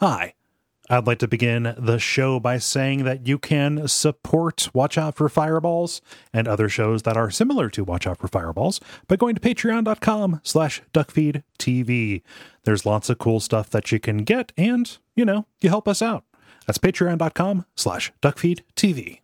Hi. I'd like to begin the show by saying that you can support Watch Out for Fireballs and other shows that are similar to Watch Out for Fireballs by going to patreon.com slash duckfeedtv. There's lots of cool stuff that you can get and, you know, you help us out. That's patreon.com slash duckfeedtv.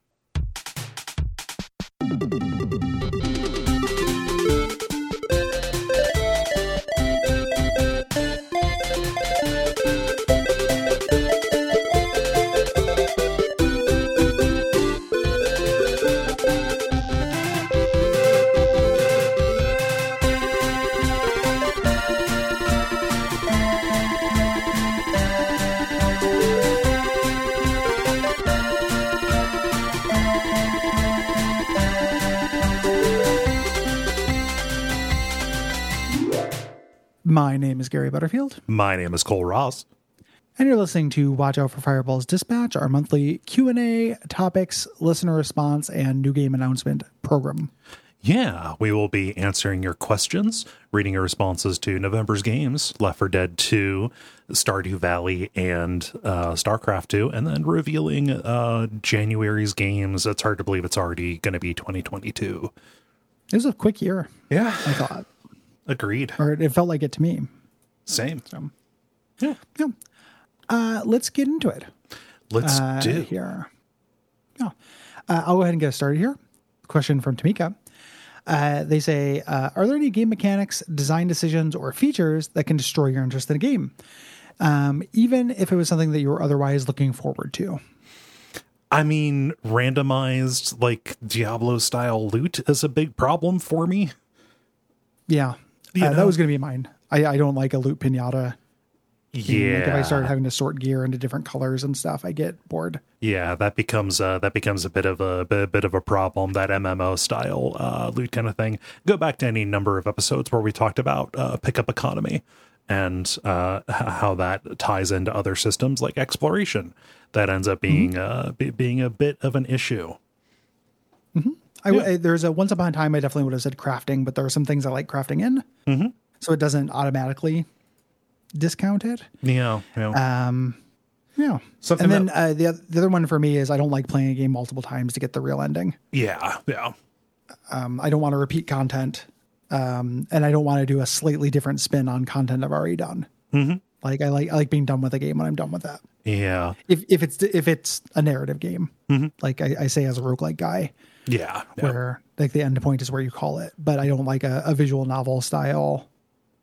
My name is Gary Butterfield, My name is Cole Ross. and you're listening to Watch Out for Fireballs Dispatch, our monthly Q&A, topics, listener response, and new game announcement program. Yeah, we will be answering your questions, reading your responses to November's games, Left 4 Dead 2, Stardew Valley, and uh, StarCraft 2, and then revealing uh, January's games. It's hard to believe it's already going to be 2022. It was a quick year, Yeah, I thought, agreed. or it felt like it to me. Same. So, Yeah, yeah. Uh, let's get into it let's uh, do. here. Yeah. Uh, I'll go ahead and get us started here. Question from Tamika. Uh, they say, uh, are there any game mechanics, design decisions, or features that can destroy your interest in a game? Um, even if it was something that you were otherwise looking forward to. I mean, randomized, like Diablo style loot is a big problem for me. Yeah. You Uh, that was going to be mine. I, I don't like a loot pinata. Yeah. Like if I start having to sort gear into different colors and stuff, I get bored. Yeah, that becomes uh, that becomes a bit of a bit, bit of a problem. That MMO style uh, loot kind of thing. Go back to any number of episodes where we talked about uh, pickup economy and uh, how that ties into other systems like exploration. That ends up being uh, be, being a bit of an issue. I, I- there's a once upon a time I definitely would have said crafting, but there are some things I like crafting in, mm-hmm. so it doesn't automatically discount it. Yeah, yeah. Um, yeah. Something and then uh, the the other one for me is I don't like playing a game multiple times to get the real ending. yeah, yeah. Um, I don't want to repeat content, um, and I don't want to do a slightly different spin on content I've already done. Mm-hmm. Like I like I like being done with a game when I'm done with that. Yeah, If if it's if it's a narrative game, Mm-hmm. like I, I say as a roguelike guy, yeah, yeah. where like the end point is where you call it. But I don't like a, a visual novel style.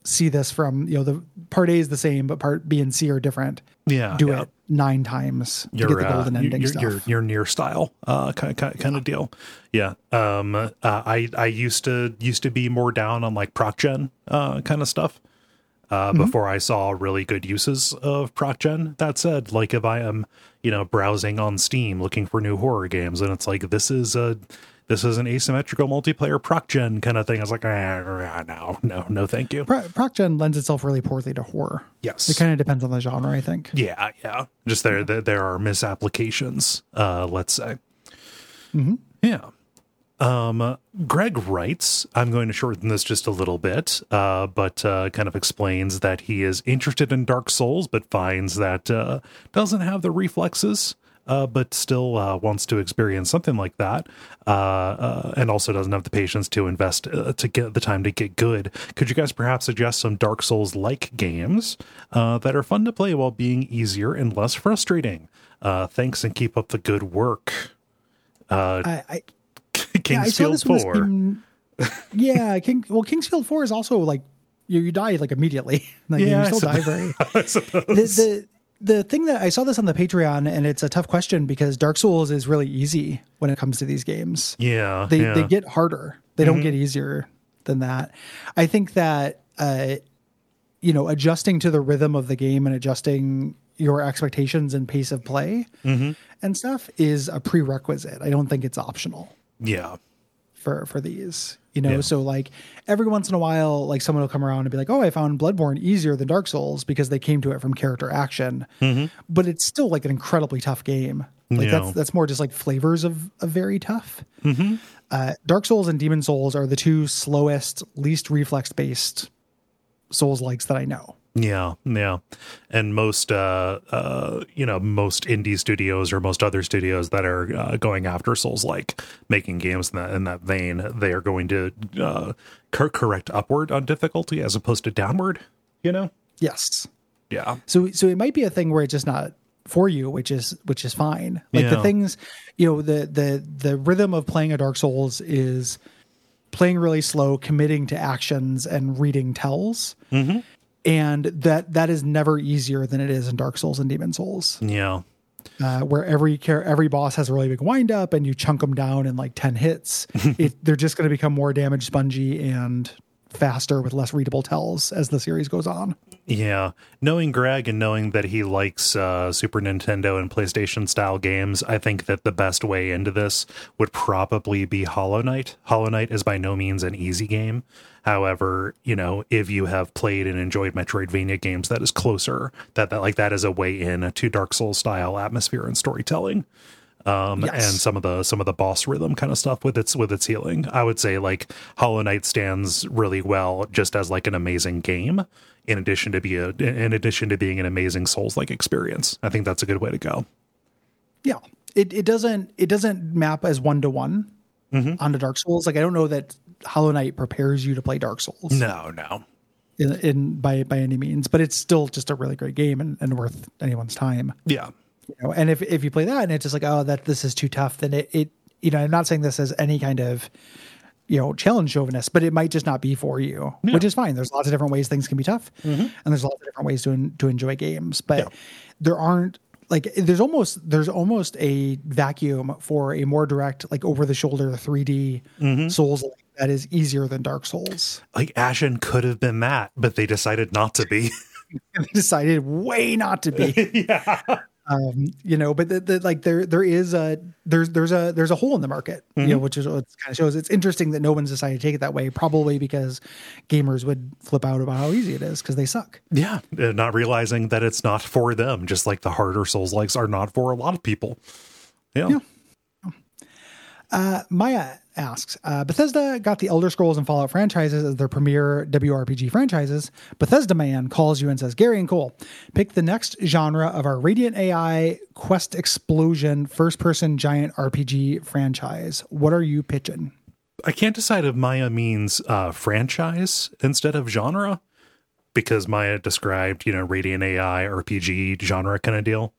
See this from you know the part A is the same, but part B and C are different. Yeah, Do yeah. it nine times to your get the uh, golden ending your, stuff. your your near style uh kind kind, kind of deal yeah um uh, i i used to used to be more down on like proc gen uh kind of stuff uh before i saw really good uses of proc gen that said like if i am you know browsing on steam looking for new horror games and it's like this is a this is an asymmetrical multiplayer proc gen kind of thing i was like ah, no no no thank you Pro- Proc Gen lends itself really poorly to horror. yes It kind of depends on the genre, I think. Yeah, yeah. Just there, there, there are misapplications. Uh, let's say. Yeah. Um, Greg writes, I'm going to shorten this just a little bit, uh, but uh, kind of explains that he is interested in Dark Souls, but finds that uh, doesn't have the reflexes, uh, but still uh, wants to experience something like that, uh, and also doesn't have the patience to invest to get the time to get good. Could you guys perhaps suggest some Dark Souls like games that are fun to play while being easier and less frustrating? Thanks and keep up the good work. I, I King's Field this one as 4. being- yeah, King. Well, King's Field Four is also like you, you die like immediately. Like Yeah, you still die very. the, the the thing that I saw this on the Patreon, and it's a tough question because Dark Souls is really easy when it comes to these games. Yeah, They yeah. Mm-hmm. they get harder. They don't get easier than that. I think that uh, you know, adjusting to the rhythm of the game and adjusting your expectations and pace of play Mm-hmm. and stuff is a prerequisite. I don't think it's optional yeah, for for these you know? Yeah. so like every once in a while like someone will come around and be like oh i found bloodborne easier than dark souls because they came to it from character action. But it's still like an incredibly tough game. Like Yeah. that's that's more just like flavors of, of very tough. Uh, dark souls and demon souls are the two slowest least reflex based souls likes that i know Yeah, yeah, and most, uh, uh, you know, most indie studios or most other studios that are uh, going after Souls, like making games in that in that vein, they are going to uh, cor- correct upward on difficulty as opposed to downward. You know? Yes. Yeah. So so it might be a thing where it's just not for you, which is which is fine. Like Yeah. the things, you know, the the the rhythm of playing a Dark Souls is playing really slow, committing to actions, and reading tells. Mm-hmm. And that that is never easier than it is in Dark Souls and Demon Souls, Yeah. uh, where every care every boss has a really big wind up, and you chunk them down in like ten hits. it, they're just going to become more damage spongy and faster with less readable tells as the series goes on. Yeah, knowing Greg and knowing that he likes uh, Super Nintendo and PlayStation style games, I think that the best way into this would probably be Hollow Knight. Hollow Knight is by no means an easy game. However, you know, if you have played and enjoyed Metroidvania games, that is closer. That that like that is a way in to Dark Souls style atmosphere and storytelling. Um, Yes. and some of the some of the boss rhythm kind of stuff with its with its healing. I would say like Hollow Knight stands really well just as like an amazing game in addition to be a in addition to being an amazing souls like experience. I think that's a good way to go. Yeah. It it doesn't it doesn't map as one to one onto Dark Souls. Like I don't know that Hollow Knight prepares you to play Dark Souls No, no. in, in by by any means, but it's still just a really great game and, and worth anyone's time. Yeah. You know, and if if you play that and it's just like, oh, that this is too tough, then it, it you know, I'm not saying this as any kind of you know challenge chauvinist, but it might just not be for you, which is fine. There's lots of different ways things can be tough, mm-hmm. and there's lots of different ways to en- to enjoy games, but Yeah. there aren't like there's almost there's almost a vacuum for a more direct like over the shoulder 3D mm-hmm. Souls that is easier than Dark Souls. Like Ashen could have been that, but they decided not to be. They decided way not to be. yeah. Um, you know, but the, the, like there there is a there's there's a there's a hole in the market, you know, which is what kind of shows. It's interesting that no one's decided to take it that way, probably because gamers would flip out about how easy it is because they suck. Yeah. Uh, Not realizing that it's not for them, just like the harder souls likes are not for a lot of people. Yeah. Yeah. Uh, Maya asks, uh, Bethesda got the Elder Scrolls and Fallout franchises as their premier WRPG franchises. Bethesda man calls you and says, Gary and Cole, pick the next genre of our Radiant AI Quest Explosion first person giant RPG franchise. What are you pitching? I can't decide if Maya means uh, franchise instead of genre because Maya described, you know, Radiant AI RPG genre kind of deal.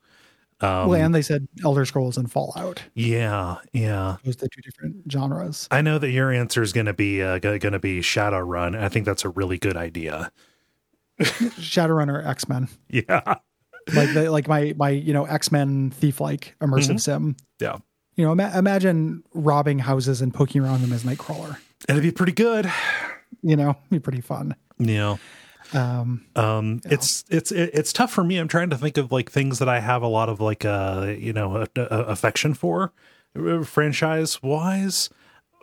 Um, well, and they said Elder Scrolls and Fallout. Yeah, yeah. Those are the two different genres. I know that your answer is going to be uh, going to be Shadowrun. I think that's a really good idea. Shadowrun or X Men, Yeah, like the, like my my you know X Men thief like immersive sim. yeah. You know, ima- imagine robbing houses and poking around them as Nightcrawler. It'd be pretty good. You know, be pretty fun. Yeah. Um, Um, it's it's it's tough for me. I'm trying to think of like things that I have a lot of like uh you know a, a- affection for, franchise wise.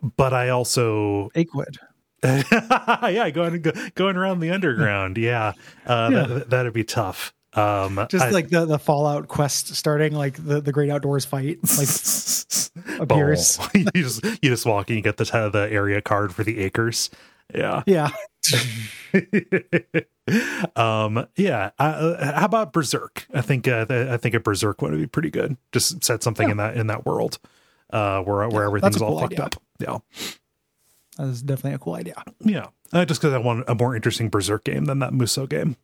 But I also Achewood. yeah going go, going around the underground. Yeah, uh, Yeah. That, that'd be tough. Um, Just I- like the the Fallout quest starting, like the the Great Outdoors fight, like appears. You just you just walk and you get the the area card for the acres. Yeah. Yeah, um. Yeah. Uh, how about Berserk? I think uh, I think a Berserk one would be pretty good. Just set something in that in that world, uh, where where everything's that's all cool fucked idea. up. Yeah. that is definitely a cool idea. Yeah. Uh, just because I want a more interesting Berserk game than that Muso game.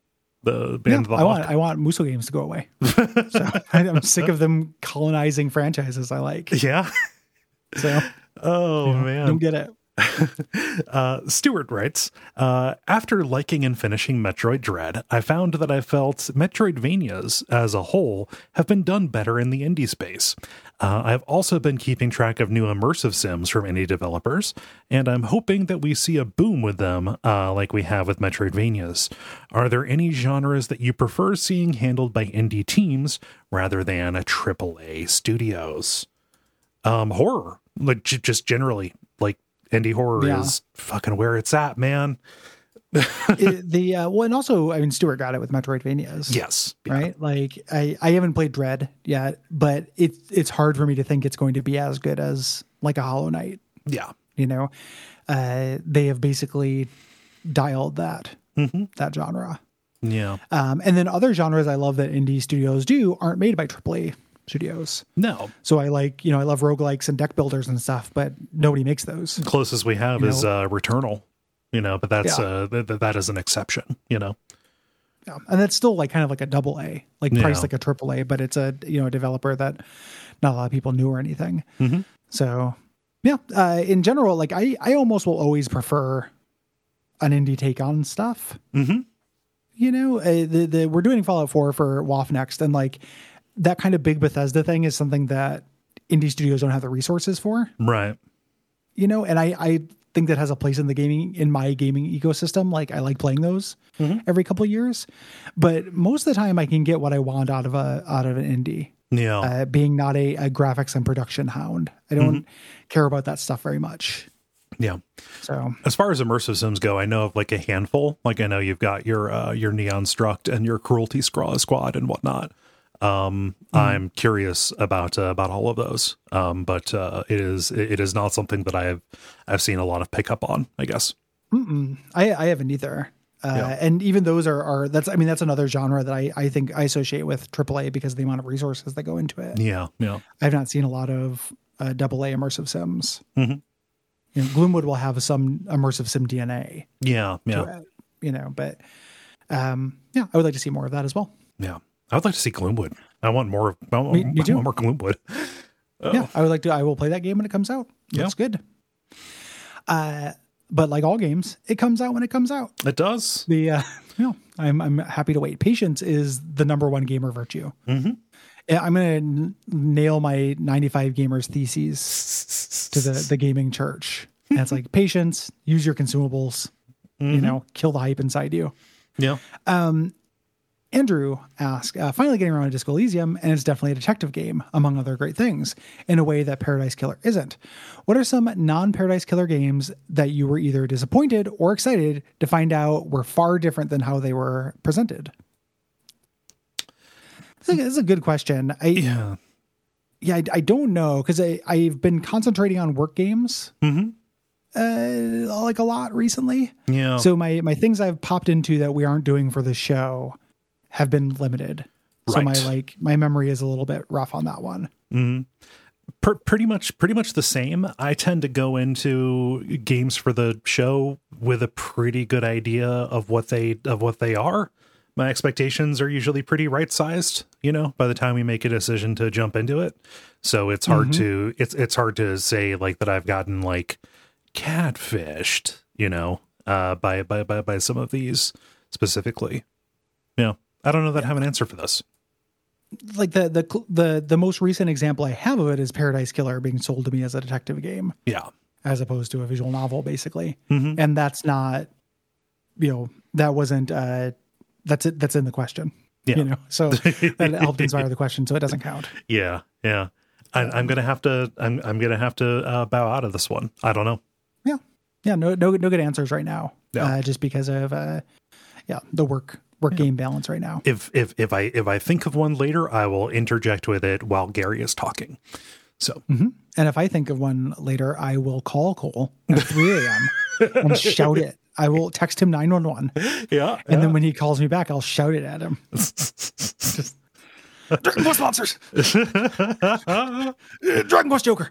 The Yeah, Band of the I want I want Muso games to go away. so I'm sick of them colonizing franchises I like. Yeah. So Oh man. don't get it. Uh, Stewart writes, uh, after liking and finishing Metroid Dread, I found that I felt Metroidvanias as a whole have been done better in the indie space. Uh, I've also been keeping track of new immersive sims from indie developers, and I'm hoping that we see a boom with them uh, like we have with Metroidvanias. Are there any genres that you prefer seeing handled by indie teams rather than a AAA studios? Um, horror, like just generally, indie horror Yeah. is fucking where it's at, man. It- the uh, well, and also I mean Stuart got it with Metroidvanias. Yes, yeah. right? Like I, I haven't played Dread yet, but it's it's hard for me to think it's going to be as good as like a Hollow Knight. Yeah, You know, uh, they have basically dialed that Mhm. that genre. Yeah. Um, and then other genres I love that indie studios do aren't made by AAA studios. No. So I like, you know, I love roguelikes and deck builders and stuff, but nobody makes those. Closest we have You is know? uh Returnal. You know, but that's Yeah. uh th- th- that is an exception, you know. Yeah. And that's still like kind of like a double A, like Yeah. priced like a triple A, but it's a, you know, a developer that not a lot of people knew or anything. Mhm. So yeah, uh, in general, like I, I almost will always prefer an indie take on stuff. Mhm. You know, uh, the, the, we're doing Fallout 4 for WAF next. And like that kind of big Bethesda thing is something that indie studios don't have the resources for. Right. you know and i i think that has a place in the gaming in my gaming ecosystem like i like playing those every couple of years but most of the time i can get what i want out of a out of an indie Yeah. uh, being not a, a graphics and production hound i don't care about that stuff very much yeah. so As far as immersive sims go, I know of like a handful. Like I know you've got your uh, your Neon Struct and your Cruelty Scraw Squad and whatnot. Um, I'm curious about uh, about all of those. Um, but uh, it is it is not something that I've I've seen a lot of pickup on. I guess. i i haven't either uh, Yeah. and even those are, are that's i mean that's another genre that I, I think i associate with aaa because of the amount of resources that go into it Yeah. Yeah. I've not seen a lot of uh, double A immersive sims. Mhm. You know, Gloomwood will have some immersive sim DNA, Yeah. Yeah. it, you know, but um, yeah, I would like to see more of that as well. Yeah. I would like to see Gloomwood. I want more. of- I want, Me- me I want more Gloomwood. Yeah, I would like to. I will play that game when it comes out. Yeah. Looks good. Uh, but like all games, it comes out when it comes out. It does. The uh, you know, I'm I'm happy to wait. Patience is the number one gamer virtue. Mm-hmm. I'm gonna nail my 95 gamers theses to the the gaming church. And it's like patience, use your consumables, you know, kill the hype inside you. Yeah. Andrew asked, uh, finally getting around to Disco Elysium, and it's definitely a detective game, among other great things, in a way that Paradise Killer isn't. What are some non Paradise Killer games that you were either disappointed or excited to find out were far different than how they were presented? This is a, this is a good question. I, Yeah. yeah, I, I don't know because I've been concentrating on work games Mhm. uh, like a lot recently. Yeah. So my my things I've popped into that we aren't doing for the show have been limited. So my like my memory is a little bit rough on that one. per- pretty much pretty much the same. I tend to go into games for the show with a pretty good idea of what they of what they are. My expectations are usually pretty right sized you know by the time we make a decision to jump into it. So it's hard to it's it's hard to say like that i've gotten like catfished you know uh by by by, by some of these specifically. Yeah i don't know that i have an answer for this Like the the the the most recent example I have of it is Paradise Killer being sold to me as a detective game yeah as opposed to a visual novel basically. Mhm. And that's not you know, that wasn't uh that's it that's in the question. Yeah. You know. So that helped inspire the question so it doesn't count. Yeah, yeah. I, I'm gonna have to. I'm I'm gonna have to uh, bow out of this one. I don't know. Yeah. Yeah, no no no good answers right now. Yeah. Uh just because of uh yeah, the work work game balance right now. If if if I if I think of one later, I will interject with it while Gary is talking. So mm-hmm. And if I think of one later, I will call Cole at 3 a.m. and shout it. I will text him 911. yeah, And then when he calls me back, I'll shout it at him. Just, Dragon Quest monsters! Dragon Quest Joker!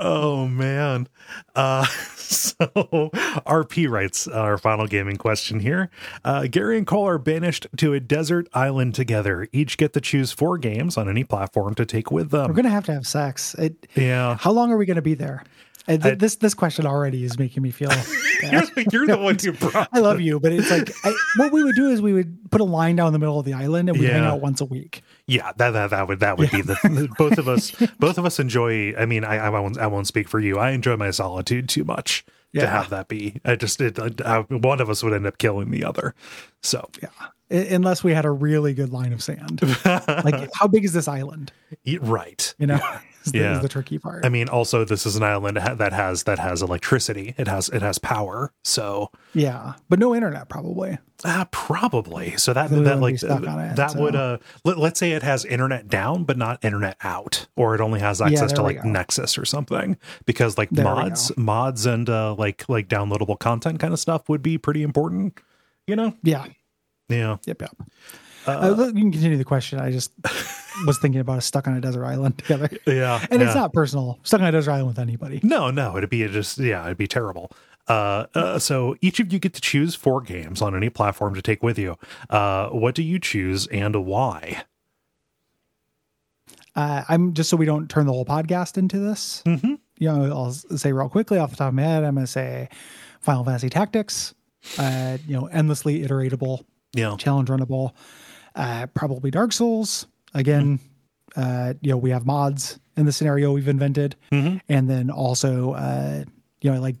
Oh man. Uh, so RP writes our final gaming question here. Uh, Gary and Cole are banished to a desert island together. Each get to choose four games on any platform to take with them. We're going to have to have sex. It, Yeah. how long are we going to be there? Uh, th- this this question already is making me feel. You're, you're the one who brought. I love you, but it's like I, what we would do is we would put a line down the middle of the island and we would hang out once a week. Yeah, that that, that would that would be the both of us both of us enjoy. I mean, I I won't I won't speak for you. I enjoy my solitude too much to have that be. I just it, I, one of us would end up killing the other. So Yeah, unless we had a really good line of sand. like, how big is this island? right. You know, is, the, Yeah. is the tricky part. I mean, also this is an island that has that has electricity. It has it has power. So yeah, but no internet probably. Uh, probably. So that that like be stuck on it, that would uh let, let's say it has internet down but not internet out or it only has access there to like go. Nexus or something because like There mods mods and uh like like downloadable content kind of stuff would be pretty important, you know? Yeah. Yeah. Yep. Yep. Uh, you can continue the question. I just was thinking about us stuck on a desert island together. Yeah. And yeah. it's not personal. Stuck on a desert island with anybody. No, no, it'd be just yeah, it'd be terrible. Uh, uh, so each of you get to choose four games on any platform to take with you. Uh, what do you choose and why? Uh, I'm just so we don't turn the whole podcast into this. Mm-hmm. You know, I'll say real quickly off the top of my head. I'm going to say Final Fantasy Tactics. Uh, you know, endlessly iteratable, Yeah, challenge runnable. Uh, probably Dark Souls. Again, uh, you know, we have mods in the scenario we've invented, Mhm. and then also, uh, you know, I like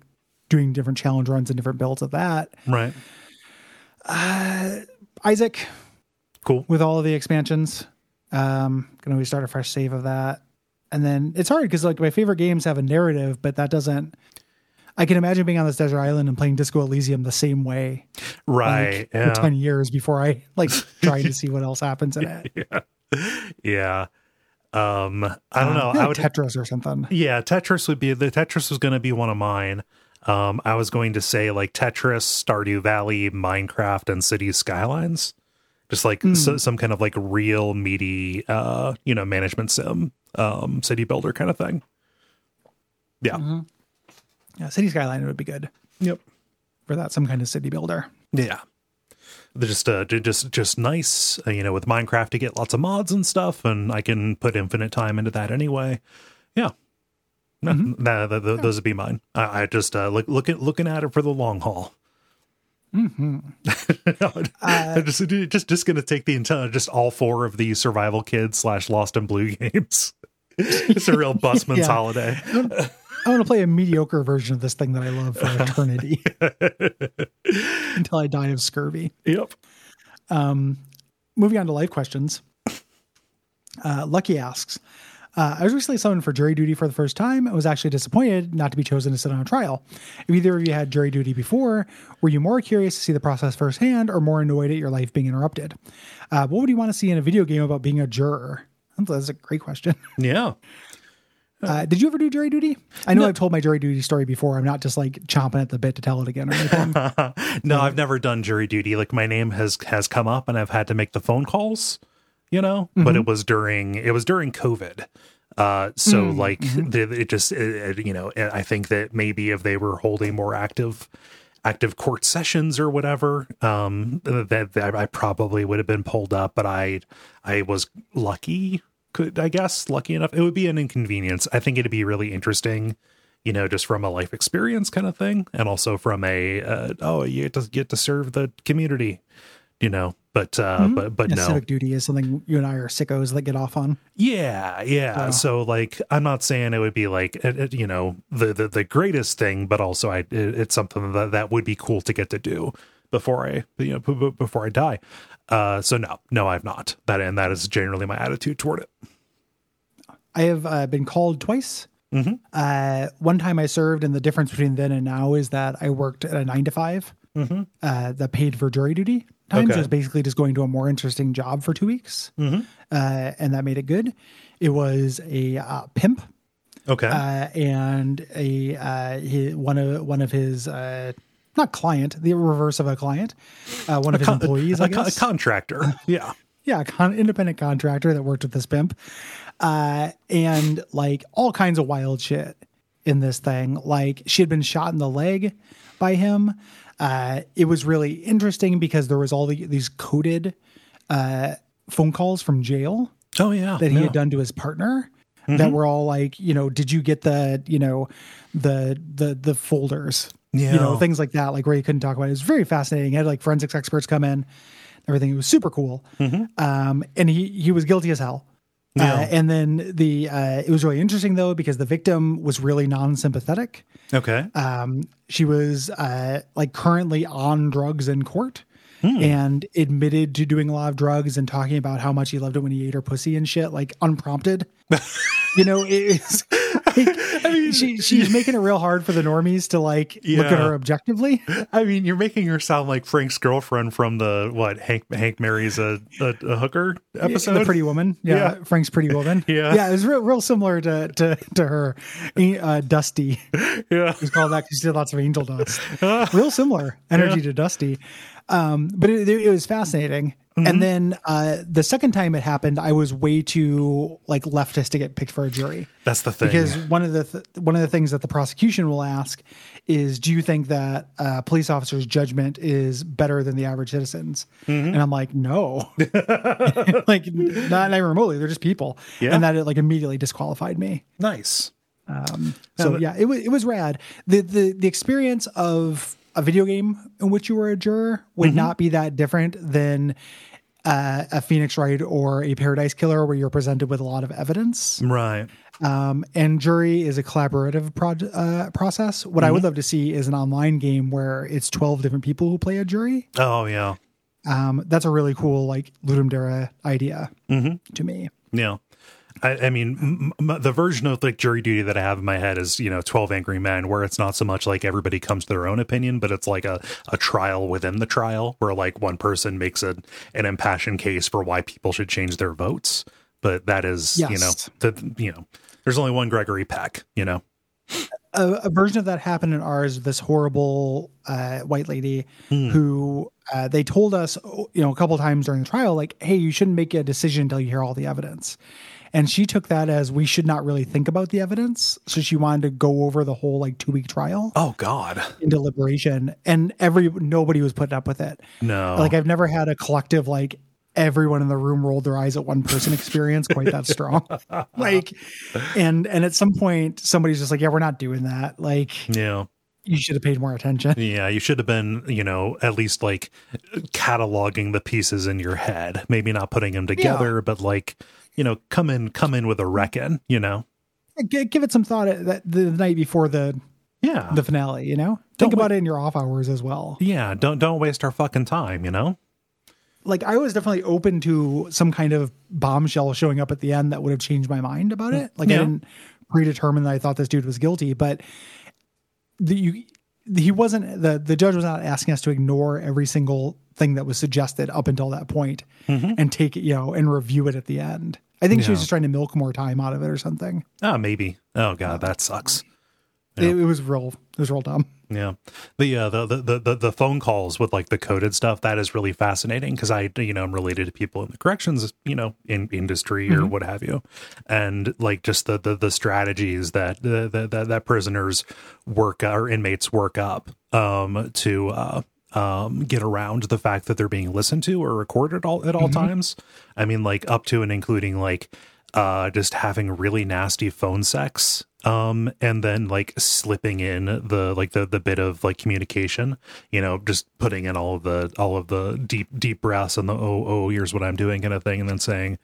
doing different challenge runs and different builds of that. right. Isaac, Cool. with all of the expansions. Um, can always start a fresh save of that. And then it's hard because like my favorite games have a narrative, but that doesn't. I can imagine being on this desert island and playing Disco Elysium the same way, Right. like, yeah. for ten years before I like trying to see what else happens in it. yeah. Yeah. Um, I don't know. Uh, I would. Tetris or something. yeah, Tetris would be the Tetris was going to be one of mine. Um, I was going to say like Tetris, Stardew Valley, Minecraft, and City Skylines. Just like Hmm. so, some kind of like real meaty, uh, you know, management sim, um, city builder kind of thing. Yeah. Mm-hmm. Yeah, City Skyline would be good Yep. for that. Some kind of city builder. Yeah. They're just uh just just nice, uh, you know, with Minecraft to get lots of mods and stuff and I can put infinite time into that anyway. Yeah. No, nah, th- th- those would be mine. I, I just uh, look look at looking at it for the long haul. Mm-hmm. I'm just just just gonna take the entire just all four of the survival kids slash Lost in Blue games. it's a real busman's Yeah. holiday. I want to play a mediocre version of this thing that I love for eternity until I die of scurvy. Yep. moving on to life questions. Uh, Lucky asks, uh, I was recently summoned for jury duty for the first time. I was actually disappointed not to be chosen to sit on a trial. If either of you had jury duty before, were you more curious to see the process firsthand or more annoyed at your life being interrupted? Uh, what would you want to see in a video game about being a juror? That's a great question. Yeah. Uh, did you ever do jury duty? I know I've told my jury duty story before. I'm not just like chomping at the bit to tell it again or anything. no, I've never done jury duty. Like my name has has come up and I've had to make the phone calls, you know, but it was during it was during COVID. Uh so like the, it just it, it, you know, I think that maybe if they were holding more active active court sessions or whatever, um that, that I probably would have been pulled up, but I I was lucky could I guess lucky enough. It would be an inconvenience. I think it'd be really interesting you know, just from a life experience kind of thing, and also from a uh, oh, you get to get to serve the community, you know. But uh, but but Yeah, no, Civic duty is something you and I are sickos that get off on. yeah, yeah. So like, I'm not saying it would be like it, it- you know the, the the greatest thing, but also I it, it's something that that would be cool to get to do before I you know b- b- before I die. Uh, so no, no, I've not. That and that is generally my attitude toward it. I have uh, been called twice. Uh, one time I served, and the difference between then and now is that I worked at a nine to 5 uh, that paid for jury duty time. Okay. So it's basically just going to a more interesting job for two weeks, uh, and that made it good. It was a uh, pimp Okay. uh, and a uh, his, one of one of his uh, not client, the reverse of a client, uh, one of his Con- employees, I a, con- a contractor. Yeah. yeah, a con- independent contractor that worked with this pimp, uh, and like all kinds of wild shit in this thing. Like she had been shot in the leg by him. Uh, it was really interesting because there was all the, these coded uh, phone calls from jail Oh yeah. that he yeah. had done to his partner Mm-hmm. that were all like, you know, did you get the, you know, the the the folders, you know, things like that, like where you couldn't talk about it. It was very fascinating. He had like forensics experts come in, everything. It was super cool. Um, and he he was guilty as hell. Uh, Mm-hmm. And then the uh, it was really interesting though because the victim was really non-sympathetic. Okay. Um, she was uh, like currently on drugs in court Hmm. and admitted to doing a lot of drugs and talking about how much he loved it when he ate her pussy and shit, like unprompted. you know, it is I mean, she she's making it real hard for the normies to like look at her objectively. I mean, you're making her sound like Frank's girlfriend from the what Hank Hank marries a, a, a hooker episode. the pretty woman, yeah, Yeah. Frank's pretty woman, Yeah. yeah. It was real, real similar to to to her, uh, Dusty. yeah, It's called that because she did lots of angel dust. Real similar energy to Dusty. Um, but it, it was fascinating. Mm-hmm. And then uh, the second time it happened, I was way too like leftist to get picked for a jury that's the thing. because one of the th- one of the things that the prosecution will ask is, do you think that uh, police officers' judgment is better than the average citizen's? Mm-hmm. And I'm like, no, like not, not even remotely. They're just people, Yeah. and that it like immediately disqualified me. nice. Um, So yeah, it was it was rad. The the the experience of a video game in which you were a juror would Mm-hmm. not be that different than uh, a Phoenix Wright or a Paradise Killer, where you're presented with a lot of evidence. Right. Um, and jury is a collaborative proj- uh, process. What I Mm-hmm. would love to see is an online game where it's 12 different people who play a jury. Oh yeah. Um, that's a really cool like Ludum Dare idea Mm-hmm. to me. Yeah. I, I mean, m- m- the version of like jury duty that I have in my head is, you know, 12 Angry Men, where it's not so much like everybody comes to their own opinion, but it's like a, a trial within the trial where like one person makes a, an impassioned case for why people should change their votes. But that is, you know, the, you know, there's only one Gregory Peck, you know? a, a version of that happened in ours. This horrible uh, white lady who uh, they told us, you know, a couple times during the trial, like, "Hey, you shouldn't make a decision until you hear all the evidence." And she took that as we should not really think about the evidence. So she wanted to go over the whole like two week trial Oh, God. in deliberation, and every nobody was putting up with it. No. Like I've never had a collective like everyone in the room rolled their eyes at one person experience quite that strong. like and and at some point somebody's just like, Yeah, we're not doing that. Like yeah. you should have paid more attention. Yeah, you should have been, you know, at least like cataloging the pieces in your head. Maybe not putting them together, but like, you know, come in, come in with a reckon. You know. G- give it some thought at that the night before the Yeah. the finale, you know? Think Don't about it in your off hours as well. yeah. Don't don't waste our fucking time. You know. Like I was definitely open to some kind of bombshell showing up at the end that would have changed my mind about it. Like Yeah. I didn't predetermine that I thought this dude was guilty, but the you he wasn't the the judge was not asking us to ignore every single thing that was suggested up until that point and take it, you know, and review it at the end. I think she was just trying to milk more time out of it or something. Ah, maybe. Oh god, that sucks. It, it was real it was real dumb. Yeah, the uh, the, the the the phone calls with like the coded stuff that is really fascinating because I you know I'm related to people in the corrections you know in industry or what have you, and like just the the, the strategies that the, the, that that prisoners work or inmates work up um to uh um get around the fact that they're being listened to or recorded all at all times. I mean like up to and including like uh just having really nasty phone sex um and then like slipping in the like the the bit of like communication you know just putting in all of the all of the deep deep breaths and the oh oh here's what i'm doing kind of thing and then saying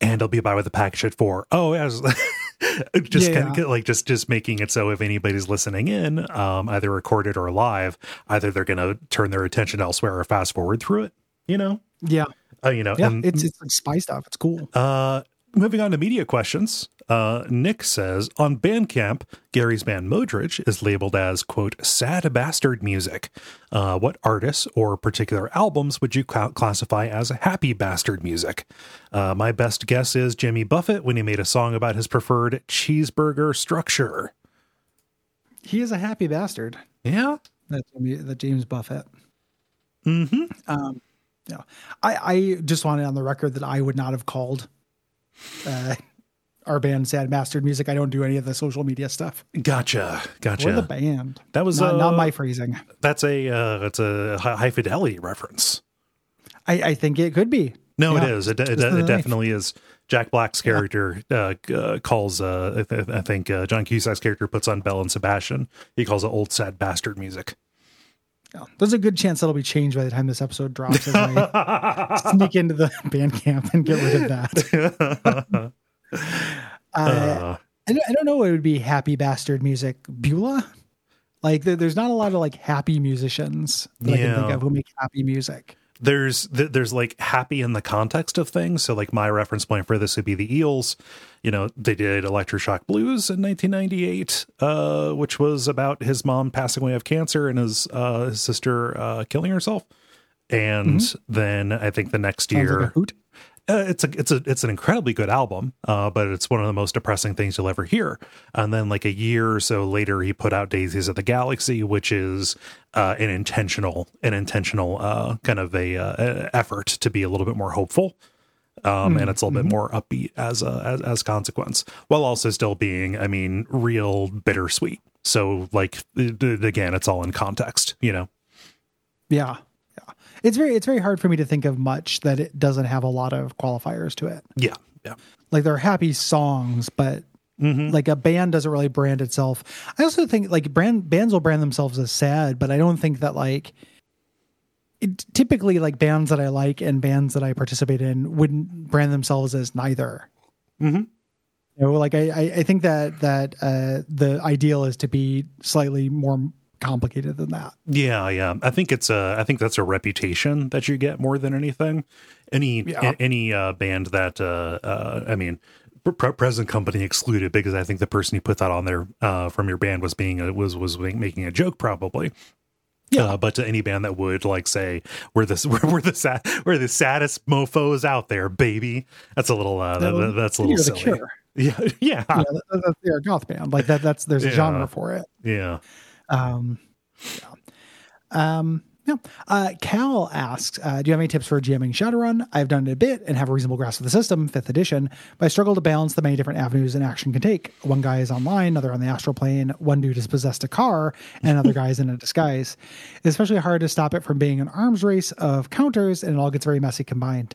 and i'll be by with the package at four oh yes just Yeah, kind of like just just making it so if anybody's listening in um either recorded or live either they're gonna turn their attention elsewhere or fast forward through it you know Yeah. uh, you know Yeah. and it's it's like spy stuff. It's cool. uh, moving on to media questions. Uh, Nick says on Bandcamp, Gary's band Modridge is labeled as quote sad bastard music. Uh, what artists or particular albums would you cla classify as happy bastard music? Uh, my best guess is Jimmy Buffett when he made a song about his preferred cheeseburger structure. He is a happy bastard. Yeah, That's the James Buffett. Mm-hmm. Um, yeah, I, I just wanted on the record that I would not have called uh, our band "Sad Bastard Music." I don't do any of the social media stuff. gotcha, gotcha. We're the band. That was not, not uh, my phrasing. That's a uh, that's a high fidelity reference. I, I think it could be. No, it Yeah. is. It, it, it definitely is. Jack Black's character uh, uh, calls, uh, I, th- I think uh, John Cusack's character puts on Bell and Sebastian. He calls it old sad bastard music. Yeah. There's a good chance that'll be changed by the time this episode drops. As I sneak into the band camp and get rid of that. Uh, Uh, I don't, I don't know what would be happy bastard music. Beulah? Like, there, there's not a lot of like happy musicians that I can think Yeah. of who make happy music. There's there's like happy in the context of things. So like my reference point for this would be the Eels. You know, they did Electroshock Blues in 1998, uh, which was about his mom passing away of cancer and his uh, his sister uh, killing herself. And then I think the next Sounds year, like. Uh, it's a it's a it's an incredibly good album, uh, but it's one of the most depressing things you'll ever hear. And then like a year or so later, he put out Daisies of the Galaxy, which is uh, an intentional an intentional uh, kind of a uh, effort to be a little bit more hopeful. Um, and it's a little bit more upbeat as a as, as consequence, while also still being, I mean, real bittersweet. So, like, again, it's all in context, you know. Yeah. It's very it's very hard for me to think of much that it doesn't have a lot of qualifiers to it. Yeah, yeah, Like they're happy songs, but Mm-hmm. like a band doesn't really brand itself. I also think like brand bands will brand themselves as sad, but I don't think that like it, typically like bands that I like and bands that I participate in wouldn't brand themselves as neither. Mm-hmm. You know, like I, I I think that that uh, the ideal is to be slightly more complicated than that. Yeah, yeah. I think it's a. I think that's a reputation that you get more than anything. Any Yeah. a- any uh, band that uh, uh, I mean, pre- present company excluded because I think the person who put that on there uh, from your band was being a, was was making a joke probably. Yeah. Uh, but to any band that would like say we're this we're, we're the sad we're the saddest mofo's out there, baby. That's a little uh, that, No, that's a little silly. Yeah, yeah, Yeah, that, that, they're a goth band. Like that. That's there's a Yeah. genre for it. yeah. Um, yeah. Um, yeah. Uh, Cal asks, uh, do you have any tips for GMing Shadowrun? I've done it a bit and have a reasonable grasp of the system, fifth edition, but I struggle to balance the many different avenues an action can take. One guy is online, another on the astral plane, one dude has possessed a car, and another guy is in a disguise. It's especially hard to stop it from being an arms race of counters, and it all gets very messy combined.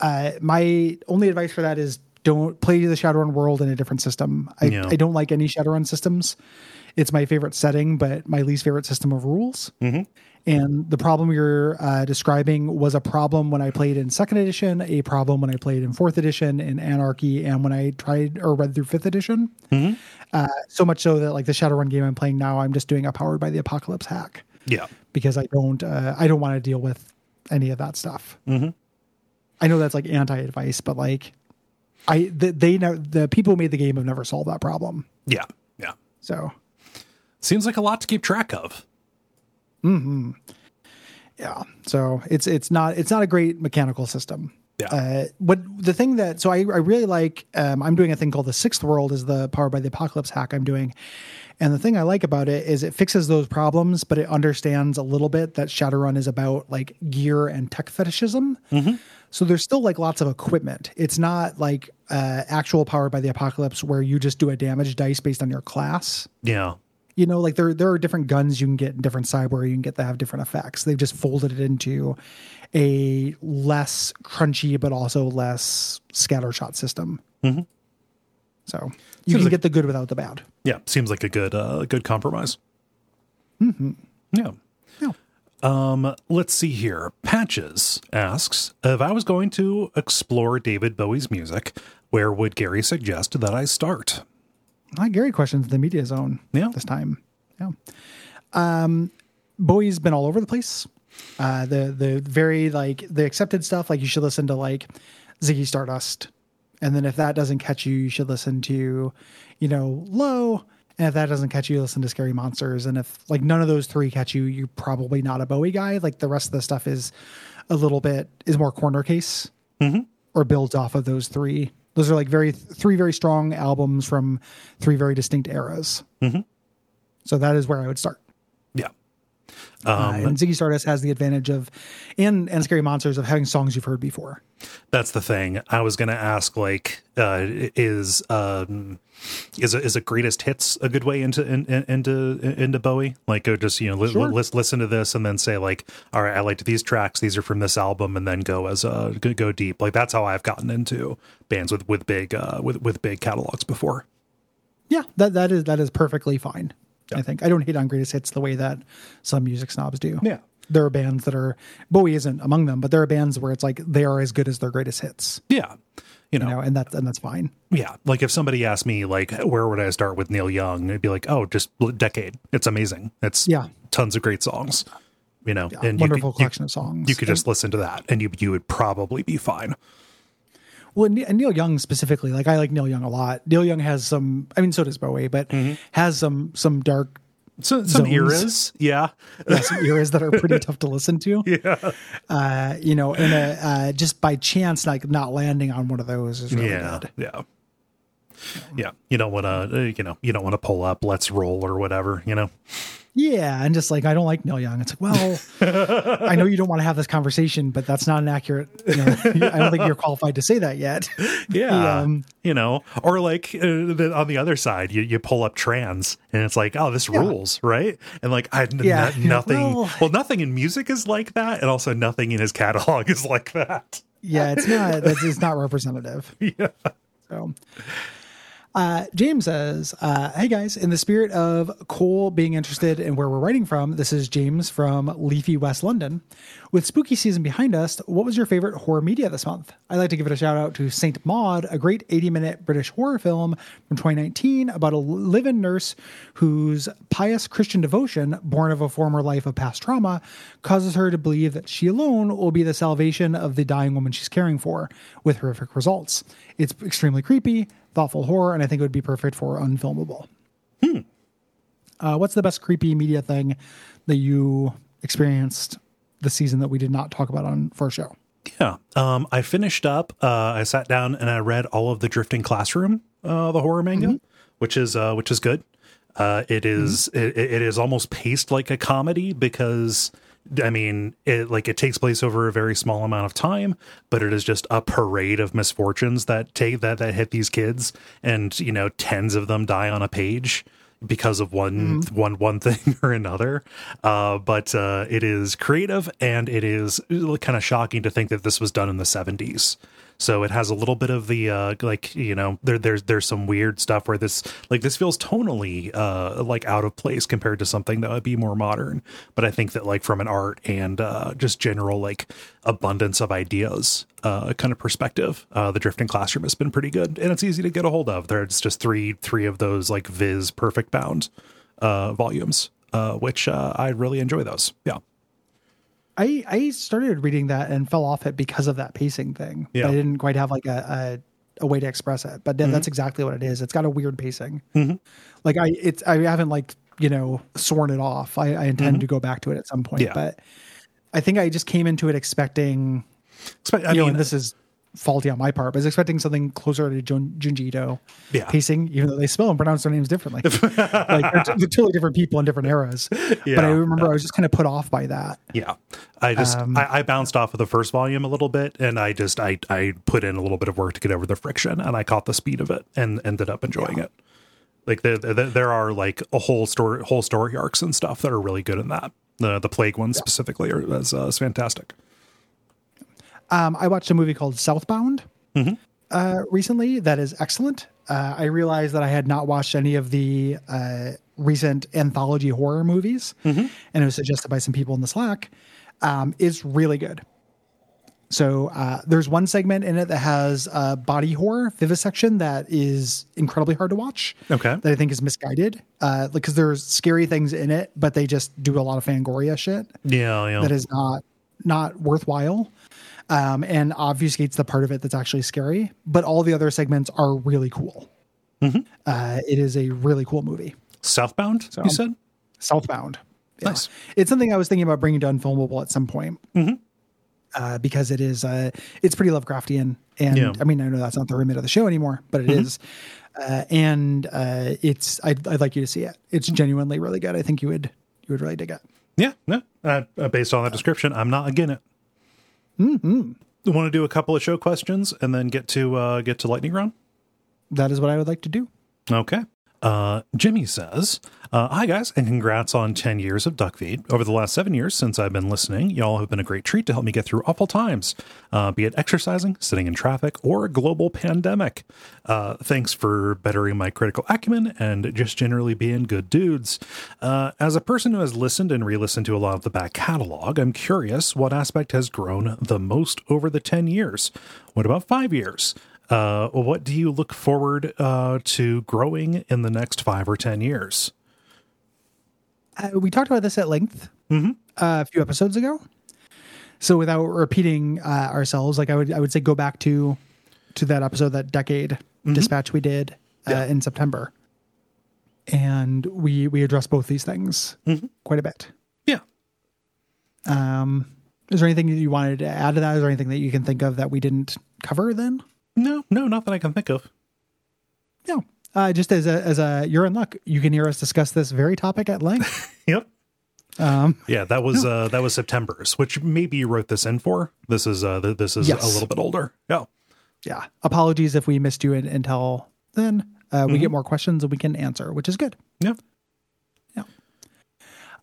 Uh, my only advice for that is don't play the Shadowrun world in a different system. I, Yeah. I don't like any Shadowrun systems. It's my favorite setting, but my least favorite system of rules. And the problem you're uh, describing was a problem when I played in second edition, a problem when I played in fourth edition in Anarchy, and when I tried or read through fifth edition. Uh, so much so that like the Shadowrun game I'm playing now, I'm just doing a powered by the apocalypse hack Yeah. because I don't uh, I don't want to deal with any of that stuff. I know that's like anti advice, but like I the, they know the people who made the game have never solved that problem. Yeah. Yeah. So Seems like a lot to keep track of. Hmm. yeah, so it's it's not it's not a great mechanical system. Yeah. Uh, what the thing that so I, I really like um, I'm doing a thing called the sixth world is the powered by the apocalypse hack I'm doing, and the thing I like about it is it fixes those problems, but it understands a little bit that Shadowrun is about like gear and tech fetishism. So there's still like lots of equipment. It's not like uh, actual powered by the apocalypse where you just do a damage dice based on your class. Yeah. You know, like there there are different guns you can get in different cyber you can get that have different effects. They've just folded it into a less crunchy but also less scattershot system. Mhm. So you Seems can like- get the good without the bad. Yeah, seems like a good uh good compromise. Mm-hmm. Yeah. Um, let's see here. Patches asks if I was going to explore David Bowie's music, where would Gary suggest that I start? Uh, Gary questions the media zone Yeah. this time. Yeah. Um, Bowie's been all over the place. Uh, the the very like the accepted stuff, like you should listen to like Ziggy Stardust, and then if that doesn't catch you, you should listen to, you know, Low. And if that doesn't catch you, listen to Scary Monsters. And if like none of those three catch you, you're probably not a Bowie guy. Like the rest of the stuff is a little bit is more corner case mm-hmm. or builds off of those three. Those are like very three very strong albums from three very distinct eras. Mm-hmm. So that is where I would start. Yeah. Uh, and Ziggy Stardust has the advantage of, and and Scary Monsters of having songs you've heard before. That's the thing. I was going to ask, like, uh, is um, is a, is a greatest hits a good way into in, in- into into Bowie? Like, go just you know li- Sure. li- listen to this and then say like, all right, I liked these tracks. These are from this album, and then go as a go, go deep. Like that's how I've gotten into bands with with big uh, with with big catalogs before. Yeah, that that is that is perfectly fine. I think I don't hate on greatest hits the way that some music snobs do. Yeah. there are bands that are Bowie isn't among them, but there are bands where it's like they are as good as their greatest hits. Yeah, you know, You know, and that's and that's fine. yeah. Like if somebody asked me like, where would I start with Neil Young? I'd be like, oh, just Decade. It's amazing. It's Yeah. tons of great songs. you know, Yeah, and you wonderful could, collection you, of songs. You could just listen to that, and you you would probably be fine. Well, and Neil Young specifically, like I like Neil Young a lot. Neil Young has some, I mean, so does Bowie, but Mm-hmm. has some some dark, So some Zones. eras, yeah, yeah, some eras that are pretty tough to listen to. yeah, Uh, you know, and uh, uh, just by chance, like not landing on one of those is really yeah, good. yeah. Yeah, you don't want to, you know, you don't want to pull up "Let's Roll" or whatever, you know. Yeah, and just like I don't like Neil Young. It's like, well, I know you don't want to have this conversation, but that's not an accurate. You know, I don't think you're qualified to say that yet. Yeah, um, you know, or like uh, the, on the other side, you, you pull up trans, and it's like, oh, this rules, right? And like, I Yeah, n- nothing. like, well, nothing in music is like that, and also nothing in his catalog is like that. yeah, it's not. That's it's not representative. Yeah, So, uh, James says, uh, "Hey guys, in the spirit of Cole being interested in where we're writing from, this is James from Leafy West London. With spooky season behind us, what was your favorite horror media this month? I'd like to give it a shout out to Saint Maud, a great 80-minute British horror film from 2019 about a live-in nurse whose pious Christian devotion, born of a former life of past trauma, causes her to believe that she alone will be the salvation of the dying woman she's caring for, with horrific results. It's extremely creepy." Thoughtful horror, and I think it would be perfect for unfilmable. Uh, what's the best creepy media thing that you experienced the season that we did not talk about on first show? yeah. Um, I finished up. Uh, I sat down and I read all of the Drifting Classroom, uh, the horror manga, which is uh, which is good. Uh, it is- it, it is almost paced like a comedy because I mean it like it takes place over a very small amount of time, but it is just a parade of misfortunes that take that that hit these kids, and you know tens of them die on a page because of one one one thing or another. Uh, but uh, it is creative and it is kind of shocking to think that this was done in the seventies. So it has a little bit of the uh, like you know there there's there's some weird stuff where this like this feels tonally uh, like out of place compared to something that would be more modern. But I think that like from an art and uh, just general like abundance of ideas uh, kind of perspective, uh, the Drifting Classroom has been pretty good and it's easy to get a hold of. There's just three three of those like Viz perfect bound uh, volumes, uh, which uh, I really enjoy those. Yeah. I I started reading that and fell off it because of that pacing thing. Yeah. I didn't quite have like a, a, a way to express it, but then mm-hmm. that's exactly what it is. It's got a weird pacing. Mm-hmm. Like I it's I haven't like you know sworn it off. I, I intend mm-hmm. to go back to it at some point, Yeah. but I think I just came into it expecting Expect- I you mean, and this is faulty on my part, but I was expecting something closer to Jun, Junji Ito Yeah. pacing, even though they spell and pronounce their names differently. like they're, t- they're totally different people in different eras. But I remember I was just kind of put off by that. Yeah, I just Um, I, I bounced off of the first volume a little bit, and I just I I put in a little bit of work to get over the friction, and I caught the speed of it, and ended up enjoying it. Like there, there there are like a whole story whole story arcs and stuff that are really good in that. The the plague one specifically are, is, uh, is fantastic. Um, I watched a movie called Southbound uh, recently that is excellent. Uh, I realized that I had not watched any of the uh, recent anthology horror movies, and it was suggested by some people in the Slack. Um, it's really good. So uh, there's one segment in it that has uh, body horror vivisection that is incredibly hard to watch. Okay. that I think is misguided uh, because there's scary things in it, but they just do a lot of Fangoria shit Yeah, yeah. that is not not worthwhile um, and obfuscates the part of it that's actually scary. But all the other segments are really cool. Uh, it is a really cool movie. Southbound, you said? Southbound. Yeah. Nice. It's something I was thinking about bringing to Unfilmable at some point. Uh, because it is, uh, it's pretty Lovecraftian, and Yeah. I mean, I know that's not the remit of the show anymore, but it is, uh, and uh, it's. I'd, I'd like you to see it. It's genuinely really good. I think you would, you would really dig it. Yeah, no. Uh, uh, based on that description, I'm not again it. Mm-hmm. Want to do a couple of show questions and then get to uh, get to lightning round? That is what I would like to do. Okay. Uh, Jimmy says, uh, Hi guys, and congrats on 10 years of Duckfeed. Over the last seven years since I've been listening, y'all have been a great treat to help me get through awful times, uh, be it exercising, sitting in traffic, or a global pandemic. Uh, thanks for bettering my critical acumen and just generally being good dudes. Uh, as a person who has listened and re listened to a lot of the back catalog, I'm curious what aspect has grown the most over the 10 years? What about five years? Uh, what do you look forward uh, to growing in the next five or ten years? Uh, we talked about this at length a few episodes ago. So without repeating uh, ourselves, like I would, I would say go back to to that episode, that decade dispatch we did uh, Yeah. in September, and we we addressed both these things quite a bit. Yeah. Um, is there anything that you wanted to add to that? Is there anything that you can think of that we didn't cover then? No, no, not that I can think of. No. Uh, just as a as a you're in luck, you can hear us discuss this very topic at length. Yep. Um, Yeah, that was uh that was September's, which maybe you wrote this in for. This is uh th- this is Yes. a little bit older. Yeah. yeah. Apologies if we missed you in, until then. Uh, we get more questions and we can answer, which is good. Yeah, yeah.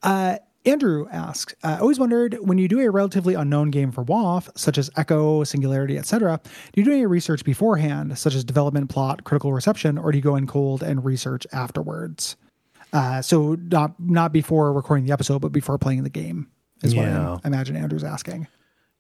Uh, Andrew asks, I always wondered when you do a relatively unknown game for WoF, such as Echo, Singularity, etc., do you do any research beforehand, such as development, plot, critical reception, or do you go in cold and research afterwards? Uh, so not not before recording the episode, but before playing the game is Yeah. what I imagine Andrew's asking.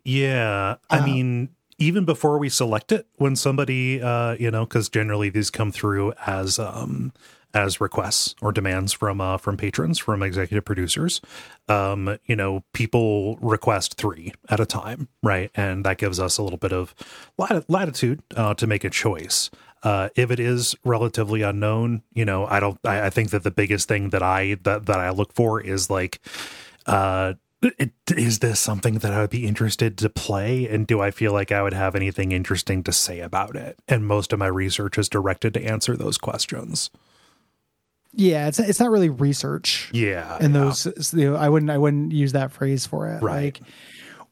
Yeah. I mean, even before we select it, when somebody uh, you know, because generally these come through as um as requests or demands from uh from patrons, from executive producers. Um, you know, people request three at a time, right? And that gives us a little bit of lat- latitude uh to make a choice. Uh, if it is relatively unknown, you know, I don't. I, I think that the biggest thing that I that that I look for is like, uh, it, is this something that I would be interested to play, and do I feel like I would have anything interesting to say about it? And most of my research is directed to answer those questions. Yeah, it's it's not really research. Yeah, and yeah. those you know, I wouldn't I wouldn't use that phrase for it. Right. Like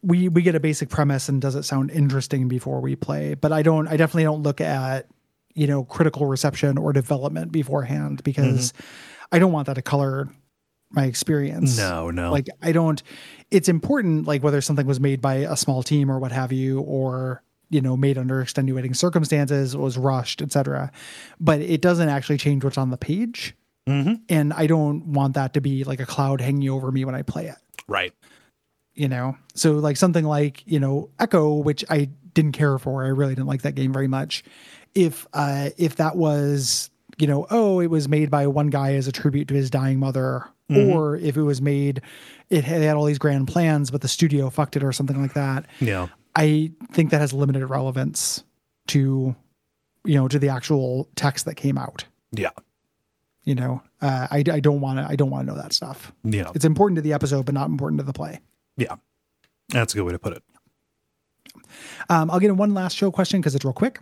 we we get a basic premise and does it sound interesting before we play, but I don't I definitely don't look at you know critical reception or development beforehand because Mm-hmm. I don't want that to color my experience. No, no. Like I don't it's important like whether something was made by a small team or what have you or you know made under extenuating circumstances was rushed etc but it doesn't actually change what's on the page Mm-hmm. and I don't want that to be like a cloud hanging over me when I play it. right. You know, so like something like you know Echo, which I didn't care for. I really didn't like that game very much. If uh if that was you know oh it was made by one guy as a tribute to his dying mother, or if it was made it had, it had all these grand plans but the studio fucked it or something like that. Yeah. I think that has limited relevance to you know to the actual text that came out. Yeah. You know, uh, I, I don't want to I don't want to know that stuff. Yeah. It's important to the episode, but not important to the play. Yeah. That's a good way to put it. Um, I'll get in one last show question because it's real quick.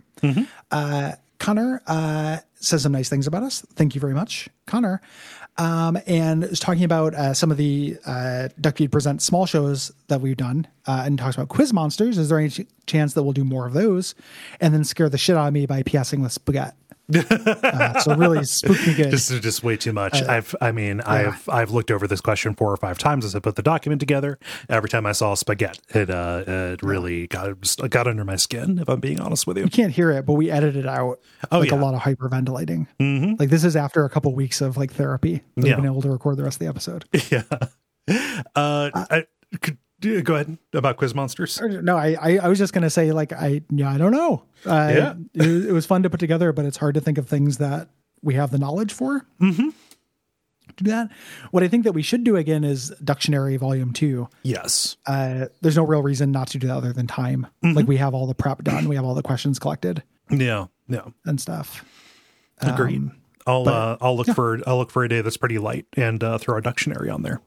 Uh, Connor uh, says some nice things about us. Thank you very much, Connor. Um, and is talking about uh, some of the uh, Duckfeed Present small shows that we've done uh, and talks about quiz monsters. Is there any ch- chance that we'll do more of those? And then scare the shit out of me by PSing with spaghetti. Uh, so really spooky good. Just, just way too much. Uh, I've, I mean, I've, I've looked over this question four or five times as I put the document together. Every time I saw spaghetti, it, uh, it really got, got under my skin. If I'm being honest with you. you can't hear it, but we edited out Oh, like yeah. a lot of hyperventilating. Mm-hmm. Like this is after a couple weeks of like therapy. That Yeah. We've been able to record the rest of the episode. yeah. Uh, I, could, go ahead about quiz monsters. No, I, I, I was just gonna say like I yeah I don't know. Uh, Yeah. it, was- it was fun to put together, but it's hard to think of things that we have the knowledge for. Mm-hmm. To do that, what I think that we should do again is dictionary Volume Two. Yes. Uh, there's no real reason not to do that other than time. Mm-hmm. Like we have all the prep done, we have all the questions collected Yeah. Yeah. and stuff. Agreed. Um, I'll uh, I'll look for I'll look for a day that's pretty light and uh, throw a dictionary on there.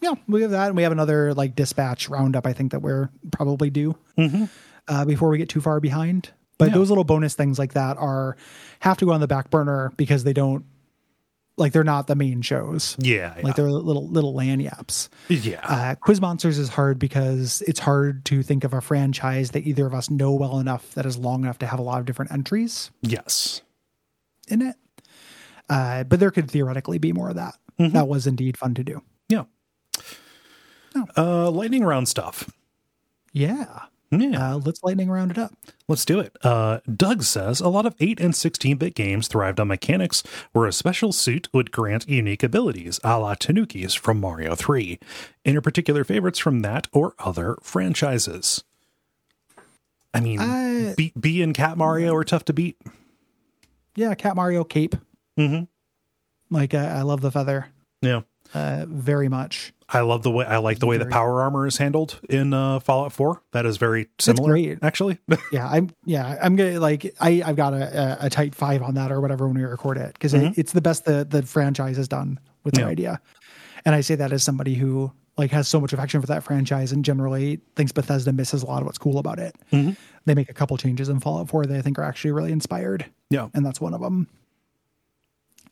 Yeah, we have that, and we have another like dispatch roundup. I think that we're probably due uh, before we get too far behind. But Mm-hmm. Yeah. those little bonus things like that are have to go on the back burner because they don't like they're not the main shows. Yeah. yeah. Like they're little little lanyards. yeah. Uh, Quiz Monsters is hard because it's hard to think of a franchise that either of us know well enough that is long enough to have a lot of different entries yes. in it. Uh, but there could theoretically be more of that. Mm-hmm. That was indeed fun to do. Yeah. Oh. Uh, lightning round stuff. Yeah. Yeah. Uh, let's lightning round it up. Let's do it. Uh, Doug says a lot of 8 and 16 bit games thrived on mechanics where a special suit would grant unique abilities, a la Tanuki's from Mario 3. Any particular favorites from that or other franchises? I mean, Uh, B, B and Cat Mario are tough to beat. Yeah, Cat Mario cape. Mhm. Like I love the feather. Yeah. Uh, very much. I love the way I like the way the power armor is handled in uh, Fallout 4. That is very similar, great. actually. Yeah, I'm. Yeah, I'm gonna like. I I've got a, a, tight five on that or whatever when we record it because it, it's the best the the franchise has done with their Yeah. idea, and I say that as somebody who like has so much affection for that franchise and generally thinks Bethesda misses a lot of what's cool about it. They make a couple changes in Fallout 4 that I think are actually really inspired. yeah. and that's one of them.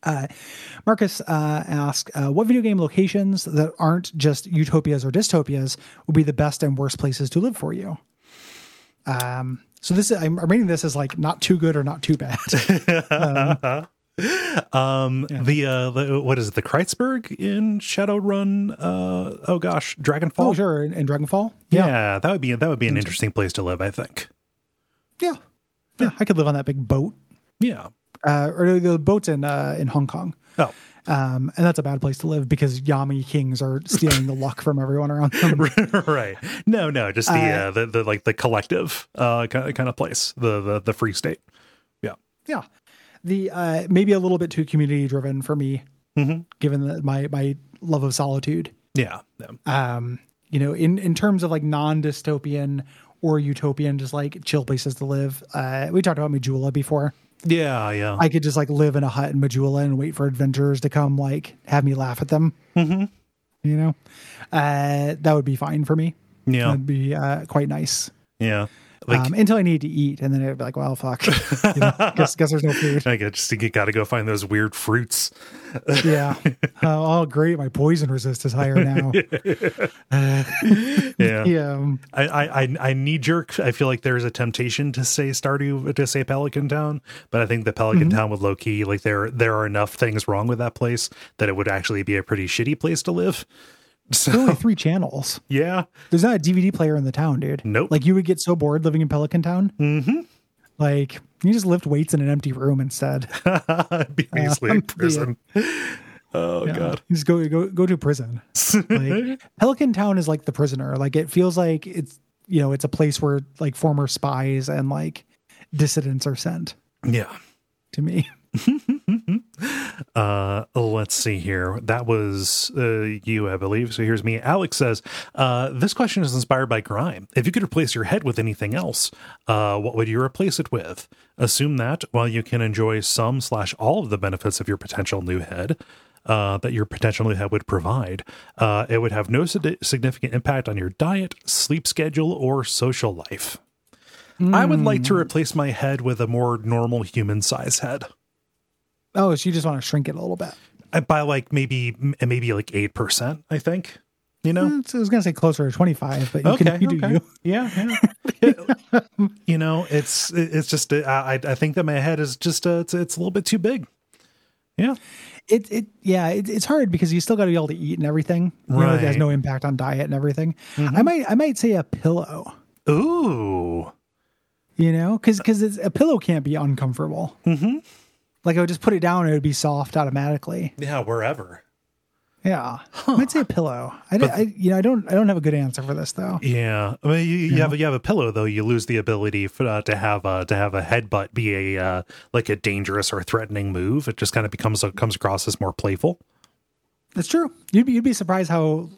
Uh, Marcus uh, asked, uh, "What video game locations that aren't just utopias or dystopias would be the best and worst places to live for you?" Um, so this is, I'm, I'm reading this as like not too good or not too bad. Um, the, uh, the, what is it? The Kreuzberg in Shadowrun? Uh, oh gosh, Dragonfall? oh, sure, in, in Dragonfall. Yeah. that would be, that would be an interesting place to live, I think. yeah, yeah. I could live on that big boat, Yeah. Uh, or the boats in uh, in Hong Kong. Oh, Um, and that's a bad place to live because Yama kings are stealing the luck from everyone around them. right. No, no, just the, uh, the, the, like the collective, uh, kind of, kind of place, the, the, the free state. Yeah. Yeah. The uh maybe a little bit too community driven for me, given that my my love of solitude. Yeah. yeah. Um, you know, in in terms of like non dystopian or utopian, just like chill places to live. Uh, we talked about Majula before. Yeah. Yeah. I could just like live in a hut in Majula and wait for adventurers to come like have me laugh at them. Mm-hmm. You know, uh, that would be fine for me. yeah. That'd be uh, quite nice. Yeah. Like, um, until I need to eat, and then it'd be like, well, fuck. You know, guess guess there's no food. I guess just you got to go find those weird fruits. Yeah. Oh, oh, great. My poison resist is higher now. Yeah. yeah. um, I, I, I- I knee jerk. I feel like there's a temptation to say Stardew to say Pelican Town, but I think the Pelican Mm-hmm. Town with low key, like there there are enough things wrong with that place that it would actually be a pretty shitty place to live. There are only three channels. Yeah, There's not a DVD player in the town, dude. Nope. Like you would get so bored living in Pelican Town. Mm-hmm. Like you just lift weights in an empty room instead. be basically Um, a prison. Oh god. You just go go go to prison. Like Pelican Town is like the prisoner. Like it feels like it's you know it's a place where like former spies and like dissidents are sent Yeah. to me. Uh, let's see here. That was uh, you, I believe. So here's me. Alex says, uh, "This question is inspired by Grime. If you could replace your head with anything else, uh, what would you replace it with? Assume that while you can enjoy some slash all of the benefits of your potential new head." Uh, that your potential new head would provide. Uh, it would have no sig- significant impact on your diet, sleep schedule, or social life. I would like to replace my head with a more normal human size head. Oh, so you just want to shrink it a little bit. Uh, by like maybe maybe like eight percent. I think you know. Mm, I was gonna say closer to twenty five, but you can you do you. yeah, yeah. you know, it's it's just uh, I I think that my head is just uh, it's it's a little bit too big. Yeah, It it yeah, it, it's hard because you still got to be able to eat and everything. You know, it has Mm-hmm. no impact on diet and everything. I might I might say a pillow. ooh, You know, because because a pillow can't be uncomfortable. Mm-hmm. Like I would just put it down and it would be soft automatically. yeah, wherever. Yeah, I might say a pillow. I, don't- I you know I don't I don't have a good answer for this though. Yeah, I mean, you, you have a, you have a pillow though. You lose the ability for, uh, to have uh, to have a headbutt be a uh, like a dangerous or threatening move. It just kind of becomes comes across as more playful. That's true. You'd be you'd be surprised how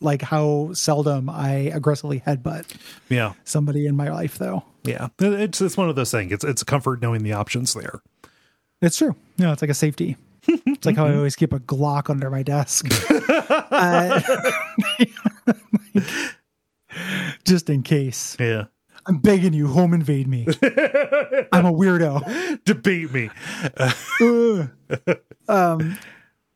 like how seldom I aggressively headbutt Yeah, somebody in my life though. yeah. It's it's one of those things. It's it's a comfort knowing the options there. It's true. No, it's like a safety. It's like how I always keep a Glock under my desk. Uh, just in case. Yeah. I'm begging you, home invade me. I'm a weirdo. Debate me.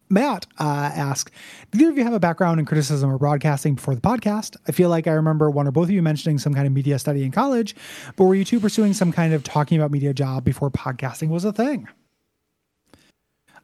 Matt uh, asked, "Do either of you have a background in criticism or broadcasting before the podcast? I feel like I remember one or both of you mentioning some kind of media study in college, but were you two pursuing some kind of talking about media job before podcasting was a thing?"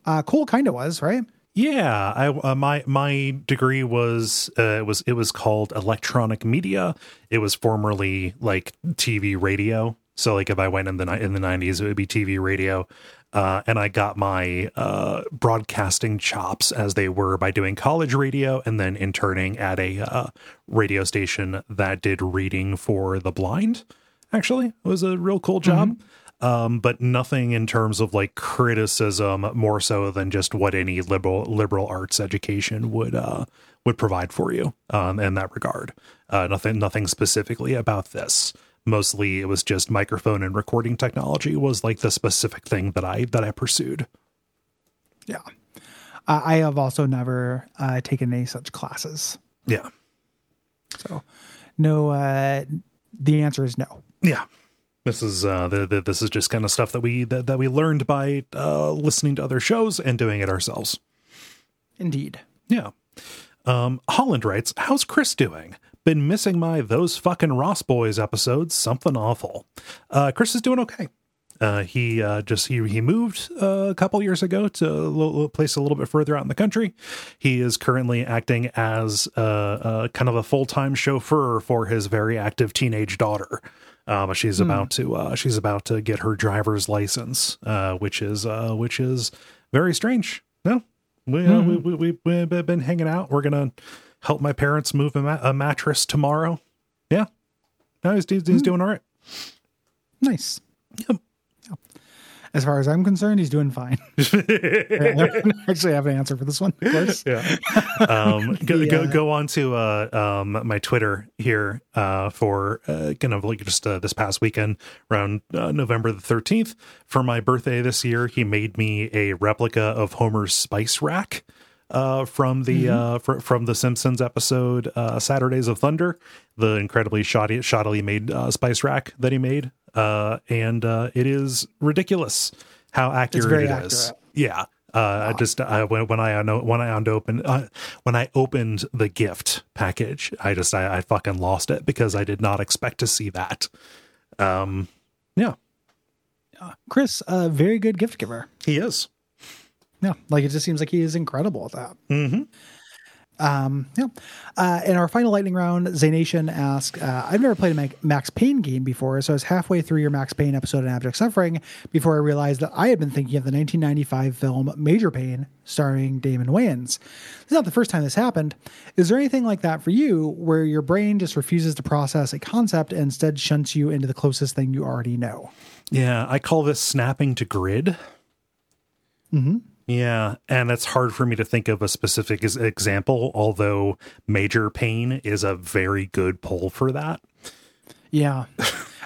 Uh, Cole kind of was, right? Yeah, I uh, my my degree was uh, it was it was called electronic media. It was formerly like TV radio. So like if I went in the in the nineties, it would be TV radio. Uh, and I got my uh, broadcasting chops as they were by doing college radio and then interning at a uh, radio station that did reading for the blind. Actually, it was a real cool job. Um, but nothing in terms of like criticism more so than just what any liberal liberal arts education would uh, would provide for you um, in that regard. Uh, nothing nothing specifically about this. Mostly, it was just microphone and recording technology was like the specific thing that I that I pursued. Yeah. Uh, I have also never uh, taken any such classes. Yeah. So, no, uh, the answer is no. Yeah. This is uh, the, the, this is just kind of stuff that we that, that we learned by uh, listening to other shows and doing it ourselves. Indeed. Yeah. Um, Holland writes, "How's Chris doing? Been missing my those fucking Ross boys episodes. Something awful. Uh, Chris is doing okay. Uh, he uh, just he he moved uh, a couple years ago to a little, place a little bit further out in the country. He is currently acting as uh, uh, kind of a full time chauffeur for his very active teenage daughter. Um, she's about to uh, she's about to get her driver's license, uh, which is uh, which is very strange. No, we, uh, we, we we we've been hanging out. We're gonna help my parents move a, a mattress tomorrow. Yeah, no, he's, he's, he's doing all right. Nice. Yep. As far as I'm concerned, he's doing fine. I actually have an answer for this one, of course. yeah. Um, go, The, go go on to uh, um, my Twitter here uh, for uh, kind of like just uh, this past weekend around uh, November the thirteenth for my birthday this year. He made me a replica of Homer's spice rack uh, from the uh, fr- from the Simpsons episode uh, Saturdays of Thunder, the incredibly shoddy, shoddily made uh, spice rack that he made, uh, and uh, it is ridiculous how accurate it is. accurate. Yeah. Uh, I just I, when when I when I opened uh, when I opened the gift package, I just I, I fucking lost it because I did not expect to see that. Um, yeah, Chris, a very good gift giver. he is. Yeah, like it just seems like he is incredible at that. Mm-hmm. Um, yeah. Uh, in our final lightning round, Zaynation asked, uh, I've never played a Max Payne game before, so I was halfway through your Max Payne episode in Abject Suffering before I realized that I had been thinking of the 1995 film Major Payne, starring Damon Wayans. This is not the first time this happened. Is there anything like that for you where your brain just refuses to process a concept and instead shunts you into the closest thing you already know? Yeah, I call this snapping to grid. Mm-hmm. Yeah, and it's hard for me to think of a specific example, although Major Payne is a very good pull for that. Yeah.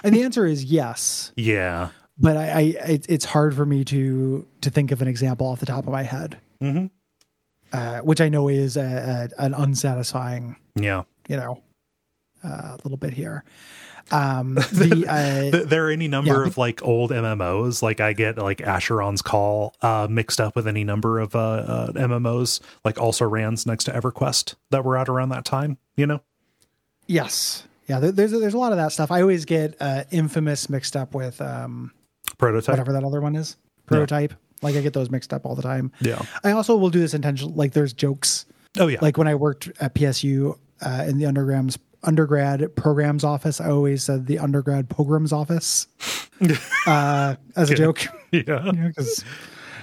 and the answer is yes. Yeah. but I, I it, it's hard for me to to think of an example off the top of my head, Mm-hmm. uh, which I know is a, a, an unsatisfying, Yeah. you know, uh, little bit here. Um, the uh, there are any number Yeah. of like old MMOs. Like I get like Asheron's Call uh, mixed up with any number of uh, uh, MMOs, like also Rans next to EverQuest that were out around that time. You know? yes, yeah. There, there's there's a lot of that stuff. I always get uh, Infamous mixed up with um, Prototype. whatever that other one is, Prototype. Like I get those mixed up all the time. Yeah. I also will do this intentionally. Like there's jokes. Oh yeah. Like when I worked at PSU uh, in the undergrads undergrad programs office, I always said the undergrad programs office uh, as a joke. yeah. because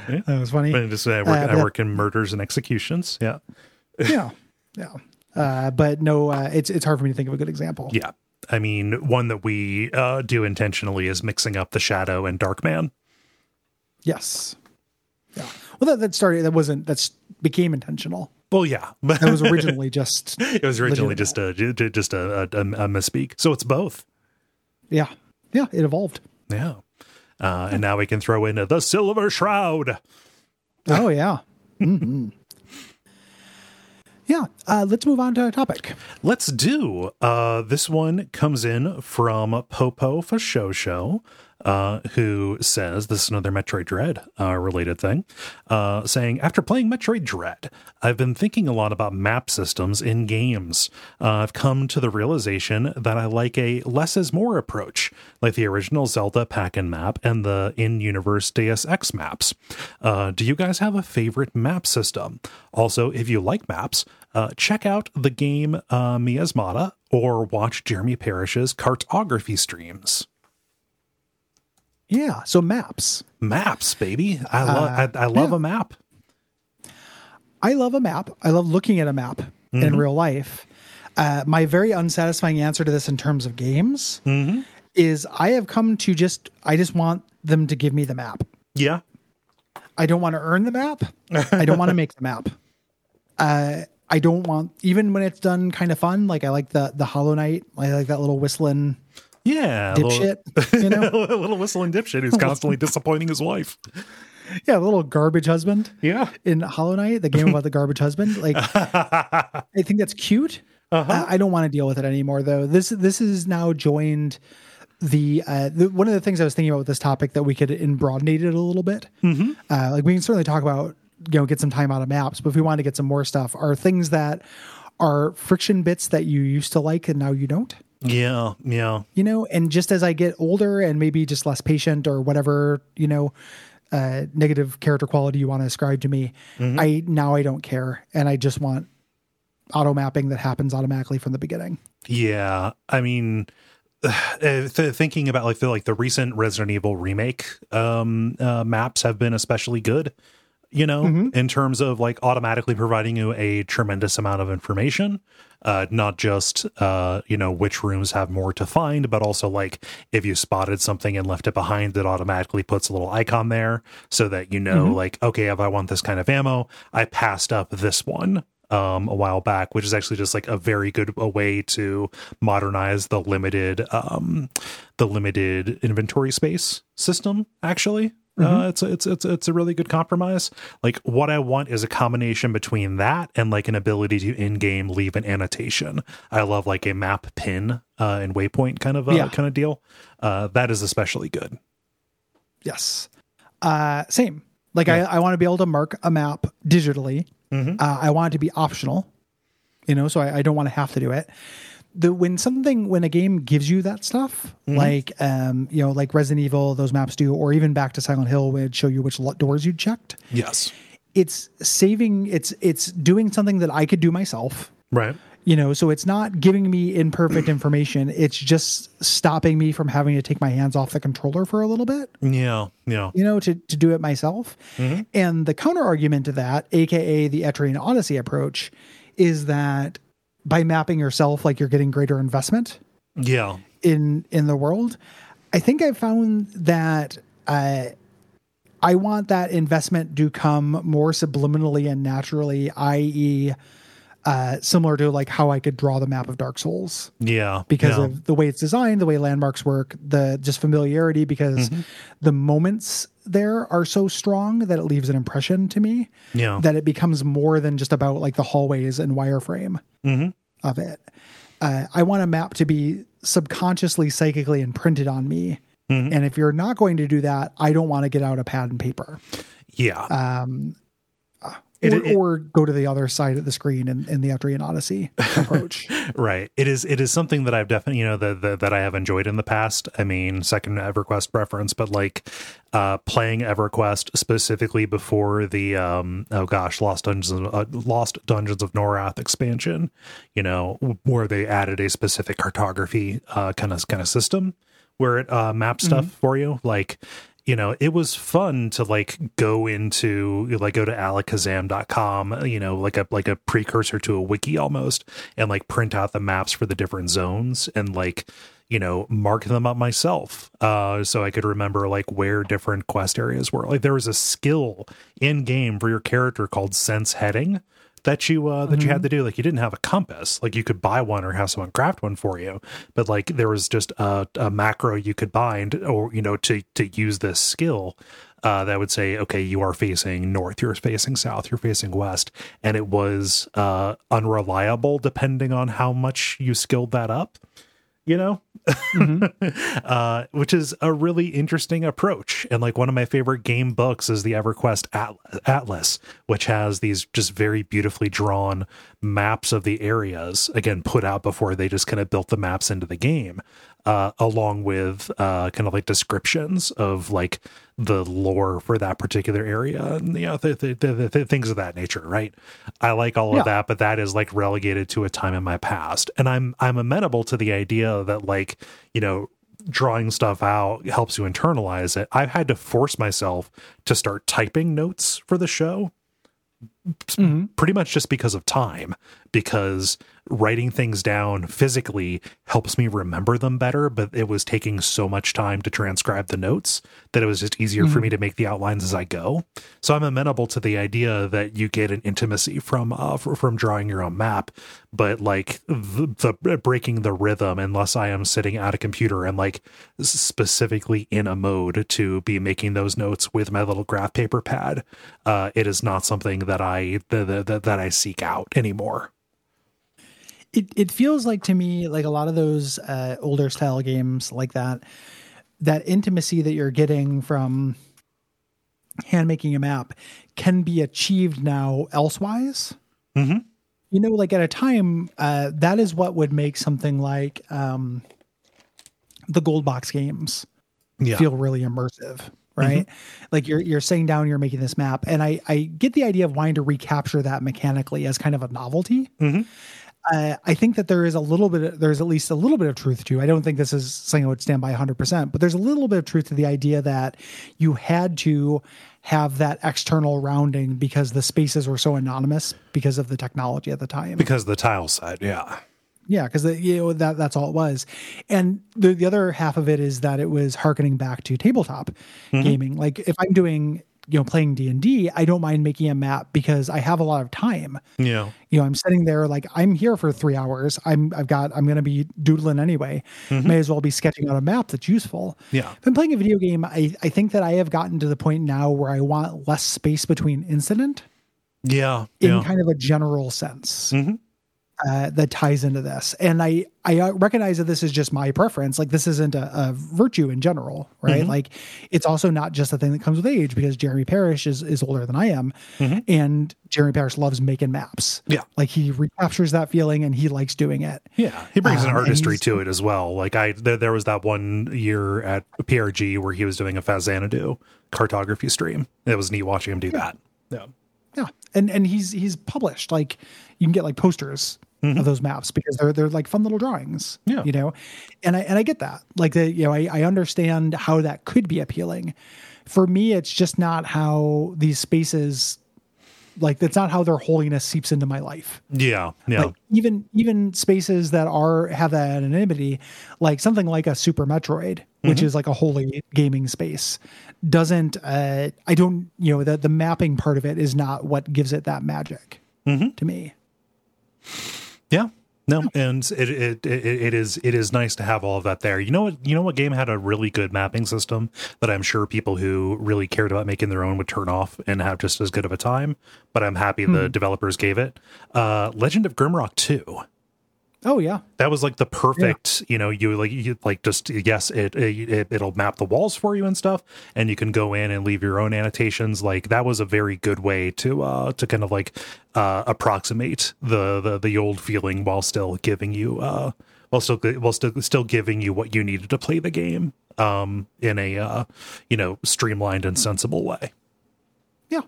that was funny. And just I work, Uh, I work in murders and executions. Yeah. yeah, yeah. Uh, but no, uh, it's it's hard for me to think of a good example. Yeah. I mean, one that we uh, do intentionally is mixing up the Shadow and Darkman. Yes. Yeah. Well, that that started. That wasn't. That's became intentional. Well, yeah, but That was originally just. it was originally legitimate. just a ju- ju- just a, a, a misspeak. So it's both. Yeah. Yeah. It evolved. Yeah. Uh, and now we can throw in the Silver Shroud. Oh yeah. hmm Yeah. Uh, let's move on to our topic. Let's do. Uh, this one comes in from Popo for Show Show, uh, who says this is another Metroid Dread uh, related thing, uh, saying after playing Metroid Dread, I've been thinking a lot about map systems in games. Uh, I've come to the realization that I like a less is more approach, like the original Zelda pack and map and the in-universe Deus Ex maps. Uh, do you guys have a favorite map system? Also, if you like maps, uh, check out the game uh, Miasmata or watch Jeremy Parish's cartography streams. Yeah. So maps. Maps, baby. I, lo- Uh, I, I love yeah. a map. I love a map. I love looking at a map in real life. Uh, my very unsatisfying answer to this in terms of games is I have come to just I just want them to give me the map. Yeah. I don't want to earn the map. I don't want to make the map. Uh, I don't want even when it's done kind of fun. Like I like the the Hollow Knight. I like that little whistling Yeah. dipshit. You know, a little whistling dipshit who's constantly disappointing his wife. yeah, a little garbage husband Yeah. in Hollow Knight, the game about the garbage husband. Like I think that's cute. Uh-huh. I, I don't want to deal with it anymore, though. This this is now joined the, uh, the one of the things I was thinking about with this topic that we could embroadenate it a little bit. Mm-hmm. Uh, like we can certainly talk about you know get some time out of maps, but if we want to get some more stuff, are things that are friction bits that you used to like and now you don't. Yeah. Yeah. You know, and just as I get older and maybe just less patient or whatever, you know, uh, negative character quality you want to ascribe to me, I now I don't care, and I just want auto mapping that happens automatically from the beginning. Yeah, I mean, uh, th- thinking about like the like the recent Resident Evil remake um, uh, maps have been especially good. You know, in terms of like automatically providing you a tremendous amount of information, uh, not just uh, you know which rooms have more to find, but also like if you spotted something and left it behind, it automatically puts a little icon there so that you know like okay, if I want this kind of ammo, I passed up this one um, a while back, which is actually just like a very good a way to modernize the limited um, the limited inventory space system. Actually, uh, it's a, it's it's it's a really good compromise. Like what I want is a combination between that and like an ability to in game leave an annotation. I love like a map pin uh, and waypoint kind of uh, Yeah. kind of deal. Uh, that is especially good. Yes. Uh, same. Like I, I want to be able to mark a map digitally. Uh, I want it to be optional, you know, so I, I don't want to have to do it. The when something when a game gives you that stuff, like um, you know, like Resident Evil, those maps do, or even back to Silent Hill, would show you which doors you checked. Yes. It's saving. It's it's doing something that I could do myself. Right. You know, so it's not giving me imperfect information. It's just stopping me from having to take my hands off the controller for a little bit Yeah. Yeah. you know, to, to do it myself. And the counter argument to that, aka the Etrian Odyssey approach, is that by mapping yourself, like you're getting greater investment Yeah. in in the world. I think I found that uh, I want that investment to come more subliminally and naturally, i.e., uh, similar to like how I could draw the map of Dark Souls Yeah. because yeah. of the way it's designed, the way landmarks work, the just familiarity, because Mm-hmm. the moments there are so strong that it leaves an impression to me Yeah. that it becomes more than just about like the hallways and wireframe Mm-hmm. of it. Uh, I want a map to be subconsciously, psychically imprinted on me. Mm-hmm. And if you're not going to do that, I don't want to get out a pad and paper yeah. um, It- or, it- or go to the other side of the screen in, in the Etrian Odyssey approach. Right. It is. It is something that I've definitely, you know, that that that I have enjoyed in the past. I mean, second EverQuest reference, but like uh playing EverQuest specifically before the um oh gosh, Lost Dungeons, of- uh, Lost Dungeons of Norath expansion. You know, where they added a specific cartography uh kind of kind of system where it uh maps stuff for you, like. You know, it was fun to like go into like go to allakhazam.com, you know, like a like a precursor to a wiki almost, and like print out the maps for the different zones and like you know mark them up myself. Uh so i could remember like where different quest areas were. Like there was a skill in game for your character called sense heading that you uh that you had to do. Like you didn't have a compass. Like you could buy one or have someone craft one for you. But like there was just a, a macro you could bind or you know to to use this skill uh, that would say, okay, you are facing north, you're facing south, you're facing west, and it was uh, unreliable depending on how much you skilled that up you know uh which is a really interesting approach. And like one of my favorite game books is the everquest At- atlas which has these just very beautifully drawn maps of the areas again put out before they just kind of built the maps into the game uh along with uh kind of like descriptions of like the lore for that particular area and you know th- th- th- th- things of that nature right? I like all Yeah. of that but that is like relegated to a time in my past. And i'm i'm amenable to the idea that like you know drawing stuff out helps you internalize it i've had to force myself to start typing notes for the show mm-hmm. pretty much just because of time, because writing things down physically helps me remember them better, but it was taking so much time to transcribe the notes that it was just easier mm-hmm. for me to make the outlines as I go. So I'm amenable to the idea that you get an intimacy from uh, from drawing your own map, but like the, the breaking the rhythm unless I am sitting at a computer and like specifically in a mode to be making those notes with my little graph paper pad, uh, it is not something that I that, that, that I seek out anymore. It it feels like to me like a lot of those uh, older style games like that, that intimacy that you're getting from hand making a map can be achieved now elsewise. Mm-hmm. You know, like at a time, uh, that is what would make something like um, the gold box games yeah. feel really immersive right? Mm-hmm. Like you're you're sitting down, you're making this map, and I I get the idea of wanting to recapture that mechanically as kind of a novelty. Mm-hmm. Uh, I think that there is a little bit, there's at least a little bit of truth to. I don't think this is something I would stand by 100%, but there's a little bit of truth to the idea that you had to have that external rounding because the spaces were so anonymous because of the technology at the time. Because the tile side, yeah. Yeah, because you know that that's all it was, and the the other half of it is that it was harkening back to tabletop mm-hmm. gaming. Like if I'm doing you know playing d&d i don't mind making a map because i have a lot of time. Yeah. You know i'm sitting there like i'm here for three hours. I'm i've got i'm gonna be doodling anyway. Mm-hmm. may as well be sketching out a map that's useful. Yeah. If i'm playing a video game. I i think that i have gotten to the point now where i want less space between incident yeah in yeah. kind of a general sense. Mm-hmm uh, that ties into this. And I I uh, recognize that this is just my preference. Like this isn't a, a virtue in general, right? Mm-hmm. Like it's also not just a thing that comes with age because Jeremy Parish is is older than I am, mm-hmm. and Jeremy Parish loves making maps. Yeah, like he recaptures that feeling and he likes doing it. Yeah, he brings um, an artistry to it as well. Like I there, there was that one year at PRG where he was doing a Faxanadu cartography stream. It was neat watching him do yeah. that. Yeah. Yeah. And and he's he's published like you can get like posters mm-hmm. of those maps because they're they're like fun little drawings. Yeah. You know? And I and I get that. Like the you know, I, I understand how that could be appealing. For me, it's just not how these spaces like that's not how their holiness seeps into my life. Yeah, yeah. Like even even spaces that are have that anonymity, like something like a Super Metroid, which mm-hmm. is like a holy gaming space, doesn't. uh I don't. You know, the the mapping part of it is not what gives it that magic mm-hmm. to me. Yeah. No, and it, it, it it is it is nice to have all of that there. You know what? You know what game had a really good mapping system that I'm sure people who really cared about making their own would turn off and have just as good of a time. But I'm happy hmm. the developers gave it. Uh, Legend of Grimrock Two. Oh yeah, that was like the perfect. Yeah. You know, you like you like just yes, it, it it'll map the walls for you and stuff, and you can go in and leave your own annotations. Like that was a very good way to uh to kind of like uh approximate the the the old feeling while still giving you uh while still while still still giving you what you needed to play the game um in a uh you know streamlined and sensible way. Yeah.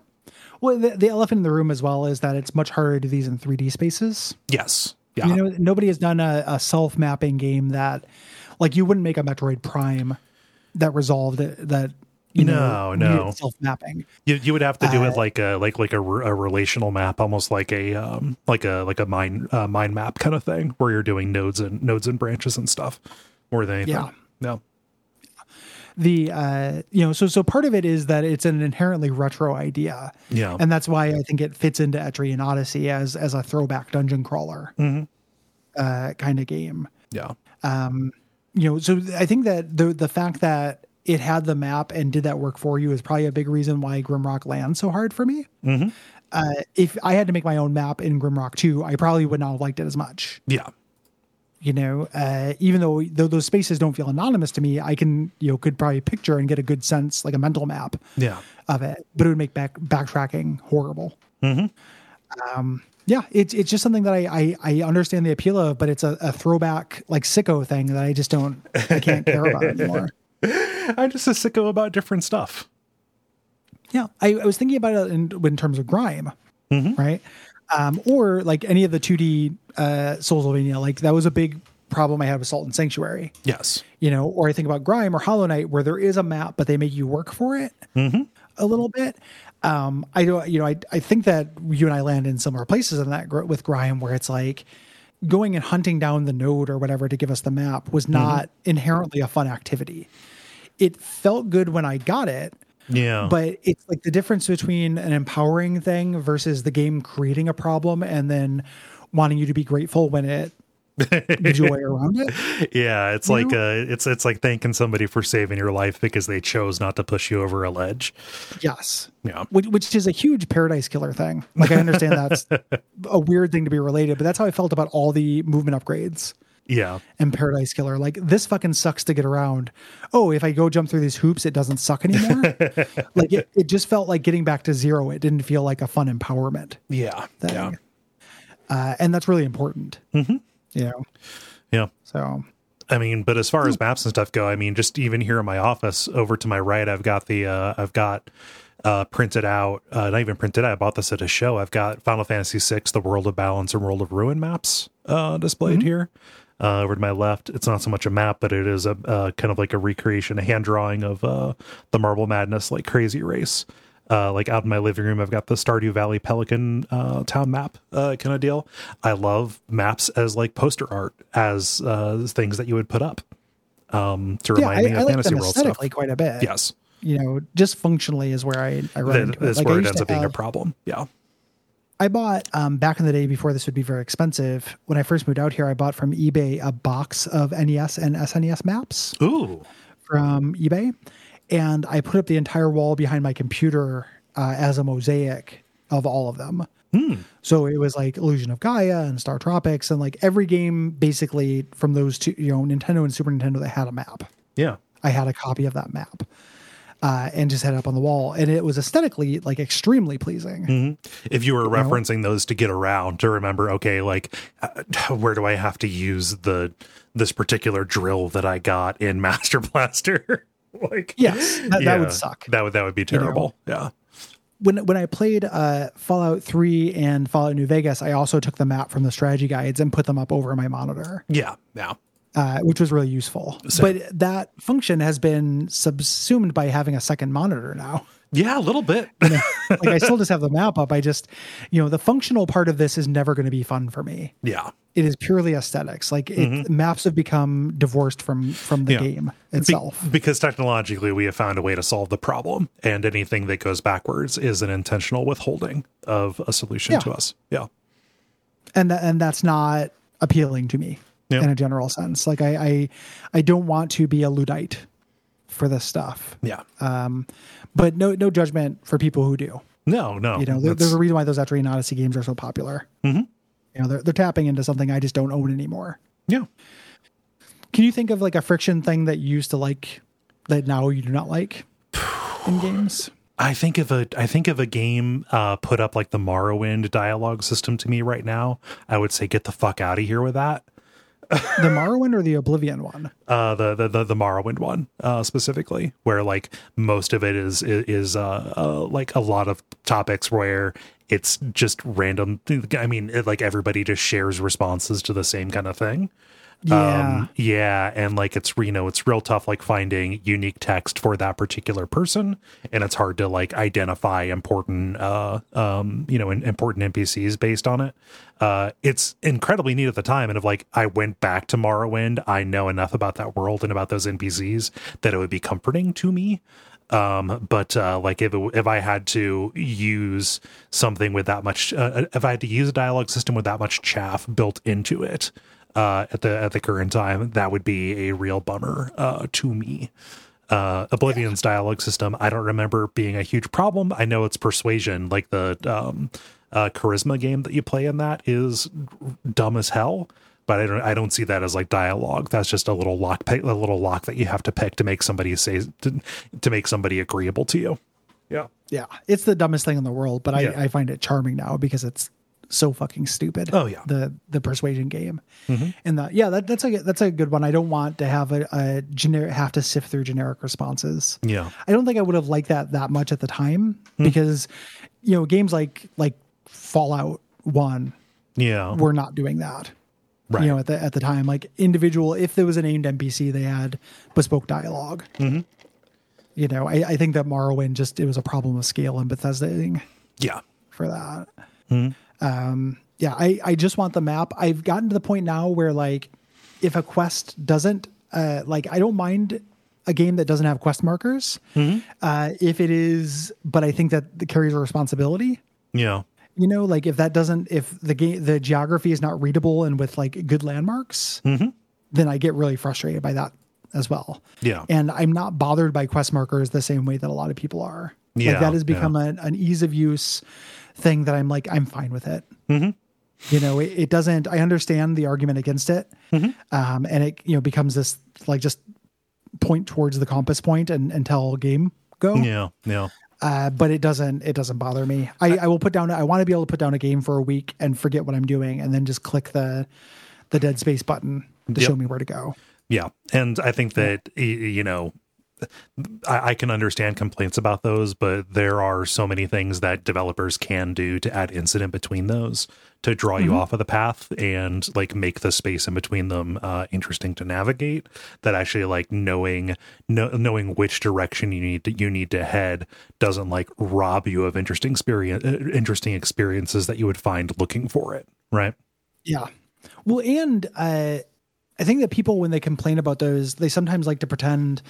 Well, the, the elephant in the room as well is that it's much harder to do these in 3D spaces. Yes. Yeah. You know, nobody has done a, a self mapping game that, like, you wouldn't make a Metroid Prime that resolved it, that you no, know, no self mapping. You you would have to do uh, it like a like like a, a, relational map, almost like a um like a like a mind uh, mind map kind of thing, where you're doing nodes and nodes and branches and stuff more than anything. Yeah. No. The uh you know so so part of it is that it's an inherently retro idea. Yeah. And that's why I think it fits into Etrian Odyssey as as a throwback dungeon crawler mm-hmm. uh kind of game. Yeah. Um you know so I think that the the fact that it had the map and did that work for you is probably a big reason why Grimrock lands so hard for me. Mm-hmm. Uh, if I had to make my own map in Grimrock 2, I probably would not have liked it as much. Yeah. You know, uh, even though, though those spaces don't feel anonymous to me, I can, you know, could probably picture and get a good sense, like a mental map yeah. of it, but it would make back backtracking horrible. Mm-hmm. Um, yeah, it's it's just something that I, I, I understand the appeal of, but it's a, a throwback like sicko thing that I just don't I can't care about anymore. I'm just a sicko about different stuff. Yeah, I, I was thinking about it in, in terms of grime, mm-hmm. right? Um, or like any of the 2D uh, Soulsylvania, like that was a big problem I had with Salt and Sanctuary. Yes, you know, or I think about Grime or Hollow Knight, where there is a map, but they make you work for it. Mm-hmm. a little bit. Um, I don't, you know, I, I think that you and I land in similar places in that gr- with Grime, where it's like going and hunting down the node or whatever to give us the map was not inherently a fun activity. It felt good when I got it, Yeah. but it's like the difference between an empowering thing versus the game creating a problem and then wanting you to be grateful when it gives you a way around it. yeah, it's You like uh it's it's like thanking somebody for saving your life because they chose not to push you over a ledge. Yes. Yeah. Which, which is a huge paradise killer thing. Like I understand that's a weird thing to be related, but that's how I felt about all the movement upgrades Yeah. and Paradise Killer. Like this fucking sucks to get around. Oh, if I go jump through these hoops, it doesn't suck anymore. like it, it just felt like getting back to zero. It didn't feel like a fun empowerment Yeah. thing. Yeah. Uh, and that's really important. Mm-hmm. You know, Yeah. so I mean, but as far as maps and stuff go, I mean, just even here in my office, over to my right, I've got the uh, I've got uh, printed out, uh, not even printed out. I bought this at a show. I've got Final Fantasy VI, the World of Balance and World of Ruin maps uh, displayed here. Uh, over to my left, it's not so much a map, but it is a uh, kind of like a recreation, a hand drawing of uh, the Marble Madness, like Crazy Race. Uh, like out in my living room, I've got the Stardew Valley Pelican uh, town map uh, kind of deal. I love maps as like poster art, as uh, things that you would put up um, to yeah, remind I, me I of like Fantasy World stuff. quite a bit. Yes, You know, just functionally is where I, I run that, it. that's Like, I where it used ends up being a problem. Yeah. I bought um, back in the day before this would be very expensive. When I first moved out here, I bought from eBay a box of NES and SNES maps Ooh. from eBay, and I put up the entire wall behind my computer uh, as a mosaic of all of them. So it was like Illusion of Gaia and StarTropics and like every game basically from those two, you know, Nintendo and Super Nintendo that had a map. Yeah. I had a copy of that map. Uh, and just had it up on the wall, and it was aesthetically like extremely pleasing. If you were referencing those to get around to remember, okay, like uh, where do I have to use the this particular drill that I got in Master Blaster? like, Yes, that, that would suck. That would that would be terrible. Yeah. when when I played uh, Fallout Three and Fallout New Vegas, I also took the map from the strategy guides and put them up over my monitor, Yeah. Yeah. Uh, which was really useful. But that function has been subsumed by having a second monitor now. Yeah, a little bit. like I still just have the map up. I just, you know, the functional part of this is never going to be fun for me. yeah. It is purely aesthetics. Like it, maps have become divorced from from the Mm-hmm. Yeah. game Be- itself. because technologically we have found a way to solve the problem and anything that goes backwards is an intentional withholding of a solution Yeah. to us yeah and that, and that's not appealing to me Yeah. in a general sense. Like I, I, I don't want to be a luddite for this stuff. yeah Um, but no, no judgment for people who do. no no You know, there, there's a reason why those Etrian Odyssey games are so popular. Mm-hmm. You know, they're they're tapping into something I just don't own anymore. yeah Can you think of like a friction thing that you used to like that now you do not like in games? I think of a I think of a game uh, put up like the Morrowind dialogue system to me right now. I would say get the fuck out of here with that. The Morrowind or the Oblivion one? Uh, the the the, the Morrowind one uh, specifically, where like most of it is is, is uh, uh, like a lot of topics where it's just random. I mean, it, like everybody just shares responses to the same kind of thing. Yeah. Um, yeah, and like it's you know it's real tough like finding unique text for that particular person, and it's hard to like identify important uh um you know in, important NPCs based on it. Uh, it's incredibly neat at the time, and if like I went back to Morrowind, I know enough about that world and about those NPCs that it would be comforting to me. Um, but uh, like if if I had to use something with that much, uh, if I had to use a dialogue system with that much chaff built into it, uh, at the at the current time, that would be a real bummer uh, to me. Uh, Oblivion's dialogue system, I don't remember being a huge problem. I know it's persuasion, like the um, uh, charisma game that you play in that is dumb as hell. But I don't, I don't see that as like dialogue. That's just a little lock, pick, a little lock that you have to pick to make somebody say to, to make somebody agreeable to you. Yeah, Yeah. It's the dumbest thing in the world, but Yeah. I, I find it charming now because it's so fucking stupid. Oh, yeah. The the persuasion game. Mm-hmm. And the yeah, that, that's a that's a good one. I don't want to have a, a generic have to sift through generic responses. yeah, I don't think I would have liked that that much at the time hmm. because you know, games like like Fallout 1 yeah. were not doing that. Right. You know, at the at the time, like individual, if there was a named NPC, they had bespoke dialog mm-hmm. You know, I, I think that Morrowind just it was a problem of scale and Bethesda Yeah. for that. Mm-hmm. Um, yeah, I, I just want the map. I've gotten to the point now where like if a quest doesn't uh, like I don't mind a game that doesn't have quest markers uh, if it is, but I think that carries a responsibility. Yeah. You know, like if that doesn't, if the game, the geography is not readable and with like good landmarks, then I get really frustrated by that as well. Yeah. And I'm not bothered by quest markers the same way that a lot of people are. Yeah, like that has become an, an ease of use thing that I'm like, I'm fine with it. You know, it, it doesn't, I understand the argument against it. Um, and it, you know, becomes this like just point towards the compass point and, and tell game go Yeah. Yeah. uh, but it doesn't it doesn't bother me. I, I will put down I want to be able to put down a game for a week and forget what I'm doing and then just click the the dead space button to Yep. show me where to go. Yeah, and I think that you know, I, I can understand complaints about those, but there are so many things that developers can do to add incident between those to draw you off of the path and like make the space in between them uh, interesting to navigate. That actually like knowing know, knowing which direction you need to you need to head doesn't like rob you of interesting experience uh, interesting experiences that you would find looking for it. Right. Yeah. Well, and uh, I think that people when they complain about those, they sometimes like to pretend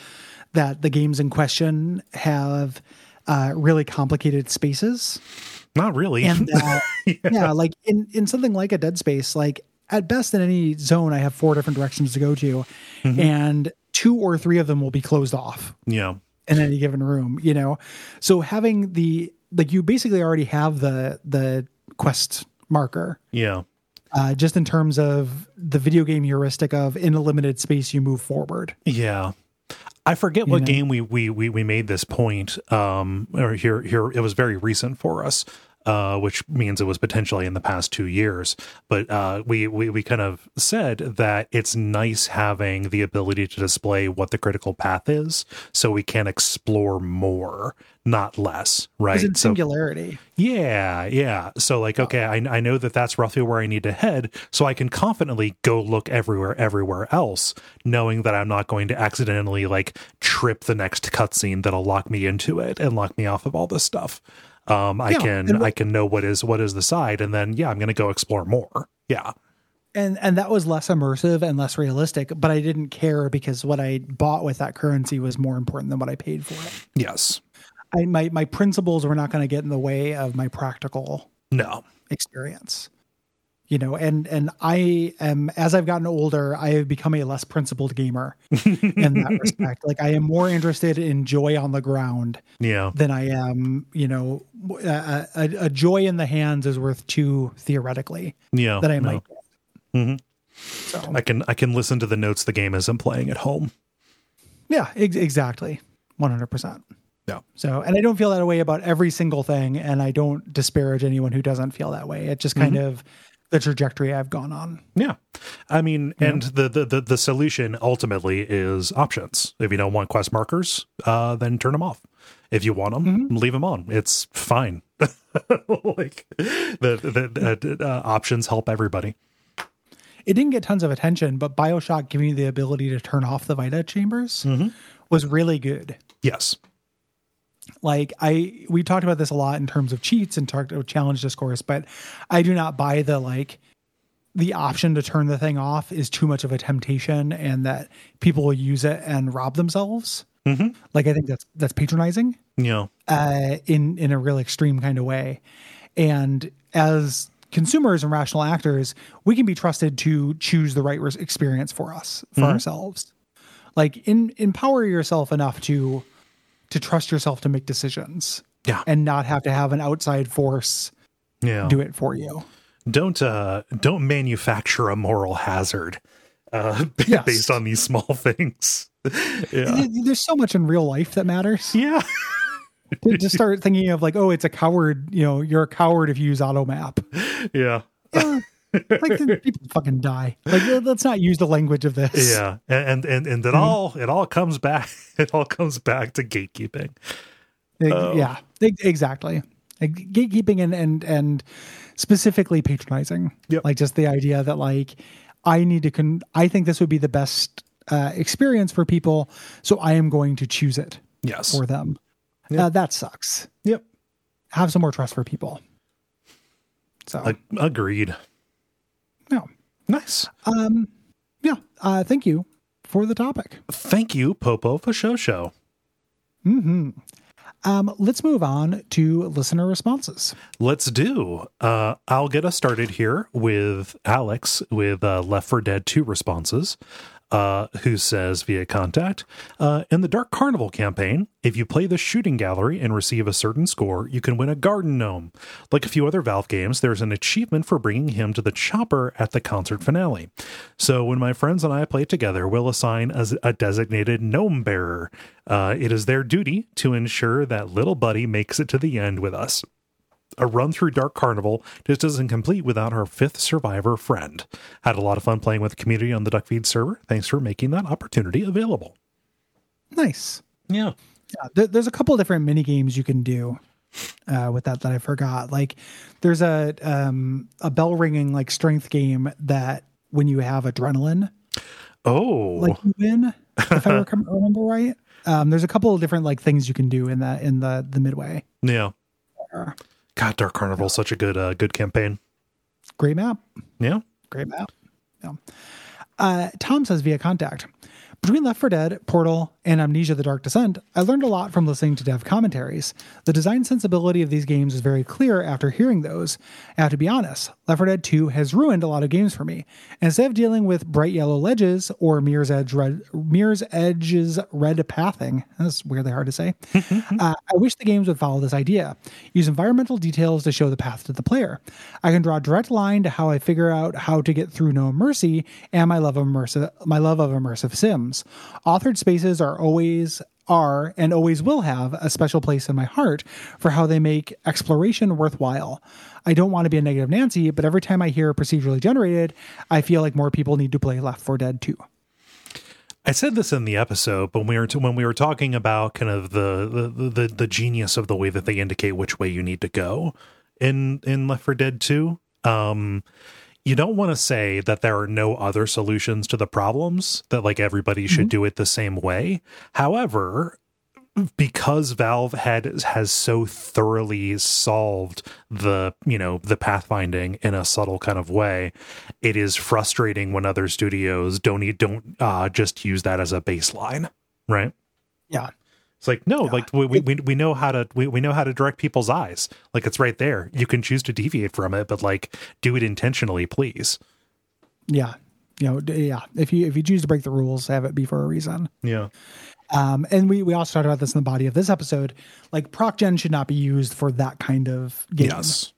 that the games in question have uh, really complicated spaces. Not really. and uh, yeah. like in in something like a dead space like at best in any zone i have four different directions to go to and two or three of them will be closed off yeah. in any given room you know so having the like you basically already have the the quest marker Yeah. uh, just in terms of the video game heuristic of in a limited space you move forward Yeah. I forget what know? game we, we we we made this point. Um, or here here it was very recent for us, uh, which means it was potentially in the past two years. But uh, we we we kind of said that it's nice having the ability to display what the critical path is, so we can explore more, not less. Right. So- singularity yeah, yeah. So like, okay, I, I know that that's roughly where I need to head, so I can confidently go look everywhere, everywhere else, knowing that I'm not going to accidentally like trip the next cutscene that'll lock me into it and lock me off of all this stuff. Um, I Yeah, can what- I can know what is what is the side, and then yeah, I'm going to go explore more. Yeah, and and that was less immersive and less realistic but i didn't care because what i bought with that currency was more important than what i paid for it. Yes, I, my my principles were not going to get in the way of my practical no, experience you know and and i am as i've gotten older i have become a less principled gamer in that respect like i am more interested in joy on the ground yeah, than i am you know a, a, a joy in the hands is worth two theoretically yeah. that i no. might get Mhm. so I can I can listen to the notes the game isn't playing at home. yeah ex- exactly 100% Yeah, So, and I don't feel that way about every single thing, and I don't disparage anyone who doesn't feel that way. It just kind of the trajectory I've gone on. Yeah. I mean, and the, the the the solution ultimately is options. If you don't want quest markers, uh, then turn them off. If you want them, leave them on. It's fine. like the the, the uh, options help everybody. It didn't get tons of attention, but Bioshock giving you the ability to turn off the Vita chambers was really good. Yes. Like I, we talked about this a lot in terms of cheats and talked about challenge discourse, but I do not buy the like the option to turn the thing off is too much of a temptation, and that people will use it and rob themselves. Like I think that's that's patronizing. Yeah. uh, in in a real extreme kind of way. And as consumers and rational actors, we can be trusted to choose the right experience for us for ourselves. Like in empower yourself enough to to trust yourself to make decisions Yeah. and not have to have an outside force Yeah. do it for you. Don't uh don't manufacture a moral hazard uh Yes. based on these small things. yeah. There's so much in real life that matters. Yeah. to, to start thinking of like, oh, it's a coward. You know, you're a coward if you use auto map. Yeah. Like people fucking die. Like let's not use the language of this. Yeah, and and and it all it all comes back. It all comes back to gatekeeping. Ex- Oh. Yeah, exactly. Like, gatekeeping and and and specifically patronizing. Yep. Like just the idea that like I need to. Con- I think this would be the best uh, experience for people, so I am going to choose it Yes. for them. Yeah. Uh, that sucks. Yep. Have some more trust for people. So Ag- agreed. No, Nice. Um, yeah. Uh, thank you for the topic. Thank you, Popo for show show. Mm Um, let's move on to listener responses. Let's do. Uh, I'll get us started here with Alex with uh, Left 4 Dead 2 responses. Uh, who says via contact uh, in the Dark Carnival campaign, if you play the shooting gallery and receive a certain score, you can win a garden gnome. Like a few other Valve games, there's an achievement for bringing him to the chopper at the concert finale. So when my friends and I play together, we'll assign a, a designated gnome bearer. Uh, it is their duty to ensure that little buddy makes it to the end with us a run through Dark Carnival just isn't complete without our fifth survivor friend. Had a lot of fun playing with the community on the Duckfeed server. Thanks for making that opportunity available. Nice. Yeah. Yeah, there, there's a couple of different mini games you can do uh, with that that I forgot. Like, there's a um, a bell ringing like strength game that when you have adrenaline, Oh, like you win. if I remember right, um, there's a couple of different like things you can do in that in the the midway. yeah. God, Dark Carnival such a good uh, good campaign. Great map. Yeah. Great map. Yeah. Uh, Tom says via contact. Between Left 4 Dead, Portal, and Amnesia The Dark Descent, I learned a lot from listening to dev commentaries. The design sensibility of these games is very clear after hearing those. I have to be honest, Left 4 Dead 2 has ruined a lot of games for me. Instead of dealing with bright yellow ledges or Mirror's Edge red, Mirror's Edge's red pathing, that's weirdly hard to say, uh, I wish the games would follow this idea. Use environmental details to show the path to the player. I can draw a direct line to how I figure out how to get through No Mercy and my love of immersive my love of immersive sims. Authored spaces are always are and always will have a special place in my heart for how they make exploration worthwhile. I don't want to be a negative Nancy, but every time I hear procedurally generated, I feel like more people need to play Left 4 Dead 2. I said this in the episode, but when we were t- when we were talking about kind of the, the the the genius of the way that they indicate which way you need to go in in Left 4 Dead 2. Um, you don't want to say that there are no other solutions to the problems that like everybody should do it the same way. However, because Valve had has so thoroughly solved the you know the pathfinding in a subtle kind of way, it is frustrating when other studios don't don't uh, just use that as a baseline, right? Yeah. It's like no, like we, we we know how to we, we know how to direct people's eyes. Like it's right there. You can choose to deviate from it, but like do it intentionally, please. Yeah. You know, yeah. If you if you choose to break the rules, have it be for a reason. Yeah. Um, and we, we also talked about this in the body of this episode. Like proc gen should not be used for that kind of game. Yes.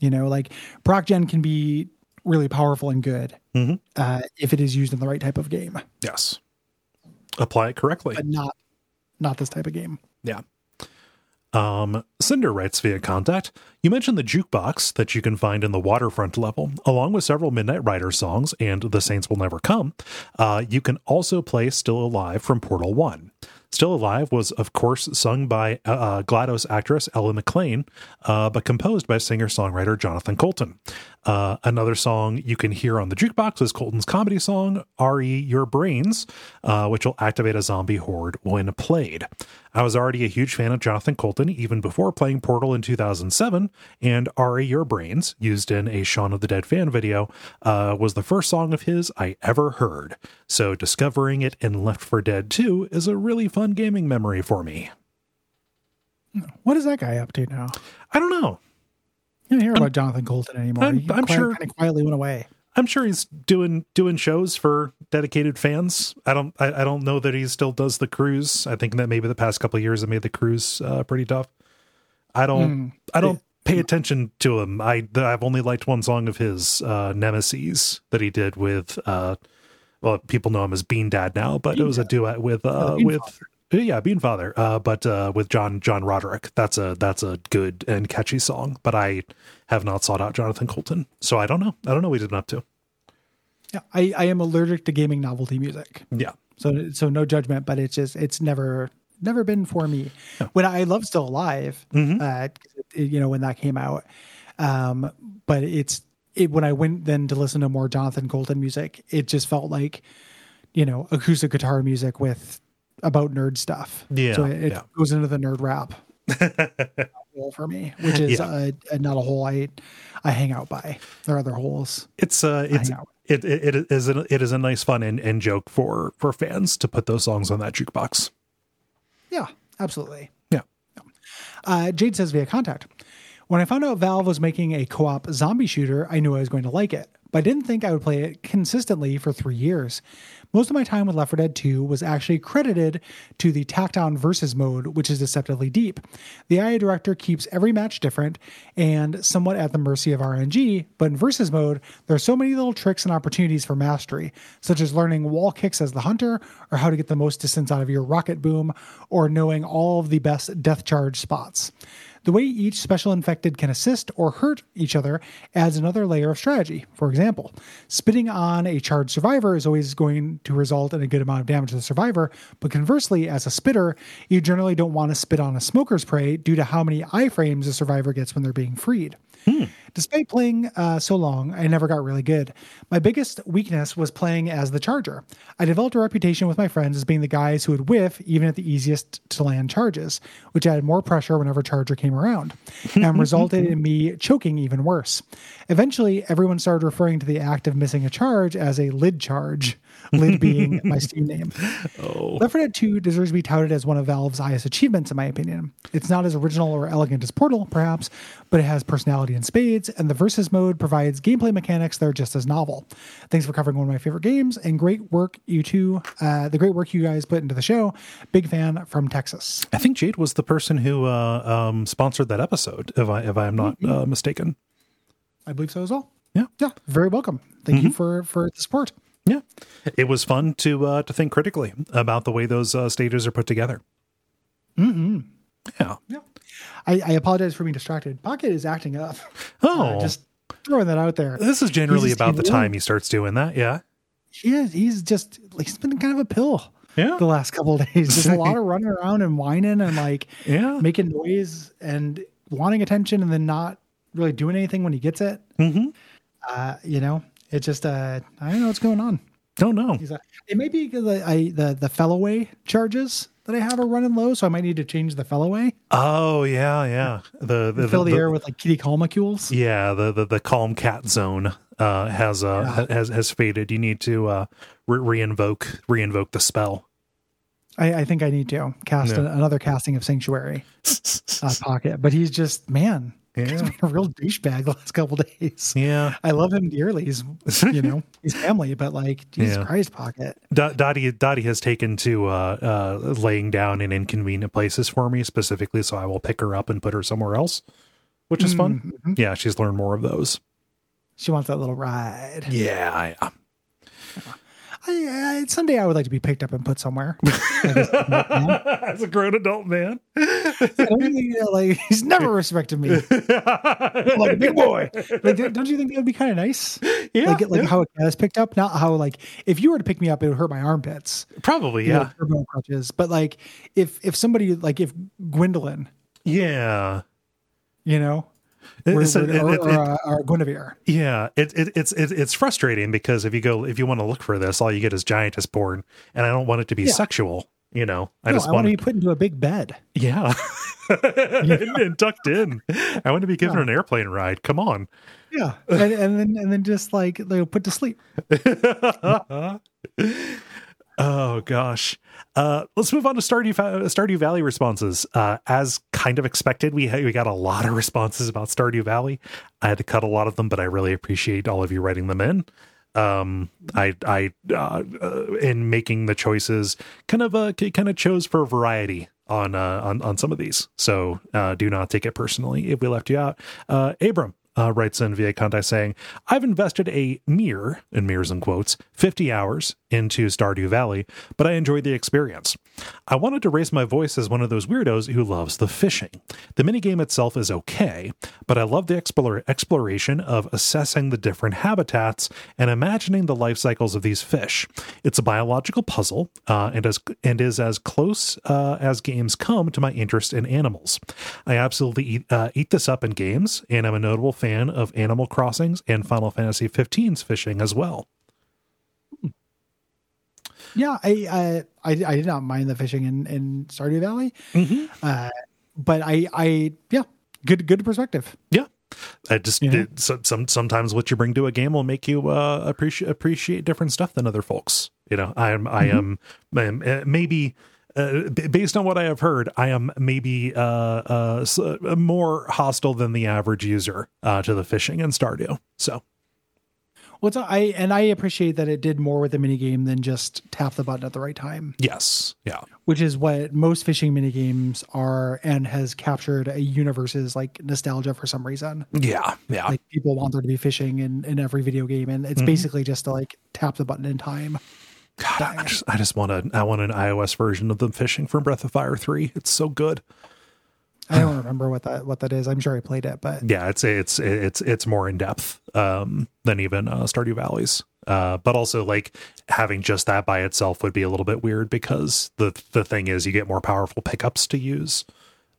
You know, like proc gen can be really powerful and good Mhm. uh, if it is used in the right type of game, Yes. Apply it correctly. but not not this type of game. Yeah. Um, Cinder writes via contact. You mentioned the jukebox that you can find in the waterfront level, along with several Midnight Rider songs and The Saints Will Never Come. Uh, you can also play Still Alive from Portal 1. Still Alive was, of course, sung by uh, uh, GLaDOS actress Ellen McLain, uh, but composed by singer songwriter Jonathan Coulton. Uh, another song you can hear on the jukebox is Coulton's comedy song, R.E. Your Brains, uh, which will activate a zombie horde when played. I was already a huge fan of Jonathan Coulton even before playing Portal in 2007, and R.E. Your Brains, used in a Shaun of the Dead fan video, uh, was the first song of his I ever heard. So discovering it in Left 4 Dead 2 is a really fun gaming memory for me. What is that guy up to now? I don't know. You don't hear about Jonathan Coulton anymore. I'm- he I'm qui- sure- kind of quietly went away. I'm sure he's doing doing shows for dedicated fans. I don't I, I don't know that he still does the cruise. I think that maybe the past couple of years have made the cruise uh, pretty tough. I don't I don't pay attention to him. I I've only liked one song of his, uh, Nemesis, that he did with uh, well, people know him as Bean Dad now, but it was a duet with uh, Bean with yeah, Bean Father, uh, but uh, with John John Roderick. That's a that's a good and catchy song. But I have not sought out Jonathan Coulton, so I don't know. I don't know what he's been up to. Yeah, I, I am allergic to gaming novelty music. Yeah, So so no judgment, but it's just it's never never been for me. When I love Still Alive, uh, you know when that came out, um, but it's it when I went then to listen to more Jonathan Coulton music, it just felt like you know acoustic guitar music with about nerd stuff. Yeah, so it, it yeah. goes into the nerd rap hole for me, which is Yeah. uh, uh, not a hole I I hang out by. There are other holes. It's uh, it's it, it it is a, it is a nice fun and, and joke for for fans to put those songs on that jukebox. Yeah, absolutely. Yeah. Uh, Jade says via contact. When I found out Valve was making a co op zombie shooter, I knew I was going to like it, but I didn't think I would play it consistently for three years. Most of my time with Left 4 Dead 2 was actually credited to the tack-down versus mode, which is deceptively deep. The AI director keeps every match different and somewhat at the mercy of RNG, but in versus mode, there are so many little tricks and opportunities for mastery, such as learning wall kicks as the hunter, or how to get the most distance out of your rocket boom, or knowing all of the best death charge spots. The way each special infected can assist or hurt each other adds another layer of strategy. For example, spitting on a charged survivor is always going to result in a good amount of damage to the survivor, but conversely, as a spitter, you generally don't want to spit on a smoker's prey due to how many iframes a survivor gets when they're being freed. Despite playing uh, so long, I never got really good. My biggest weakness was playing as the charger. I developed a reputation with my friends as being the guys who would whiff even at the easiest to land charges, which added more pressure whenever charger came around, and resulted in me choking even worse. Eventually, everyone started referring to the act of missing a charge as a lid charge, lid being my Steam name. Left 4 Dead 2 deserves to be touted as one of Valve's highest achievements, in my opinion. It's not as original or elegant as Portal, perhaps, but it has personality in spades, and the Versus mode provides gameplay mechanics that are just as novel. Thanks for covering one of my favorite games, and great work, you two. Uh, the great work you guys put into the show. Big fan from Texas. I think Jade was the person who uh, um, sponsored that episode, if I if I am not uh, mistaken. I believe so as well. Yeah. Yeah, very welcome. Thank you for for the support. Yeah, it was fun to uh, to think critically about the way those uh, stages are put together. Mm-hmm. Yeah. Yeah. I, I apologize for being distracted. Pocket is acting up. Oh, Uh, just throwing that out there. this is generally about the time he starts doing that. Yeah. He is, he's just like he's been kind of a pill Yeah. the last couple of days. Just a lot of running around and whining and like Yeah. making noise and wanting attention and then not really doing anything when he gets it. Mm-hmm. Uh, you know, it just uh I don't know what's going on. Don't know. Uh, it may be because I, I the the Feliway charges that I have are running low, so I might need to change the Feliway. Oh yeah, yeah. The the, Fill the, the- air with like kitty calmacules. yeah the, the the calm cat zone uh, has uh ha- has has faded. You need to uh re- reinvoke reinvoke the spell. I, I think I need to cast Yeah. another casting of Sanctuary uh, Pocket, but he's just man, he's Yeah. been a real douchebag the last couple days. Yeah. I love him dearly. He's you know he's family, but like Jesus Yeah. Christ, Pocket. Do- Dottie Dottie has taken to uh, uh, laying down in inconvenient places for me specifically, so I will pick her up and put her somewhere else, which is fun. Yeah, she's learned more of those. She wants that little ride. Yeah, I, uh, I, I, someday I would like to be picked up and put somewhere. As a grown adult man. don't think, you know, like he's never respected me. Like a big boy. Like, don't you think that would be kind of nice? Yeah, like, like yeah. how it is picked up. Not how like if you were to pick me up, it would hurt my armpits. Probably, you yeah, crutches. But like if if somebody like if Gwendolyn, yeah. you know, It- were, it's a- were- it- or, it- or, uh, or Guinevere. Yeah, it, it it's it, it's frustrating because if you go if you want to look for this, all you get is giantess porn, and I don't want it to be Yeah. sexual. You know, I No, just I want want to be put into a big bed. yeah, and, and tucked in. I want to be given Yeah. an airplane ride. Come on. Yeah, and, and then and then just like they put to sleep. oh gosh. Uh, let's move on to Stardew, Stardew Valley responses. Uh, as kind of expected, we we got a lot of responses about Stardew Valley. I had to cut a lot of them, but I really appreciate all of you writing them in. Um, I I uh, uh, in making the choices, kind of uh, kind of chose for variety on uh, on on some of these. So uh, do not take it personally if we left you out. Uh, Abram uh, writes in via contact saying, I've invested a mere, in mirrors and quotes, 50 hours into Stardew Valley, but I enjoyed the experience. I wanted to raise my voice as one of those weirdos who loves the fishing. The minigame itself is okay, but I love the explore- exploration of assessing the different habitats and imagining the life cycles of these fish. It's a biological puzzle uh, and, as, and is as close uh, as games come to my interest in animals. I absolutely eat, uh, eat this up in games, and I'm a notable fan of Animal Crossings and Final Fantasy XV's fishing as well. Yeah, I uh, I I did not mind the fishing in in Stardew Valley, Mm-hmm. uh, but I I yeah, good good perspective. Yeah. I just Yeah. it, so, some sometimes what you bring to a game will make you uh, appreciate appreciate different stuff than other folks. You know, I am I am, I am uh, maybe uh, b- based on what I have heard, I am maybe uh, uh, uh, more hostile than the average user uh, to the fishing in Stardew. So What's I and I appreciate that it did more with the minigame than just tap the button at the right time, yes, yeah, which is what most fishing minigames are, and has captured a universe's like nostalgia for some reason. yeah, yeah. Like people want there to be fishing in in every video game, and it's basically just to like tap the button in time. God, I just I just want a I want an iOS version of the fishing from Breath of Fire three. It's so good. I don't remember what that what that is. I'm sure I played it, but yeah it's it's it's it's more in depth um than even uh stardew valleys uh but also like having just that by itself would be a little bit weird because the the thing is you get more powerful pickups to use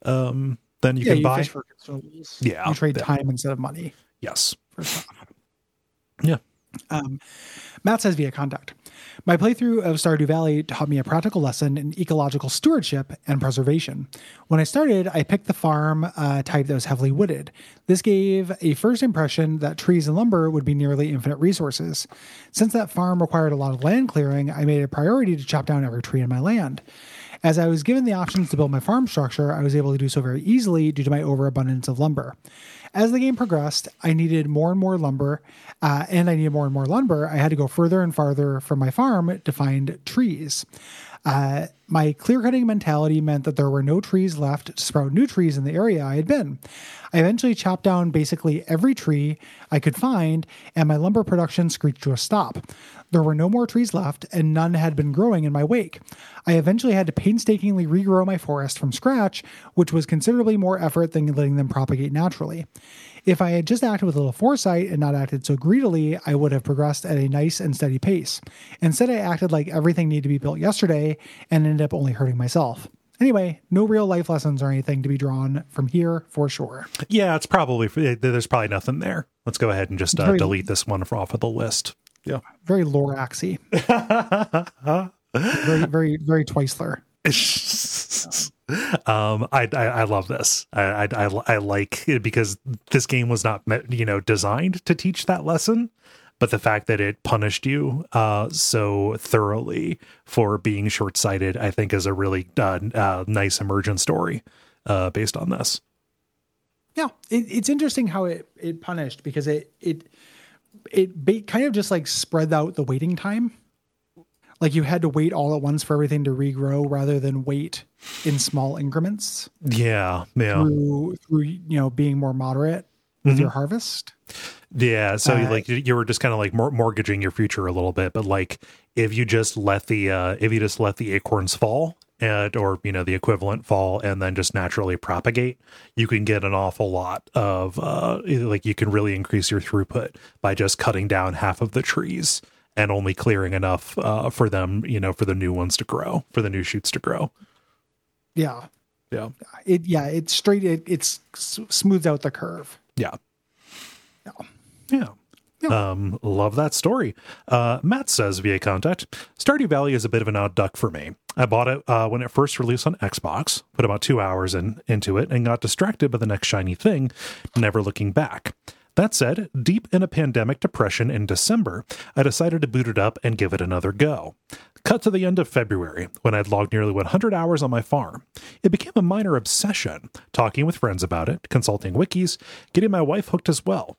um than you yeah, can you buy for consumables. Yeah, you trade yeah. time instead of money yes yeah Um, Matt says via contact. My playthrough of Stardew Valley taught me a practical lesson in ecological stewardship and preservation. When I started, I picked the farm uh, type that was heavily wooded. This gave a first impression that trees and lumber would be nearly infinite resources. Since that farm required a lot of land clearing, I made it a priority to chop down every tree in my land. As I was given the options to build my farm structure, I was able to do so very easily due to my overabundance of lumber. As the game progressed, I needed more and more lumber, uh, and I needed more and more lumber. I had to go further and farther from my farm to find trees. Uh, my clear cutting mentality meant that there were no trees left to sprout new trees in the area I had been. I eventually chopped down basically every tree I could find, and my lumber production screeched to a stop. There were no more trees left, and none had been growing in my wake. I eventually had to painstakingly regrow my forest from scratch, which was considerably more effort than letting them propagate naturally. If I had just acted with a little foresight and not acted so greedily, I would have progressed at a nice and steady pace. Instead, I acted like everything needed to be built yesterday and ended up only hurting myself. Anyway, no real life lessons or anything to be drawn from here for sure. yeah it's probably there's probably nothing there let's go ahead and just uh, delete this one off of the list yeah Very Loraxy. very, very, very Twiceler. um I, I i love this I, I i i like it because this game was not you know designed to teach that lesson but the fact that it punished you uh so thoroughly for being short-sighted i think is a really uh, uh nice emergent story uh based on this Yeah, it, it's interesting how it it punished because it it it ba- kind of just like spread out the waiting time. Like you had to wait all at once for everything to regrow rather than wait in small increments yeah yeah through through you know being more moderate with your harvest. Yeah, so Uh, like you- you were just kind of like mortgaging your future a little bit, but like if you just let the uh if you just let the acorns fall and or you know the equivalent fall and then just naturally propagate, you can get an awful lot of uh like you can really increase your throughput by just cutting down half of the trees and only clearing enough uh for them, you know, for the new ones to grow, for the new shoots to grow. Yeah, Yeah. it yeah it's straight it it's s- smooths out the curve. Yeah. Yeah. Yeah. Um, love that story. Uh, Matt says via contact, Stardew Valley is a bit of an odd duck for me. I bought it uh, when it first released on Xbox, put about two hours in, into it, and got distracted by the next shiny thing, never looking back. That said, deep in a pandemic depression in December, I decided to boot it up and give it another go. Cut to the end of February, when I'd logged nearly 100 hours on my farm. It became a minor obsession, talking with friends about it, consulting wikis, getting my wife hooked as well.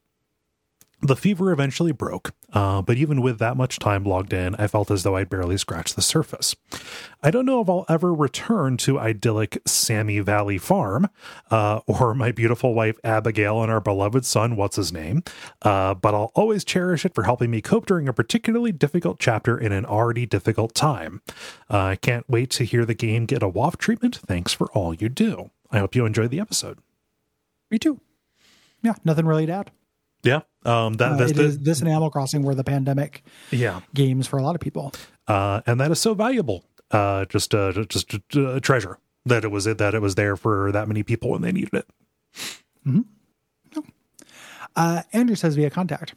The fever eventually broke, uh, but even with that much time logged in, I felt as though I'd barely scratched the surface. I don't know if I'll ever return to idyllic Sammy Valley Farm, uh, or my beautiful wife Abigail and our beloved son, what's his name, uh, but I'll always cherish it for helping me cope during a particularly difficult chapter in an already difficult time. Uh, I can't wait to hear the game get a WAF treatment. Thanks for all you do. I hope you enjoyed the episode. Me too. Yeah, nothing really to add. Yeah, um, that Uh, that's the- is, this and Animal Crossing were the pandemic yeah. games for a lot of people. uh, and that is so valuable. Uh, just uh, just a, a treasure that it was it, that it was there for that many people when they needed it. Mm-hmm. No. Uh, Andrew says via contact.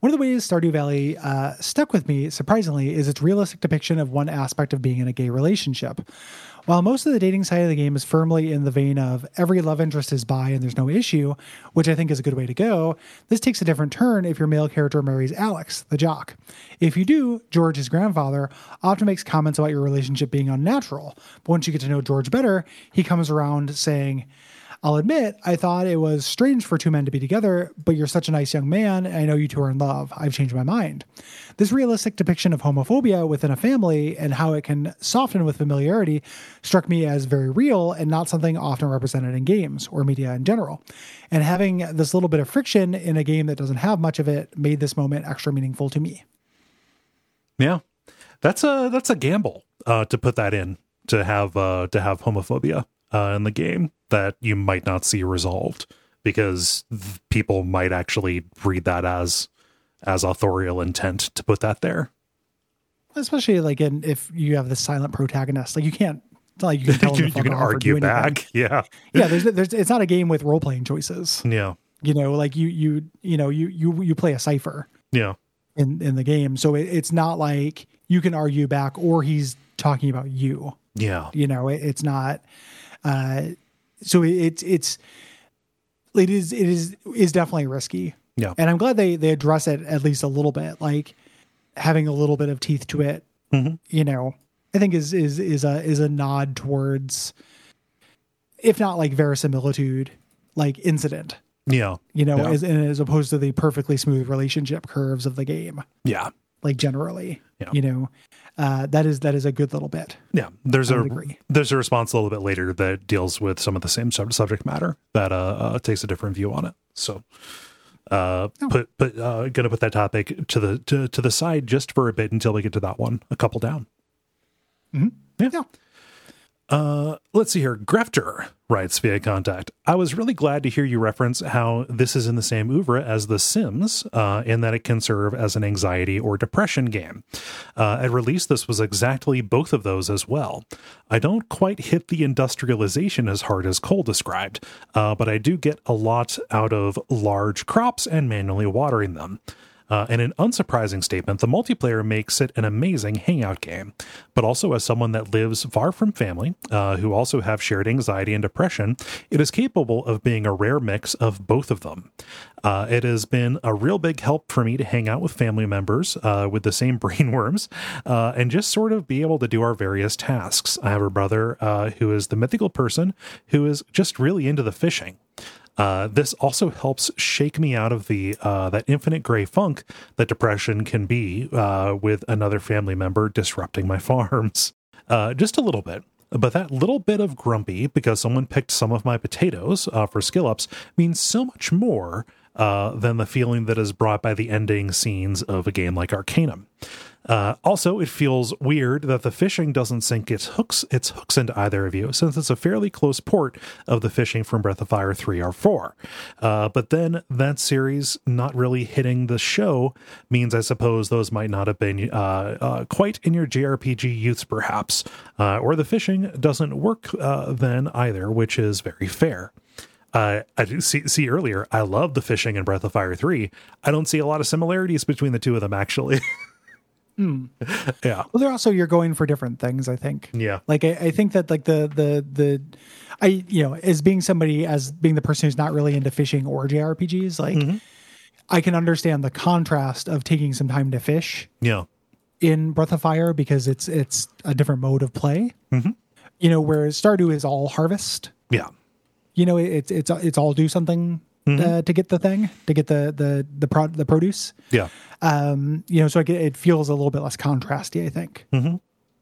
One of the ways Stardew Valley uh, stuck with me, surprisingly, is its realistic depiction of one aspect of being in a gay relationship. While most of the dating side of the game is firmly in the vein of every love interest is bi and there's no issue, which I think is a good way to go, this takes a different turn if your male character marries Alex, the jock. If you do, George, his grandfather, often makes comments about your relationship being unnatural. But once you get to know George better, he comes around saying, I'll admit, I thought it was strange for two men to be together, but you're such a nice young man, and I know you two are in love. I've changed my mind. This realistic depiction of homophobia within a family and how it can soften with familiarity struck me as very real and not something often represented in games or media in general. And having this little bit of friction in a game that doesn't have much of it made this moment extra meaningful to me. Yeah, that's a that's a gamble uh, to put that in to have uh, to have homophobia uh, in the game that you might not see resolved because people might actually read that as as authorial intent to put that there. Especially like in if you have the silent protagonist, like you can't like you can tell you, you can off or do argue back. Yeah. Yeah, there's there's it's not a game with role playing choices. Yeah. You know, like you you you know you you you play a cipher Yeah. in in the game, so it, it's not like you can argue back or he's talking about you. Yeah. You know, it, it's not. Uh, so it, it's it's it is it is is definitely risky. Yeah. and I'm glad they they address it at least a little bit, like having a little bit of teeth to it. Mhm. You know, I think is is is a is a nod towards, if not like verisimilitude, like incident. Yeah. You know, Yeah. as as opposed to the perfectly smooth relationship curves of the game, Yeah. like generally. Yeah. You know, uh, that is that is a good little bit. Yeah, there's a agree. there's a response a little bit later that deals with some of the same sub- subject matter that uh, uh takes a different view on it. So, uh, Oh. put put uh, gonna put that topic to the to, to the side just for a bit until we get to that one, a couple down. Yeah. Uh, let's see here. Grefter writes via contact. I was really glad to hear you reference how this is in the same oeuvre as The Sims, uh, in that it can serve as an anxiety or depression game. Uh, at release, this was exactly both of those as well. I don't quite hit the industrialization as hard as Cole described, uh, but I do get a lot out of large crops and manually watering them. Uh, in an unsurprising statement, the multiplayer makes it an amazing hangout game. But also, as someone that lives far from family, uh, who also have shared anxiety and depression, it is capable of being a rare mix of both of them. Uh, it has been a real big help for me to hang out with family members uh, with the same brain worms uh, and just sort of be able to do our various tasks. I have a brother uh, who is the mythical person who is just really into the fishing. Uh, this also helps shake me out of the uh, that infinite gray funk that depression can be uh, with another family member disrupting my farms. Uh, just a little bit. But that little bit of grumpy because someone picked some of my potatoes uh, for skill ups means so much more than the feeling that is brought by the ending scenes of a game like Arcanum. Uh, also, it feels weird that the fishing doesn't sink its hooks its hooks into either of you, since it's a fairly close port of the fishing from Breath of Fire three or four. Uh, but then that series not really hitting the show means, I suppose, those might not have been uh, uh, quite in your JRPG youths, perhaps, uh, or the fishing doesn't work uh, then either, which is very fair. Uh, I see, see earlier. I love the fishing in Breath of Fire three. I don't see a lot of similarities between the two of them, actually. Hmm. Yeah, Well, they're also you're going for different things. I think. yeah, Like I, I think that like the the the I you know as being somebody as being the person who's not really into fishing or JRPGs, like mm-hmm. I can understand the contrast of taking some time to fish yeah, in Breath of Fire because it's it's a different mode of play. Mm-hmm. You know, whereas Stardew is all harvest. yeah, You know, it's it's it's all do something uh, to get the thing to get the the the pro- the produce. yeah. Um, you know, so get, it feels a little bit less contrasty. I think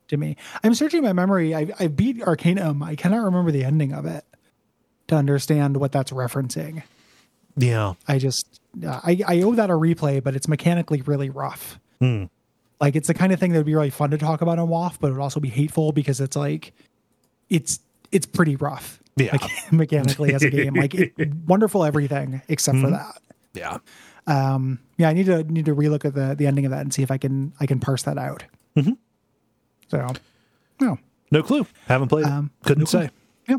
to me. I'm searching my memory. I I beat Arcanum. I cannot remember the ending of it to understand what that's referencing. Yeah, I just I I owe that a replay, but it's mechanically really rough. Like it's the kind of thing that would be really fun to talk about on WAF, but it would also be hateful because it's like it's it's pretty rough. Yeah. Like, mechanically as a game, like it, wonderful everything except for that. yeah. Um, yeah, I need to need to relook at the the ending of that and see if I can I can parse that out. Mm-hmm. So, no, No clue. Haven't played. Um, Couldn't no say. yeah,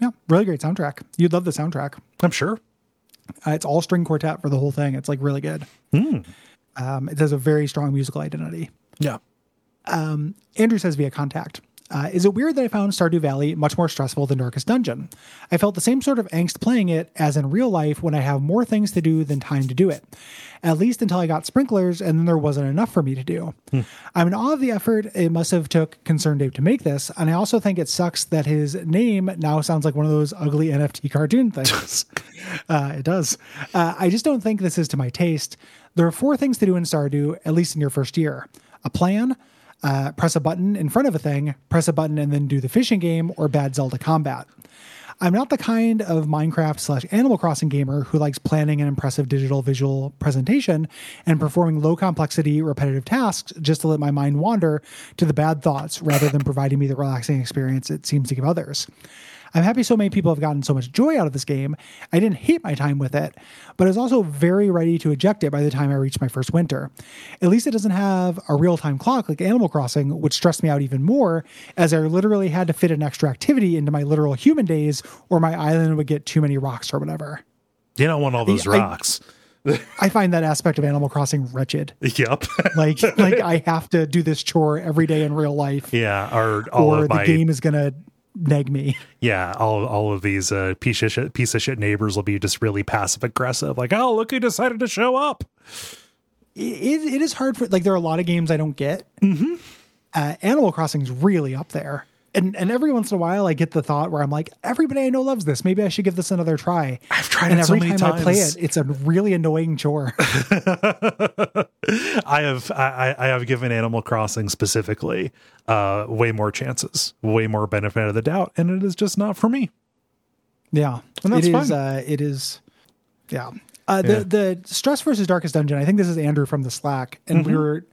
yeah, really great soundtrack. You'd love the soundtrack. I'm sure. Uh, it's all string quartet for the whole thing. It's like really good. Um, it has a very strong musical identity. Yeah. Um, Andrew says via contact. Uh, is it weird that I found Stardew Valley much more stressful than Darkest Dungeon? I felt the same sort of angst playing it as in real life when I have more things to do than time to do it. At least until I got sprinklers and then there wasn't enough for me to do. I'm in awe of the effort it must have took ConcernedApe to make this, and I also think it sucks that his name now sounds like one of those ugly NFT cartoon things. uh, it does. Uh, I just don't think this is to my taste. There are four things to do in Stardew, at least in your first year: a plan, uh, press a button in front of a thing, press a button and then do the fishing game or bad Zelda combat. I'm not the kind of Minecraft slash Animal Crossing gamer who likes planning an impressive digital visual presentation and performing low complexity repetitive tasks just to let my mind wander to the bad thoughts rather than providing me the relaxing experience it seems to give others. I'm happy so many people have gotten so much joy out of this game. I didn't hate my time with it, but I was also very ready to eject it by the time I reached my first winter. At least it doesn't have a real time clock like Animal Crossing, which stressed me out even more, as I literally had to fit an extra activity into my literal human days, or my island would get too many rocks or whatever. You don't want all those I- rocks. I find that aspect of Animal Crossing wretched. yep. Like, like I have to do this chore every day in real life, yeah. Or all or of the my game is gonna neg me. yeah, all all of these uh, piece of shit, piece of shit neighbors will be just really passive aggressive. Like, oh, look, who decided to show up. it, it is hard for like there are a lot of games I don't get. Mm-hmm. Uh, Animal Crossing is really up there, and and every once in a while I get the thought where I'm like, everybody I know loves this. Maybe I should give this another try. I've tried and it so every many time I play it, it's a really annoying chore. I have I, I have given Animal Crossing specifically uh, way more chances, way more benefit of the doubt, and it is just not for me. yeah, And that's it is. fine. Uh, it is. Yeah. Uh, Yeah. the the stress versus darkest dungeon. I think this is Andrew from the Slack, and Mm-hmm. we were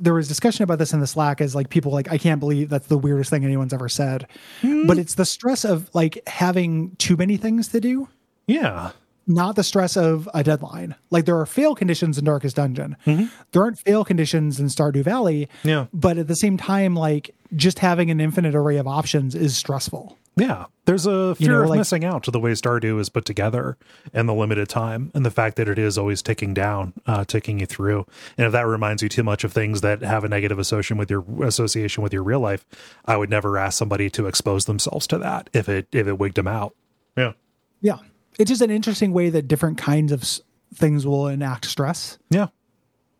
there was discussion about this in the Slack as like people like I can't believe that's the weirdest thing anyone's ever said, Mm-hmm. but it's the stress of like having too many things to do. Yeah, not the stress of a deadline. Like there are fail conditions in Darkest Dungeon. There aren't fail conditions in Stardew Valley. Yeah. But at the same time, like just having an infinite array of options is stressful. Yeah. There's a fear know, of like- missing out to the way Stardew is put together and the limited time, and the fact that it is always ticking down, uh, ticking you through. And if that reminds you too much of things that have a negative association with your association with your real life, I would never ask somebody to expose themselves to that if it if it wigged them out. Yeah. Yeah. It's just an interesting way that different kinds of s- things will enact stress Yeah.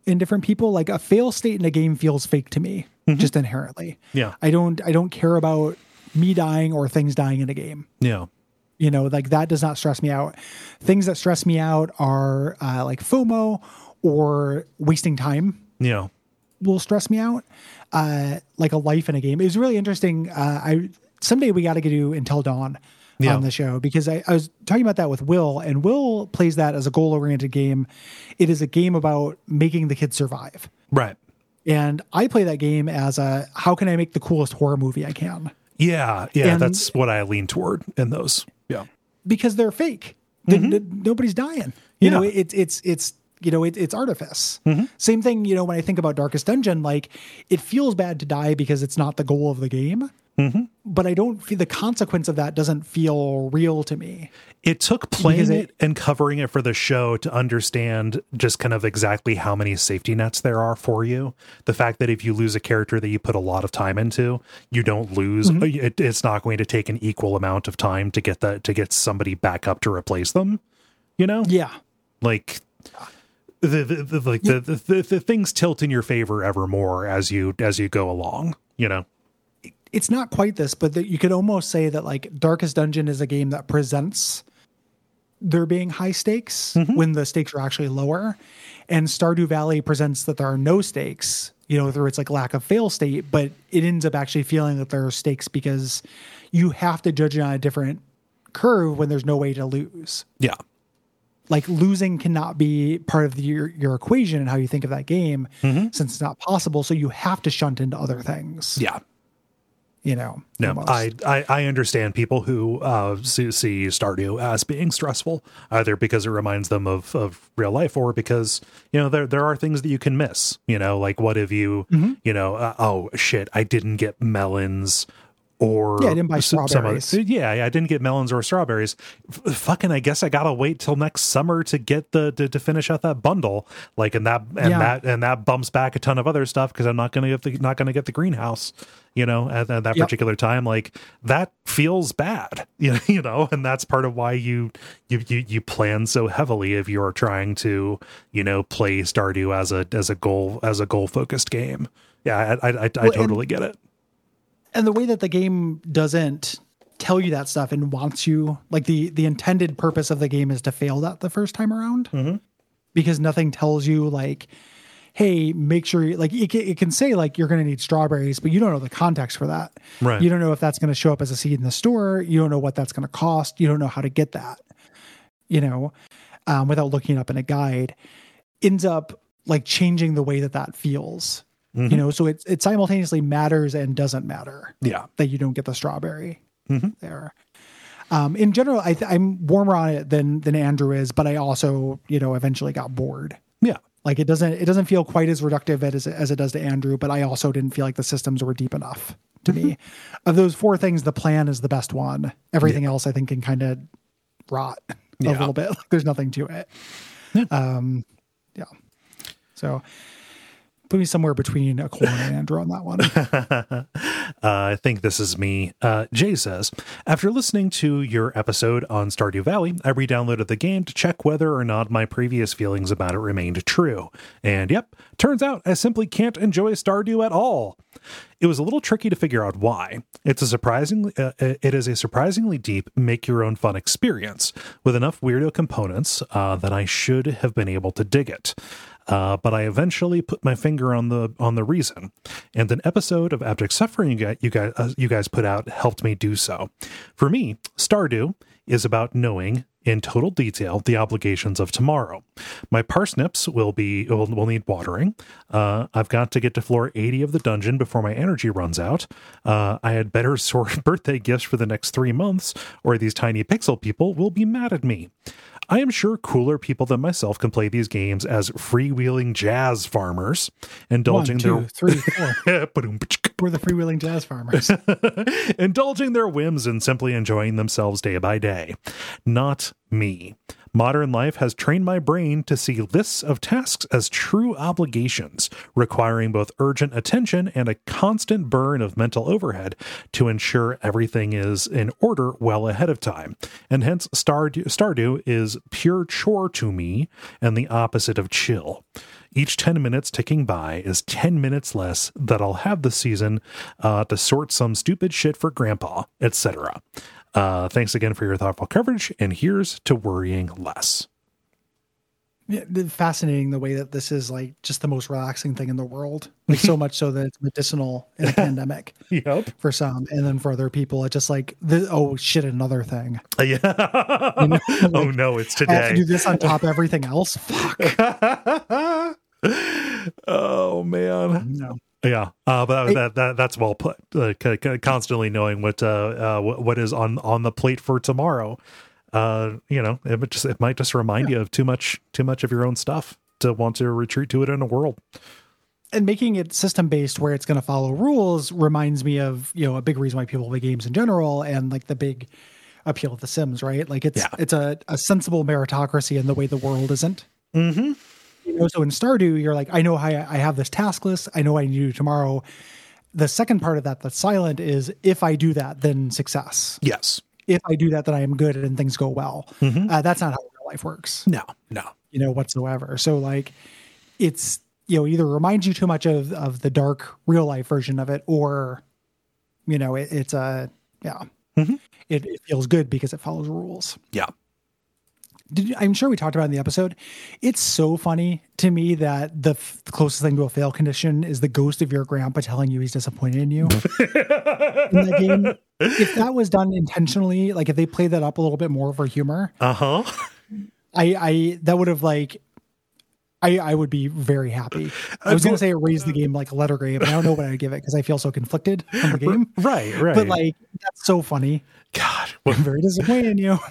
in different people. Like a fail state in a game feels fake to me, just inherently. Yeah. I don't I don't care about me dying or things dying in a game. Yeah. you know like that does not stress me out things that stress me out are uh, like fomo or wasting time Yeah. will stress me out uh, like a life in a game it was really interesting uh, i someday we got to do until dawn Yeah. on the show because I, I was talking about that with will and will plays that as a goal oriented game it is a game about making the kids survive Right. and i play that game as a how can i make the coolest horror movie i can Yeah. Yeah. And- that's what I lean toward in those. Yeah. because they're fake. They- they- nobody's dying. You know, Mm-hmm. It's it's it's you know it, it's artifice. Mm-hmm. Same thing. You know, when I think about Darkest Dungeon, like it feels bad to die because it's not the goal of the game. Mm-hmm. But I don't feel the consequence of that doesn't feel real to me. It took playing it, it- and covering it for the show to understand just kind of exactly how many safety nets there are for you. The fact that if you lose a character that you put a lot of time into, you don't lose. Mm-hmm. It, it's not going to take an equal amount of time to get that to get somebody back up to replace them. You know, Yeah, like the, the, the like the, the, the the things tilt in your favor ever more as you as you go along. You know. It's not quite this, but that you could almost say that like Darkest Dungeon is a game that presents there being high stakes Mm-hmm. when the stakes are actually lower, and Stardew Valley presents that there are no stakes. You know, through its like lack of fail state, but it ends up actually feeling that there are stakes because you have to judge it on a different curve when there's no way to lose. Yeah. Like losing cannot be part of the, your your equation and how you think of that game, since it's not possible. So you have to shunt into other things. Mm-hmm. Yeah. You know, No. I, I I understand people who uh, see, see Stardew as being stressful, either because it reminds them of, of real life, or because you know there there are things that you can miss. You know, like what if you Mm-hmm. you know uh, oh shit I didn't get melons or Yeah, I didn't buy some other- strawberries. yeah, I didn't get melons or strawberries. F- fucking, I guess I gotta wait till next summer to get the to, to finish out that bundle. Like, and that and Yeah. that and that bumps back a ton of other stuff because I'm not gonna get the not gonna get the greenhouse. You know, at, at that Yep. particular time, like that feels bad. You know, you know, and that's part of why you you you you plan so heavily if you're trying to you know play Stardew as a as a goal as a goal focused game. Yeah, I I, I, I and- totally get it. And the way that the game doesn't tell you that stuff and wants you like the the intended purpose of the game is to fail that the first time around. Mm-hmm. because nothing tells you like hey make sure you, like it, can- it can say like you're going to need strawberries but you don't know the context for that. Right. you don't know if that's going to show up as a seed in the store. You don't know what that's going to cost. You don't know how to get that you know um, without looking it up in a guide. Ends up like changing the way that that feels Mm-hmm. you know so it, it simultaneously matters and doesn't matter Yeah. that you don't get the strawberry Mm-hmm. there. Um, in general, I th- I'm warmer on it than than Andrew is, but I also, you know, eventually got bored. Yeah. Like it doesn't it doesn't feel quite as reductive as as it does to Andrew, but I also didn't feel like the systems were deep enough to me. Of those four things, the plan is the best one. Everything else, I think, can kind of rot a Yeah. little bit. Like there's nothing to it. Um, yeah. So put me somewhere between a corn and Andrew on that one. Uh, I think this is me. Uh, Jay says, after listening to your episode on Stardew Valley, I re-downloaded the game to check whether or not my previous feelings about it remained true. And yep, turns out I simply can't enjoy Stardew at all. It was a little tricky to figure out why. It's a surprisingly, uh, it is a surprisingly deep, make your own fun experience with enough weirdo components uh, that I should have been able to dig it. Uh, but I eventually put my finger on the on the reason, and an episode of Abject Suffering you guys you guys, uh, you guys put out helped me do so. For me, Stardew is about knowing in total detail the obligations of tomorrow. My parsnips will be will, will need watering. Uh, I've got to get to floor 80 of the dungeon before my energy runs out. Uh, I had better sort birthday gifts for the next three months, or these tiny pixel people will be mad at me. I am sure cooler people than myself can play these games as freewheeling jazz farmers, indulging One, two, their three, four. We're the freewheeling jazz farmers. indulging their whims and simply enjoying themselves day by day. Not me. Modern life has trained my brain to see lists of tasks as true obligations, requiring both urgent attention and a constant burn of mental overhead to ensure everything is in order well ahead of time. And hence, Stardew, Stardew is pure chore to me and the opposite of chill. Each 10 minutes ticking by is 10 minutes less that I'll have this season uh, to sort some stupid shit for grandpa, etc. Uh, thanks again for your thoughtful coverage, and here's to worrying less. Yeah, fascinating the way that this is like just the most relaxing thing in the world. Like so much so that it's medicinal in a pandemic Yep. for some, and then for other people, it's just like the, oh shit, another thing. Yeah. oh no, it's today. I have to do this on top of everything else. Fuck. oh man. No. Yeah, uh, but that, that, that that's well put. Uh, c- c- constantly knowing what uh, uh, what, is on on the plate for tomorrow. Uh, you know, it might just it might just remind you of too much too much of your own stuff to want to retreat to it in a world. and making it system based where it's going to follow rules reminds me of you know a big reason why people play games in general and like the big appeal of the sims right like it's Yeah. it's a, a sensible meritocracy in the way the world isn't mm-hmm. You know so in stardew you're like i know how i have this task list. I know what i need to do tomorrow. The second part of that that's silent is if i do that then success. Yes. if i do that then i am good and things go well. Uh, that's not how real life works. No. No. you know whatsoever. So like it's you know either reminds you too much of of the dark real life version of it or you know it, it's a yeah. It, it feels good because it follows rules. Yeah. Did i'm sure we talked about in the episode it's so funny to me that the f- closest thing to a fail condition is the ghost of your grandpa telling you he's disappointed in you in that game if that was done intentionally like if they played that up a little bit more for humor Uh huh. I, I that would have like I, I would be very happy. Uh, I was going to say it raised the uh, game like a letter grade, but I don't know what I'd give it because I feel so conflicted on the game. Right. Right. But like, that's so funny. God. I'm very disappointed in you.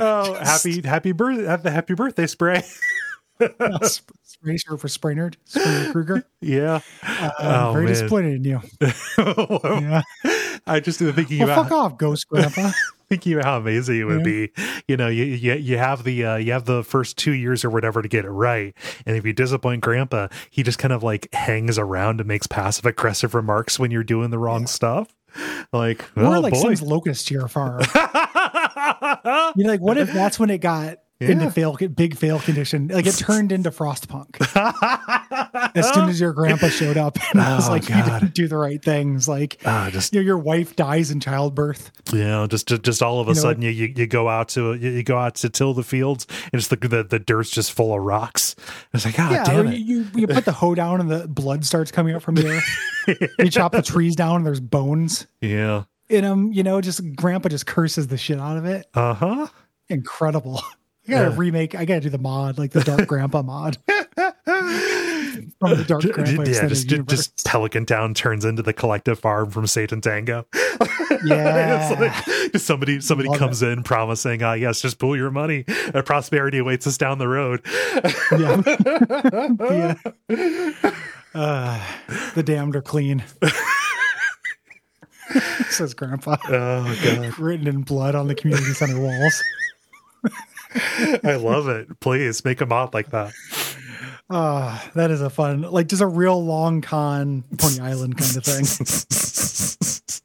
oh, happy happy birthday! The happy birthday spray. Spray short for Sprainerd, Sprainerd Kruger. Yeah. Uh, Oh, very man. disappointed in you. Yeah. I just do thinking Well, about fuck off, Ghost Grandpa. thinking about how amazing it would Yeah. be. You know, you, you you have the uh, you have the first two years or whatever to get it right, and if you disappoint Grandpa, he just kind of like hangs around and makes passive aggressive remarks when you're doing the wrong stuff. Like, or oh like boy, sends locusts to your farm. You're like, what if that's when it got into fail, big fail condition? Like it turned into Frostpunk as soon as your grandpa showed up. And I was Oh, like, you God. didn't do the right things. Like, Ah, just you know, your wife dies in childbirth. you know, just just, just all of a You know, sudden you, you you go out to you, you go out to till the fields and it's the the, the dirt's just full of rocks. It's like, ah, yeah, damn it. you, you put the hoe down and the blood starts coming up from the earth. you chop the trees down and there's bones yeah. in them. You know, just grandpa just curses the shit out of it. Uh huh. Incredible. I gotta Yeah. remake. I gotta do the mod, like the Dark Grandpa mod from the Dark Grandpa. yeah, just just Pelican Town turns into the collective farm from Sátántangó. Yeah. it's like somebody somebody Love comes in promising, uh, yes, just pool your money. Uh, prosperity awaits us down the road. yeah. yeah. Uh, the damned are clean. Says Grandpa, Oh god, written in blood on the community center walls. I love it. Please make a mod like that. Uh, that is a fun, like just a real long con Pony Island kind of thing.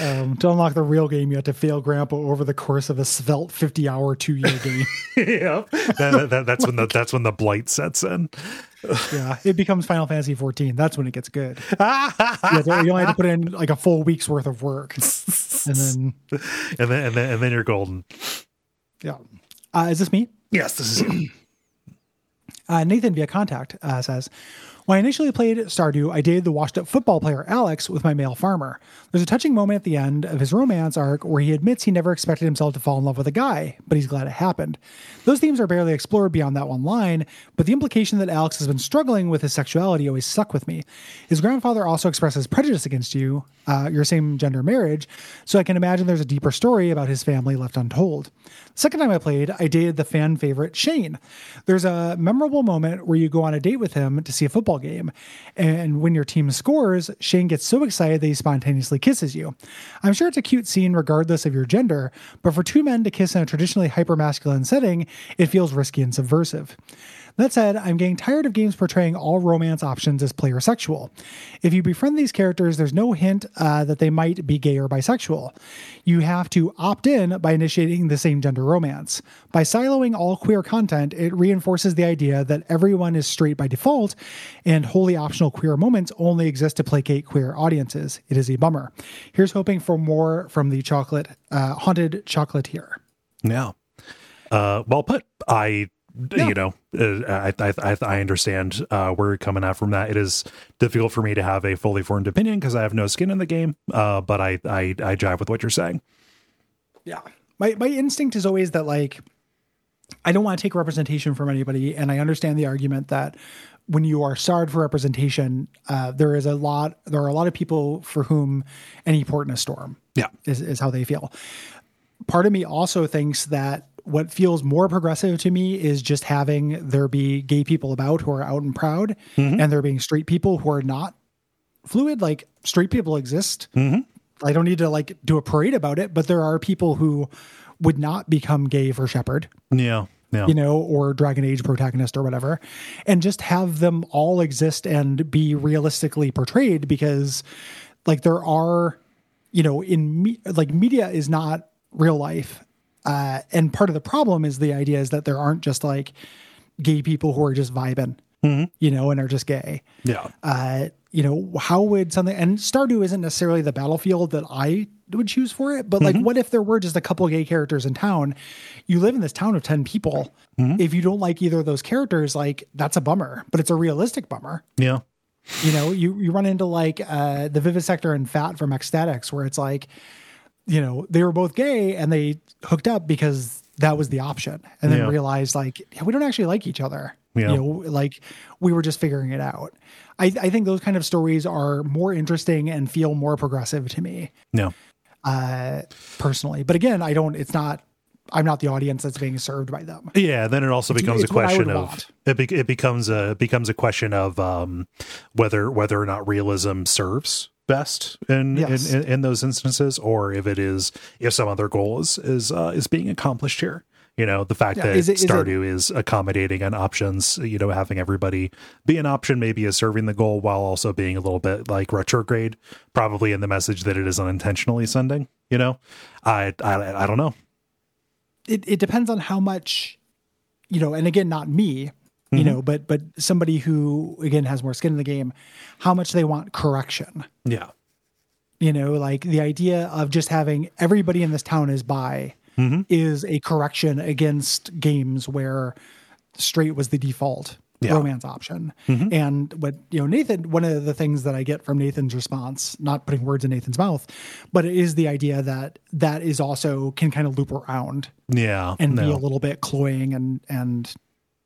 Um, to unlock the real game, you have to fail Grandpa over the course of a svelte fifty-hour, two-year game. yeah, that, that, that's when the that's when the blight sets in. Yeah, it becomes Final Fantasy fourteen. That's when it gets good. Yeah, you only have to put in like a full week's worth of work, and then and then and then and then you're golden. yeah. Uh, is this me? Yes, this is you. Uh, Nathan via contact uh, says, When I initially played Stardew, I dated the washed up football player Alex with my male farmer. There's a touching moment at the end of his romance arc where he admits he never expected himself to fall in love with a guy, but he's glad it happened. Those themes are barely explored beyond that one line, but the implication that Alex has been struggling with his sexuality always stuck with me. His grandfather also expresses prejudice against you, uh, your same gender marriage, so I can imagine there's a deeper story about his family left untold. Second time I played, I dated the fan favorite Shane. There's a memorable moment where you go on a date with him to see a football game, and when your team scores, Shane gets so excited that he spontaneously kisses you. I'm sure it's a cute scene regardless of your gender, but for two men to kiss in a traditionally hypermasculine setting, it feels risky and subversive. That said, I'm getting tired of games portraying all romance options as player sexual. If you befriend these characters, there's no hint uh, that they might be gay or bisexual. You have to opt in by initiating the same gender romance. By siloing all queer content, it reinforces the idea that everyone is straight by default, and wholly optional queer moments only exist to placate queer audiences. It is a bummer. Here's hoping for more from the chocolate uh, haunted chocolatier. Yeah. Uh, well put. I, Yeah. you know, uh, I, I, I, I understand uh, where you're coming at from that. It is difficult for me to have a fully formed opinion because I have no skin in the game. Uh, but I, I, I jive with what you're saying. Yeah. My my instinct is always that like I don't want to take representation from anybody, and I understand the argument that when you are starved for representation, uh, there is a lot. There are a lot of people for whom any port in a storm Yeah. is is how they feel. Part of me also thinks that what feels more progressive to me is just having there be gay people about who are out and proud, mm-hmm. and there being straight people who are not fluid. Like straight people exist. Mm-hmm. I don't need to like do a parade about it, but there are people who would not become gay for Shepard, Yeah. Yeah. you know, or Dragon Age protagonist or whatever, and just have them all exist and be realistically portrayed because, like, there are, you know, in me, like media is not real life, uh, and part of the problem is the idea is that there aren't just like gay people who are just vibing, you know, and are just gay yeah. uh, you know, how would something and Stardew isn't necessarily the battlefield that I would choose for it, but like what if there were just a couple gay characters in town? You live in this town of 10 people. If you don't like either of those characters, like that's a bummer, but it's a realistic bummer. Yeah. You know, you you run into like uh the Vivisector and Fat from Ecstatics where it's like, you know, they were both gay and they hooked up because that was the option. And then Yeah. realized like yeah, we don't actually like each other. Yeah. You know, like we were just figuring it out. I, I think those kind of stories are more interesting and feel more progressive to me Yeah. uh, personally. But again, I don't. It's not. I'm not the audience that's being served by them. Yeah, then it also becomes it's a question of want. it, be, it becomes a it becomes a question of um, whether whether or not realism serves best in, Yes. in, in in those instances, or if it is if some other goal is is uh, is being accomplished here. You know, the fact Yeah, that is it- is it- Stardew is accommodating on options, you know, having everybody be an option maybe is serving the goal while also being a little bit like retrograde, probably in the message that it is unintentionally sending. You know, I I, I don't know. It it depends on how much, you know, and again, not me, you Mm-hmm. know, but but somebody who again has more skin in the game, how much they want correction. Yeah, You know, like the idea of just having everybody in this town is by Mm-hmm. is a correction against games where straight was the default Yeah. Mm-hmm. romance option. And what, you know, Nathan, one of the things that I get from Nathan's response, not putting words in Nathan's mouth, but it is the idea that that is also can kind of loop around yeah, and be a little bit cloying and, and,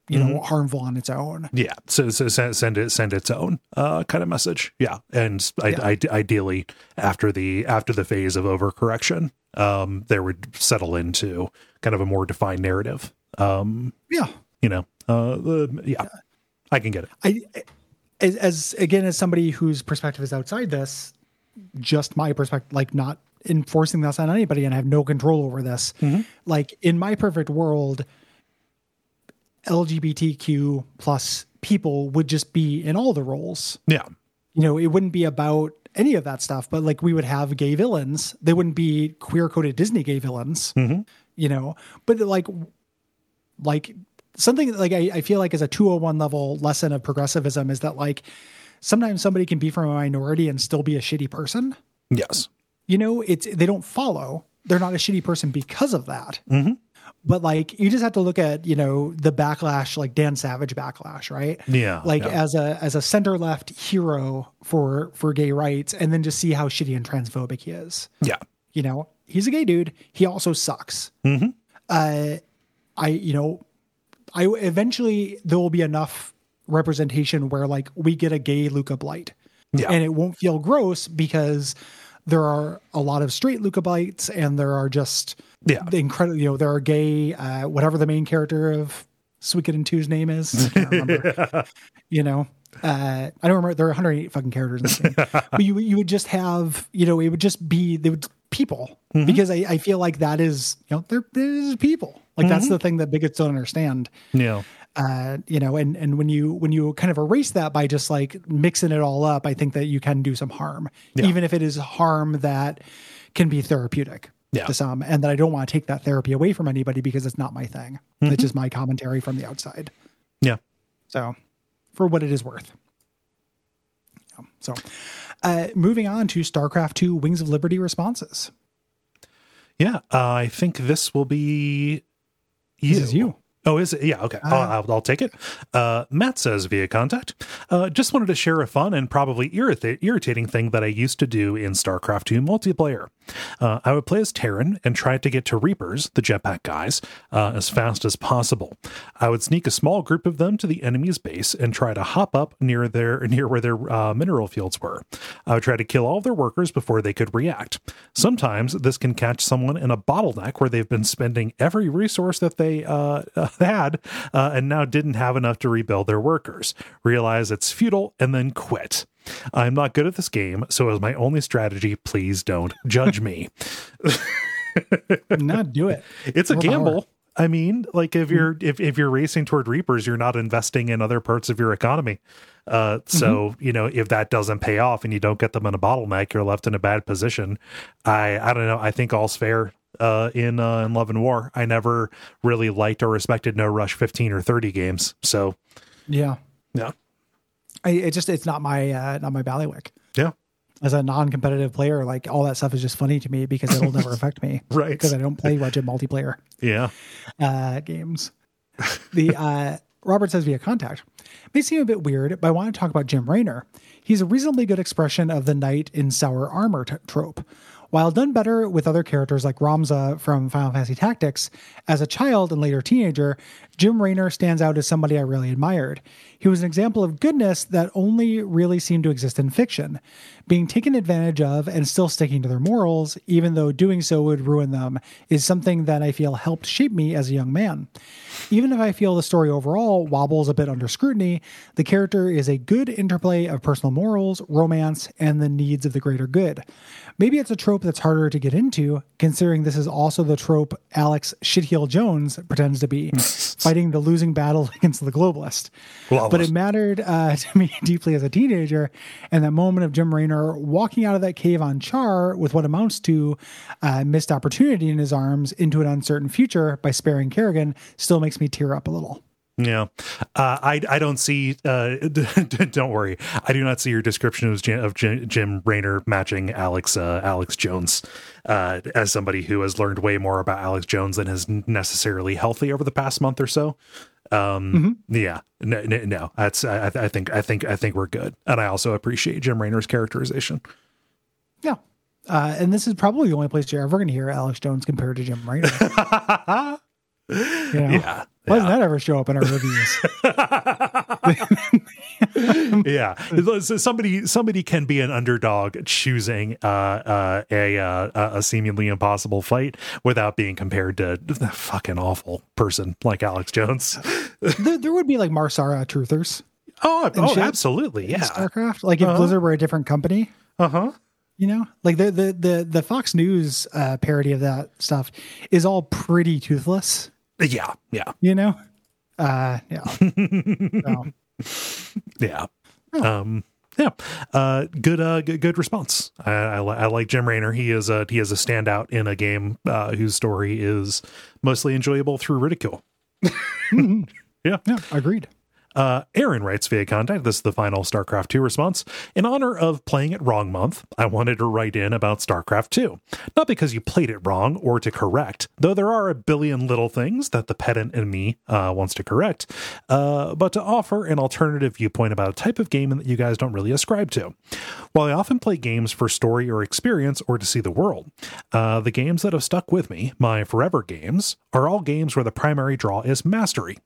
you Mm-hmm. know, harmful on its own. Yeah, so, so send, send it send its own uh, kind of message. Yeah, and I, Yeah. I, ideally after the after the phase of overcorrection, um, there would settle into kind of a more defined narrative. Um, Yeah. you know, uh, the, yeah, I can get it. I, as, as again, as somebody whose perspective is outside this, just my perspective, like not enforcing this on anybody and I have no control over this. Like in my perfect world, LGBTQ plus people would just be in all the roles. Yeah, You know, it wouldn't be about any of that stuff, but like we would have gay villains. They wouldn't be queer coded Disney gay villains, mm-hmm. you know, but like, like something like I, I feel like as a 201 level lesson of progressivism is that like sometimes somebody can be from a minority and still be a shitty person. yes, You know, it's they don't follow. They're not a shitty person because of that. Mm-hmm. But like you just have to look at, you know, the backlash, like Dan Savage backlash, right? Yeah, Like yeah. as a as a center left hero for for gay rights, and then just see how shitty and transphobic he is. yeah, You know, he's a gay dude. He also sucks. Mm-hmm. Uh, I, you know, I eventually there will be enough representation where like we get a gay Luca Blight, Yeah. and it won't feel gross because there are a lot of straight Luca Blights, and there are just Yeah. the incredible. You know, there are gay, uh, whatever the main character of Suikoden 2's name is. Remember. you know, uh, I don't remember. There are 108 fucking characters in this game, but you you would just have, you know, it would just be they would people because I, I feel like that is, you know, they're, they're people. Like that's the thing that bigots don't understand. yeah, Uh, you know, and and when you when you kind of erase that by just like mixing it all up, I think that you can do some harm, even if it is harm that can be therapeutic Yeah. to some, and that I don't want to take that therapy away from anybody because it's not my thing. It's just my commentary from the outside. yeah. So, for what it is worth. Yeah, So, uh, moving on to StarCraft 2 Wings of Liberty responses. Yeah, uh, I think this will be you. This is you. Oh, is it? Yeah, okay. I'll, I'll, I'll take it. Uh, Matt says via contact, uh, just wanted to share a fun and probably irrita- irritating thing that I used to do in StarCraft 2 multiplayer. Uh, I would play as Terran and try to get to Reapers, the jetpack guys, uh, as fast as possible. I would sneak a small group of them to the enemy's base and try to hop up near their near where their uh, mineral fields were. I would try to kill all their workers before they could react. Sometimes this can catch someone in a bottleneck where they've been spending every resource that they uh, had uh, and now didn't have enough to rebuild their workers. Realize it's futile and then quit. I'm not good at this game, so as my only strategy, please don't judge me. Not do it. It's a power. gamble. I mean, like if you're if, if you're racing toward reapers, you're not investing in other parts of your economy. Uh, so you know if that doesn't pay off and you don't get them in a bottleneck, you're left in a bad position. I I don't know. I think all's fair uh, in uh, in Love and War. I never really liked or respected No Rush 15 or 30 games. So Yeah. yeah, I, it just, it's not my, uh, not my ballywick. yeah, As a non-competitive player, like all that stuff is just funny to me because it'll never affect me. Right. Because I don't play budget multiplayer. yeah, uh, games. The uh, Robert says via contact may seem a bit weird, but I want to talk about Jim Raynor. He's a reasonably good expression of the knight in sour armor t- trope. While done better with other characters like Ramza from Final Fantasy Tactics, as a child and later teenager, Jim Raynor stands out as somebody I really admired. He was an example of goodness that only really seemed to exist in fiction, being taken advantage of and still sticking to their morals, even though doing so would ruin them, is something that I feel helped shape me as a young man. Even if I feel the story overall wobbles a bit under scrutiny, the character is a good interplay of personal morals, romance, and the needs of the greater good. Maybe it's a trope that's harder to get into, considering this is also the trope Alex Shitheel Jones pretends to be, fighting the losing battle against the globalist. Well, but it mattered uh, to me deeply as a teenager, and that moment of Jim Raynor walking out of that cave on Char with what amounts to a missed opportunity in his arms into an uncertain future by sparing Kerrigan still makes me tear up a little. Yeah, uh, I I don't see. Uh, don't worry, I do not see your description of Jim, of Jim, Raynor matching Alex uh, Alex Jones uh, as somebody who has learned way more about Alex Jones than is necessarily healthy over the past month or so. Um, mm-hmm. Yeah, no, no, that's I, I think I think I think we're good, and I also appreciate Jim Raynor's characterization. Yeah, uh, and this is probably the only place you're ever going to hear Alex Jones compared to Jim Raynor. You know? Yeah. Why doesn't that ever show up in our reviews? yeah, somebody somebody can be an underdog choosing uh, uh, a uh, a seemingly impossible fight without being compared to a fucking awful person like Alex Jones. there, there would be like Mar Sara truthers. Oh, oh, shit. absolutely, yeah. StarCraft, like if uh-huh. Blizzard were a different company. Uh huh. You know, like the the the the Fox News uh, parody of that stuff is all pretty toothless. Yeah, yeah. You know? Uh yeah. so. Yeah. Oh. Um yeah, uh, good, uh, good, good response. I, I, I, like Jim Raynor. He is a he is a standout in a game uh, whose story is mostly enjoyable through ridicule. yeah, yeah, agreed. Uh, Aaron writes via contact. This is the final StarCraft 2 response. In honor of playing it wrong month, I wanted to write in about StarCraft 2. Not because you played it wrong or to correct, though there are a billion little things that the pedant in me uh, wants to correct, uh, but to offer an alternative viewpoint about a type of game that you guys don't really ascribe to. While I often play games for story or experience or to see the world, uh, the games that have stuck with me, my forever games, are all games where the primary draw is mastery.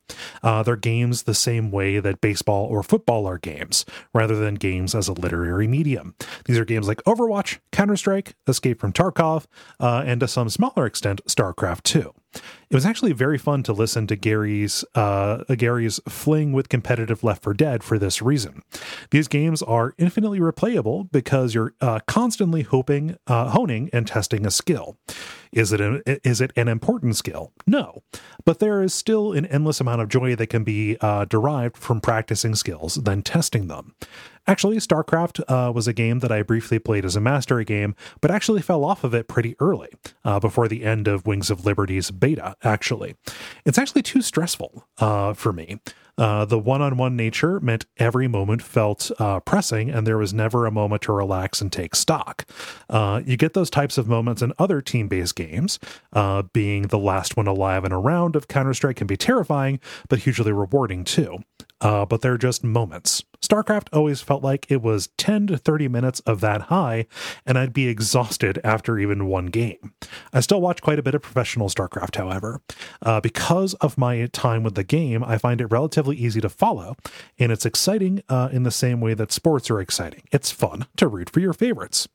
Uh, they're games the same way way that baseball or football are games, rather than games as a literary medium. These are games like Overwatch, Counter Strike, Escape from Tarkov, uh, and to some smaller extent, StarCraft 2. It was actually very fun to listen to Gary's uh, Gary's fling with competitive Left 4 Dead for this reason. These games are infinitely replayable because you're uh, constantly hoping, uh, honing, and testing a skill. Is it an, is it an important skill? No, but there is still an endless amount of joy that can be uh, derived from practicing skills then testing them. Actually, StarCraft uh, was a game that I briefly played as a mastery game, but actually fell off of it pretty early, uh, before the end of Wings of Liberty's beta, actually. It's actually too stressful uh, for me. Uh, the one on one nature meant every moment felt uh, pressing, and there was never a moment to relax and take stock. Uh, you get those types of moments in other team based games. Uh, being the last one alive in a round of Counter Strike can be terrifying, but hugely rewarding too. Uh, but they're just moments. StarCraft always felt like it was 10 to 30 minutes of that high, and I'd be exhausted after even one game. I still watch quite a bit of professional StarCraft, however. Uh, because of my time with the game, I find it relatively easy to follow, and it's exciting uh, in the same way that sports are exciting. It's fun to root for your favorites.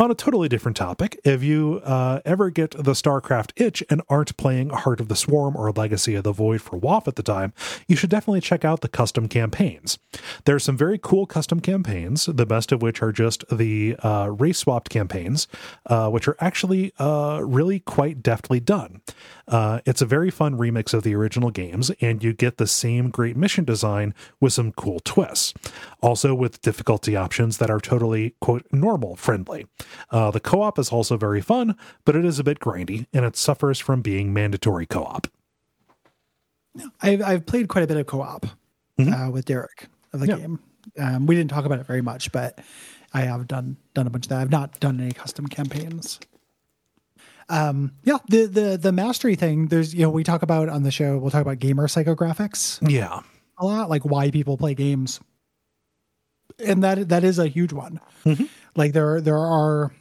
On a totally different topic, if you uh, ever get the StarCraft itch and aren't playing Heart of the Swarm or Legacy of the Void for WoW at the time, you should definitely check out the custom campaigns. There are some very cool custom campaigns, the best of which are just the uh, race swapped campaigns, uh, which are actually uh, really quite deftly done. Uh, it's a very fun remix of the original games, and you get the same great mission design with some cool twists. Also, with difficulty options that are totally, quote, normal friendly. Uh, the co op is also very fun, but it is a bit grindy, and it suffers from being mandatory co op. I've, I've played quite a bit of co op mm-hmm. uh, with Derek of the yeah. game. Um, we didn't talk about it very much, but I have done done a bunch of that. I've not done any custom campaigns um, yeah, the the the mastery thing. There's you know we talk about on the show. We'll talk about gamer psychographics. Yeah, a lot like why people play games, and that that is a huge one. Mm-hmm. Like there there are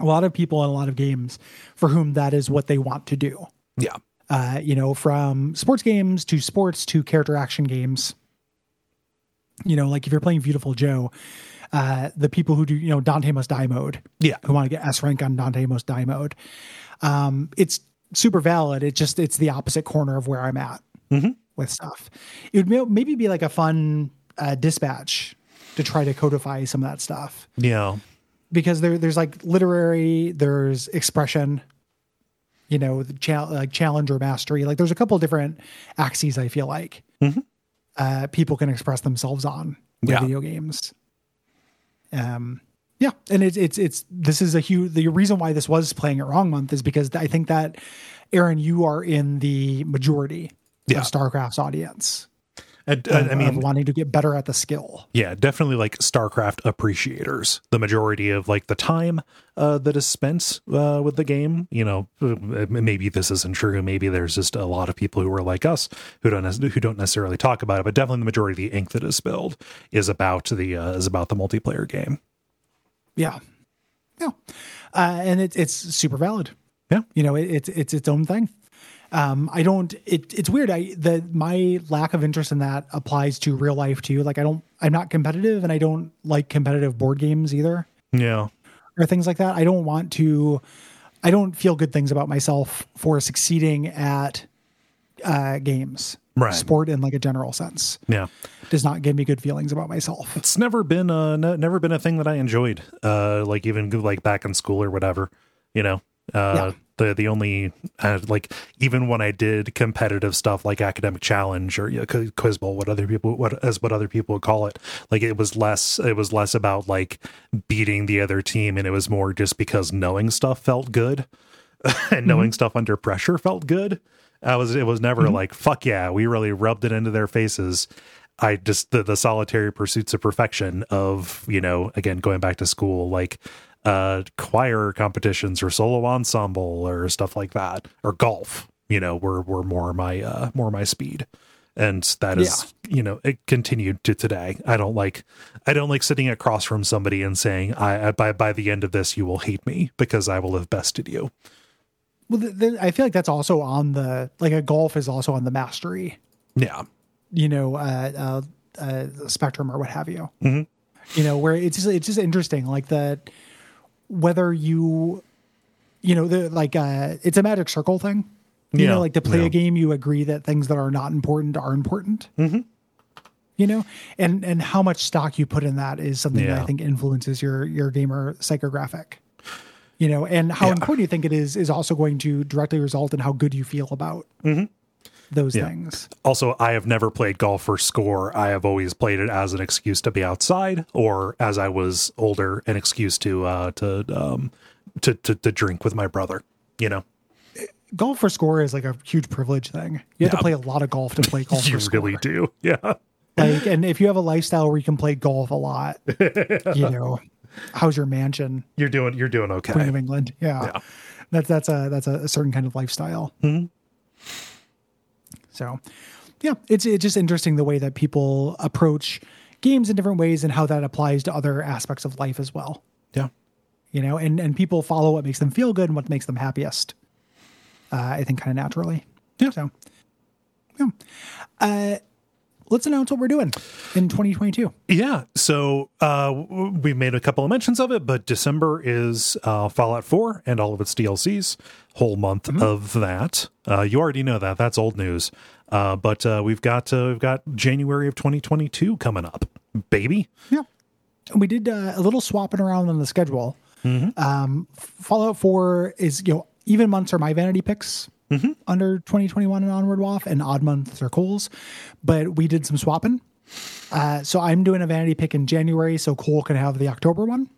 a lot of people in a lot of games for whom that is what they want to do. Yeah. Uh, you know, from sports games to sports to character action games. You know, like if you're playing Beautiful Joe, uh, the people who do, you know, Dante Must Die mode, Yeah. who want to get S rank on Dante Must Die mode, um, it's super valid. It just, it's the opposite corner of where I'm at with stuff. It would maybe be like a fun uh, dispatch to try to codify some of that stuff Yeah. because there there's like literary, there's expression, you know, the cha- like challenge or mastery. Like there's a couple different axes I feel like uh, people can express themselves on with Yeah. video games. Um, yeah, and it's it's it's this is a huge. The reason why this was playing it wrong month is because I think that Aaron, you are in the majority Yeah. of StarCraft's audience. And, Of, I mean, wanting to get better at the skill. yeah, definitely like StarCraft appreciators. The majority of like the time uh, that is spent uh, with the game, you know, uh, maybe this isn't true. Maybe there's just a lot of people who are like us who don't who don't necessarily talk about it. But definitely the majority of the ink that is spilled is about the uh, is about the multiplayer game. Yeah, yeah, uh, and it's it's super valid. Yeah. you know, it, it's it's its own thing. Um, I don't. It, it's weird. I the my lack of interest in that applies to real life too. Like I don't. I'm not competitive, and I don't like competitive board games either, Yeah, or things like that. I don't want to. I don't feel good things about myself for succeeding at uh, games. Right. Sport in like a general sense yeah. does not give me good feelings about myself. It's never been a never been a thing that I enjoyed. Uh, like even like back in school or whatever, you know. Uh, the the only uh, like even when I did competitive stuff like academic challenge or you know, Quiz- quiz bowl, what other people what as what other people would call it, like it was less it was less about like beating the other team, and it was more just because knowing stuff felt good, and knowing stuff under pressure felt good. I was it was never like fuck yeah, we really rubbed it into their faces. I just the, the solitary pursuits of perfection of you know again going back to school like uh choir competitions or solo ensemble or stuff like that or golf you know were were more my uh more my speed. And that is you know it continued to today. I don't like i don't like sitting across from somebody and saying i, I by by the end of this you will hate me because i will have bested you. Well, the, the, I feel like that's also on the like a golf is also on the mastery, yeah. You know, uh, uh, uh spectrum or what have you. You know, where it's just, it's just interesting, like that whether you, you know, the like uh, it's a magic circle thing. You Yeah, know, like to play yeah. a game, you agree that things that are not important are important. Mm-hmm. You know, and and how much stock you put in that is something that I think influences your your gamer psychographic. You know, and how Yeah. important you think it is is also going to directly result in how good you feel about those Yeah. things. Also, I have never played golf for score. I have always played it as an excuse to be outside, or as I was older, an excuse to uh, to um to, to to drink with my brother. You know, Golf for score is like a huge privilege thing. You have Yeah. to play a lot of golf to play golf you for score. really do. Yeah, Like, and if you have a lifestyle where you can play golf a lot, you know, how's your mansion, you're doing you're doing okay. Queen of England? Yeah, Yeah. that's that's a that's a, certain kind of lifestyle. So, yeah, it's it's just interesting the way that people approach games in different ways and how that applies to other aspects of life as well. Yeah, You know, and and people follow what makes them feel good and what makes them happiest. Uh, I think kind of naturally. Yeah. So, yeah. Uh, let's announce what we're doing in 2022. yeah. So uh, we made a couple of mentions of it, but December is uh, Fallout 4 and all of its DLCs. Whole month of that. Uh, you already know that. That's old news. Uh, but uh, we've got uh, we've got January of 2022 coming up, baby. Yeah. We did uh, a little swapping around on the schedule. Um, Fallout 4 is, you know, even months are my vanity picks under 2021 and onward WAF, and odd months are Cole's. But we did some swapping. Uh, so I'm doing a vanity pick in January, so Cole can have the October one.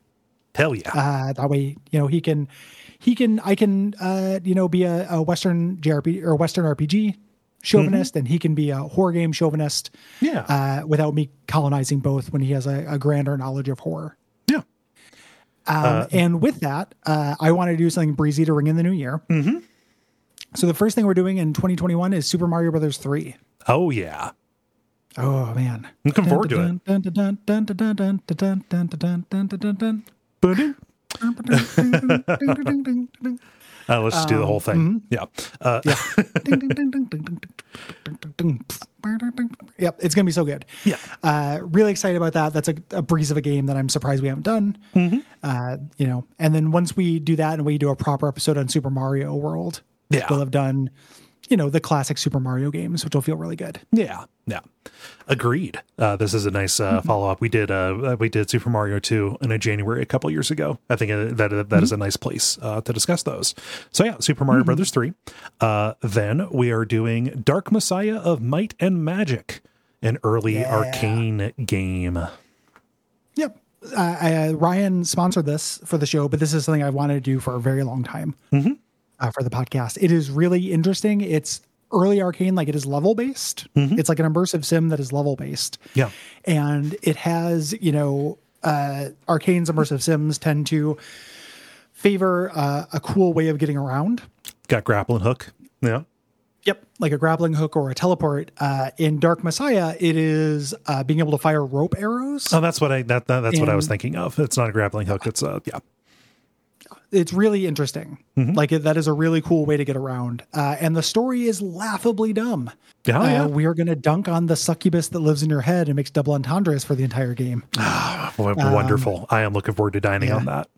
Hell yeah. Uh, that way, you know, he can, he can, I can, uh, you know, be a, a Western JRPG or Western RPG chauvinist, and he can be a horror game chauvinist yeah. uh, without me colonizing both when he has a, a grander knowledge of horror. yeah. Um, and with that, uh, I want to do something breezy to ring in the new year. Mm-hmm. So the first thing we're doing in 2021 is Super Mario Brothers 3. Oh yeah. Oh man. Looking forward to it. Uh, let's just do the whole thing. Um, mm-hmm. Yeah. Uh, yeah. yep. It's going to be so good. Yeah. Uh, really excited about that. That's a, a, breeze of a game that I'm surprised we haven't done. Mm-hmm. Uh, you know, and then once we do that and we do a proper episode on Super Mario World, yeah. we'll have done, you know, the classic Super Mario games, which will feel really good. Yeah, yeah, agreed. Uh, this is a nice uh, follow up. We did uh, we did Super Mario two in a January a couple years ago. I think uh, that that is a nice place uh, to discuss those. So yeah, Super Mario Brothers three. Uh, then we are doing Dark Messiah of Might and Magic, an early Arkane game. Yep. Uh, I, uh, Ryan sponsored this for the show, but this is something I wanted to do for a very long time uh, for the podcast. It is really interesting. It's early Arkane, like it is level based. It's like an immersive sim that is level based. Yeah. And it has, you know, uh, Arkane's immersive sims tend to favor uh, a cool way of getting around. Got grappling hook. Yeah. Yep, like a grappling hook or a teleport. Uh, in Dark Messiah, it is uh, being able to fire rope arrows. Oh, that's what I that, that that's what I was thinking of. It's not a grappling hook. It's uh yeah. It's really interesting. Like it, that is a really cool way to get around. Uh, and the story is laughably dumb. Yeah, Uh, yeah. We are going to dunk on the succubus that lives in your head and makes double entendres for the entire game. W- Wonderful. I am looking forward to dining yeah. on that.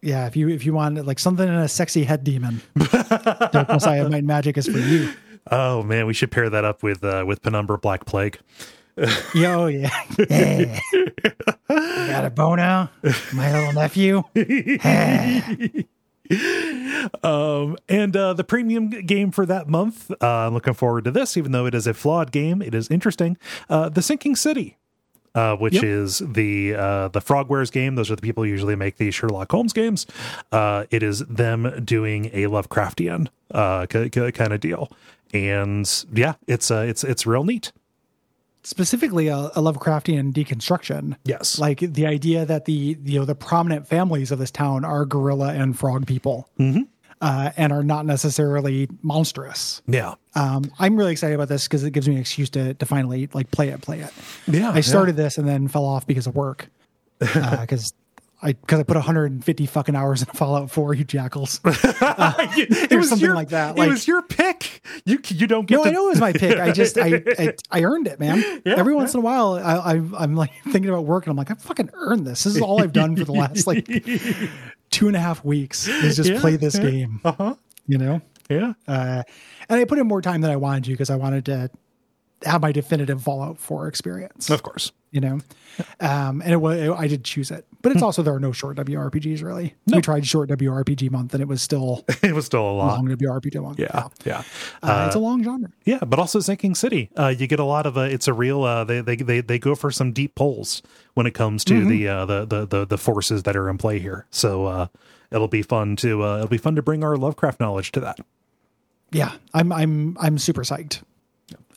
Yeah, if you if you want like something in a sexy head demon, Dark Messiah Might Magic is for you. Oh man, we should pair that up with uh, with Penumbra Black Plague. Yo, yeah, yeah. got a bono, my little nephew. Um, and uh, the premium game for that month, uh, I'm looking forward to this, even though it is a flawed game. It is interesting. Uh, the Sinking City, uh, which Yep. is the uh, the Frogwares game. Those are the people who usually make the Sherlock Holmes games. Uh, it is them doing a Lovecraftian uh, kind of deal, and yeah, it's uh, it's it's real neat. Specifically a, a Lovecraftian deconstruction. Yes. like the idea that the you know the prominent families of this town are gorilla and frog people, Mm-hmm. uh, and are not necessarily monstrous. Yeah, Um, I'm really excited about this because it gives me an excuse to to finally like play it, play it. yeah. I started this and then fell off because of work, because. I because I put 150 fucking hours in Fallout 4, you jackals. it was something your, like that, it was your pick. You you don't get No, to I know it was my pick. I just I I, I earned it, man. Every once in a while, I, I I'm like thinking about work, and I'm like, I fucking earned this. This is all I've done for the last like two and a half weeks is just Yeah, play this yeah. game. Uh-huh. You know, Yeah. uh, and I put in more time than I wanted to because I wanted to have my definitive Fallout 4 experience. Of course. You know, um, and it was I did choose it, but it's also there are no short WRPGs really. We tried short WRPG month, and it was still It was still a lot. long WRPG month. Yeah. Yeah. Uh, it's a long genre. Yeah, but also Sinking City. Uh, you get a lot of uh, it's a real uh, they, they they they go for some deep pulls when it comes to Mm-hmm. the, uh, the the the the forces that are in play here. So uh, it'll be fun to uh, it'll be fun to bring our Lovecraft knowledge to that. yeah, I'm I'm I'm super psyched.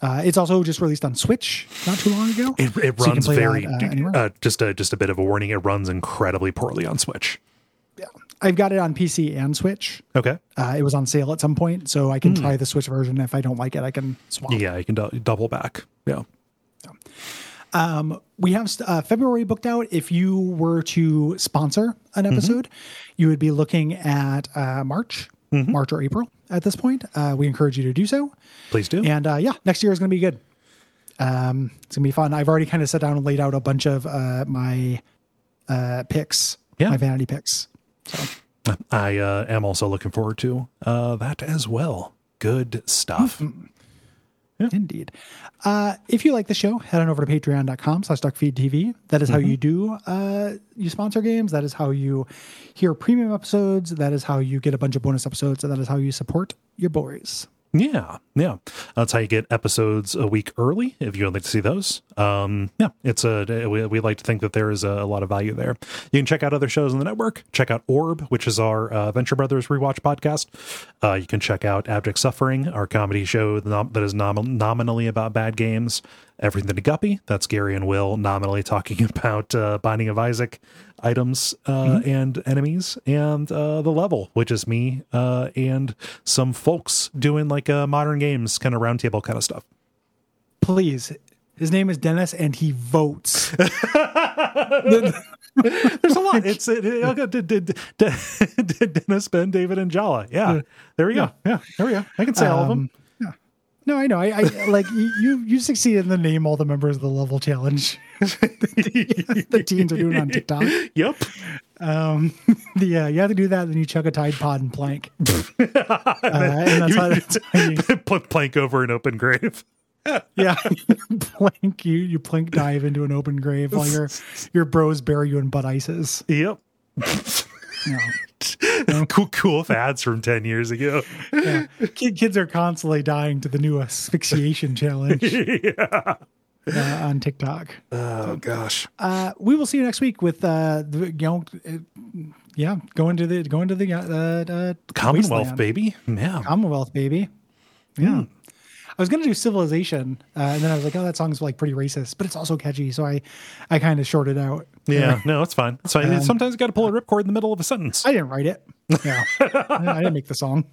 Uh, it's also just released on Switch not too long ago. It, it So runs very that, uh, uh, just a just a bit of a warning. It runs incredibly poorly on Switch. Yeah, I've got it on PC and Switch. Okay. Uh, it was on sale at some point, so I can try the Switch version. If I don't like it, I can swap. Yeah, you can du- double back. Yeah. Um, We have uh, February booked out. If you were to sponsor an Mm-hmm. episode, you would be looking at uh, March, Mm-hmm. March or April at this point. Uh, we encourage you to do so. Please do. And uh, yeah, next year is going to be good. Um, it's going to be fun. I've already kind of sat down and laid out a bunch of uh, my uh, picks, Yeah. my vanity picks. So I uh, am also looking forward to uh, that as well. Good stuff. Indeed. Uh, if you like the show, head on over to patreon.com slash duckfeedtv. That is how you do, uh, you sponsor games. That is how you hear premium episodes. That is how you get a bunch of bonus episodes. And that is how you support your boys. Yeah, yeah. That's how you get episodes a week early if you would like to see those. Um, yeah, it's a we, we like to think that there is a, a lot of value there. You can check out other shows on the network. Check out Orb, which is our uh, Venture Brothers rewatch podcast. Uh, you can check out Abject Suffering, our comedy show that is nom- nominally about bad games. Everything to Guppy, that's Gary and Will nominally talking about uh, Binding of Isaac items uh, and enemies, and uh, the level, which is me uh, and some folks doing like uh, modern games kind of roundtable kind of stuff. Please. His name is Dennis and he votes. There's a lot. It's it, it, Dennis, Ben, David, and Jala. Yeah, there we go. Yeah, there we go. I can say all of them. No, I know. I, I like you. You succeeded in the name all the members of the level challenge. the teens are doing on TikTok. Yep. Um, the uh, you have to do that, then you chuck a Tide Pod and plank. uh, and that's how, that's you, put plank over an open grave. yeah, plank you you plank dive into an open grave while your your bros bury you in Bud Ices. Yep. Cool, cool fads from ten years ago. Yeah. Kids are constantly dying to the new asphyxiation challenge. yeah. Uh, on TikTok. Oh gosh. Uh, we will see you next week with uh, the, you know, uh, yeah, going to the going to the uh, uh Commonwealth, wasteland. baby. Yeah, Commonwealth, baby. Yeah. Mm. I was gonna do Civilization, uh, and then I was like, "Oh, that song's like pretty racist, but it's also catchy." So I, I kind of shorted out. Yeah, no, it's fine. It's fine. Um, Sometimes you got to pull a ripcord in the middle of a sentence. I didn't write it. Yeah, I didn't make the song.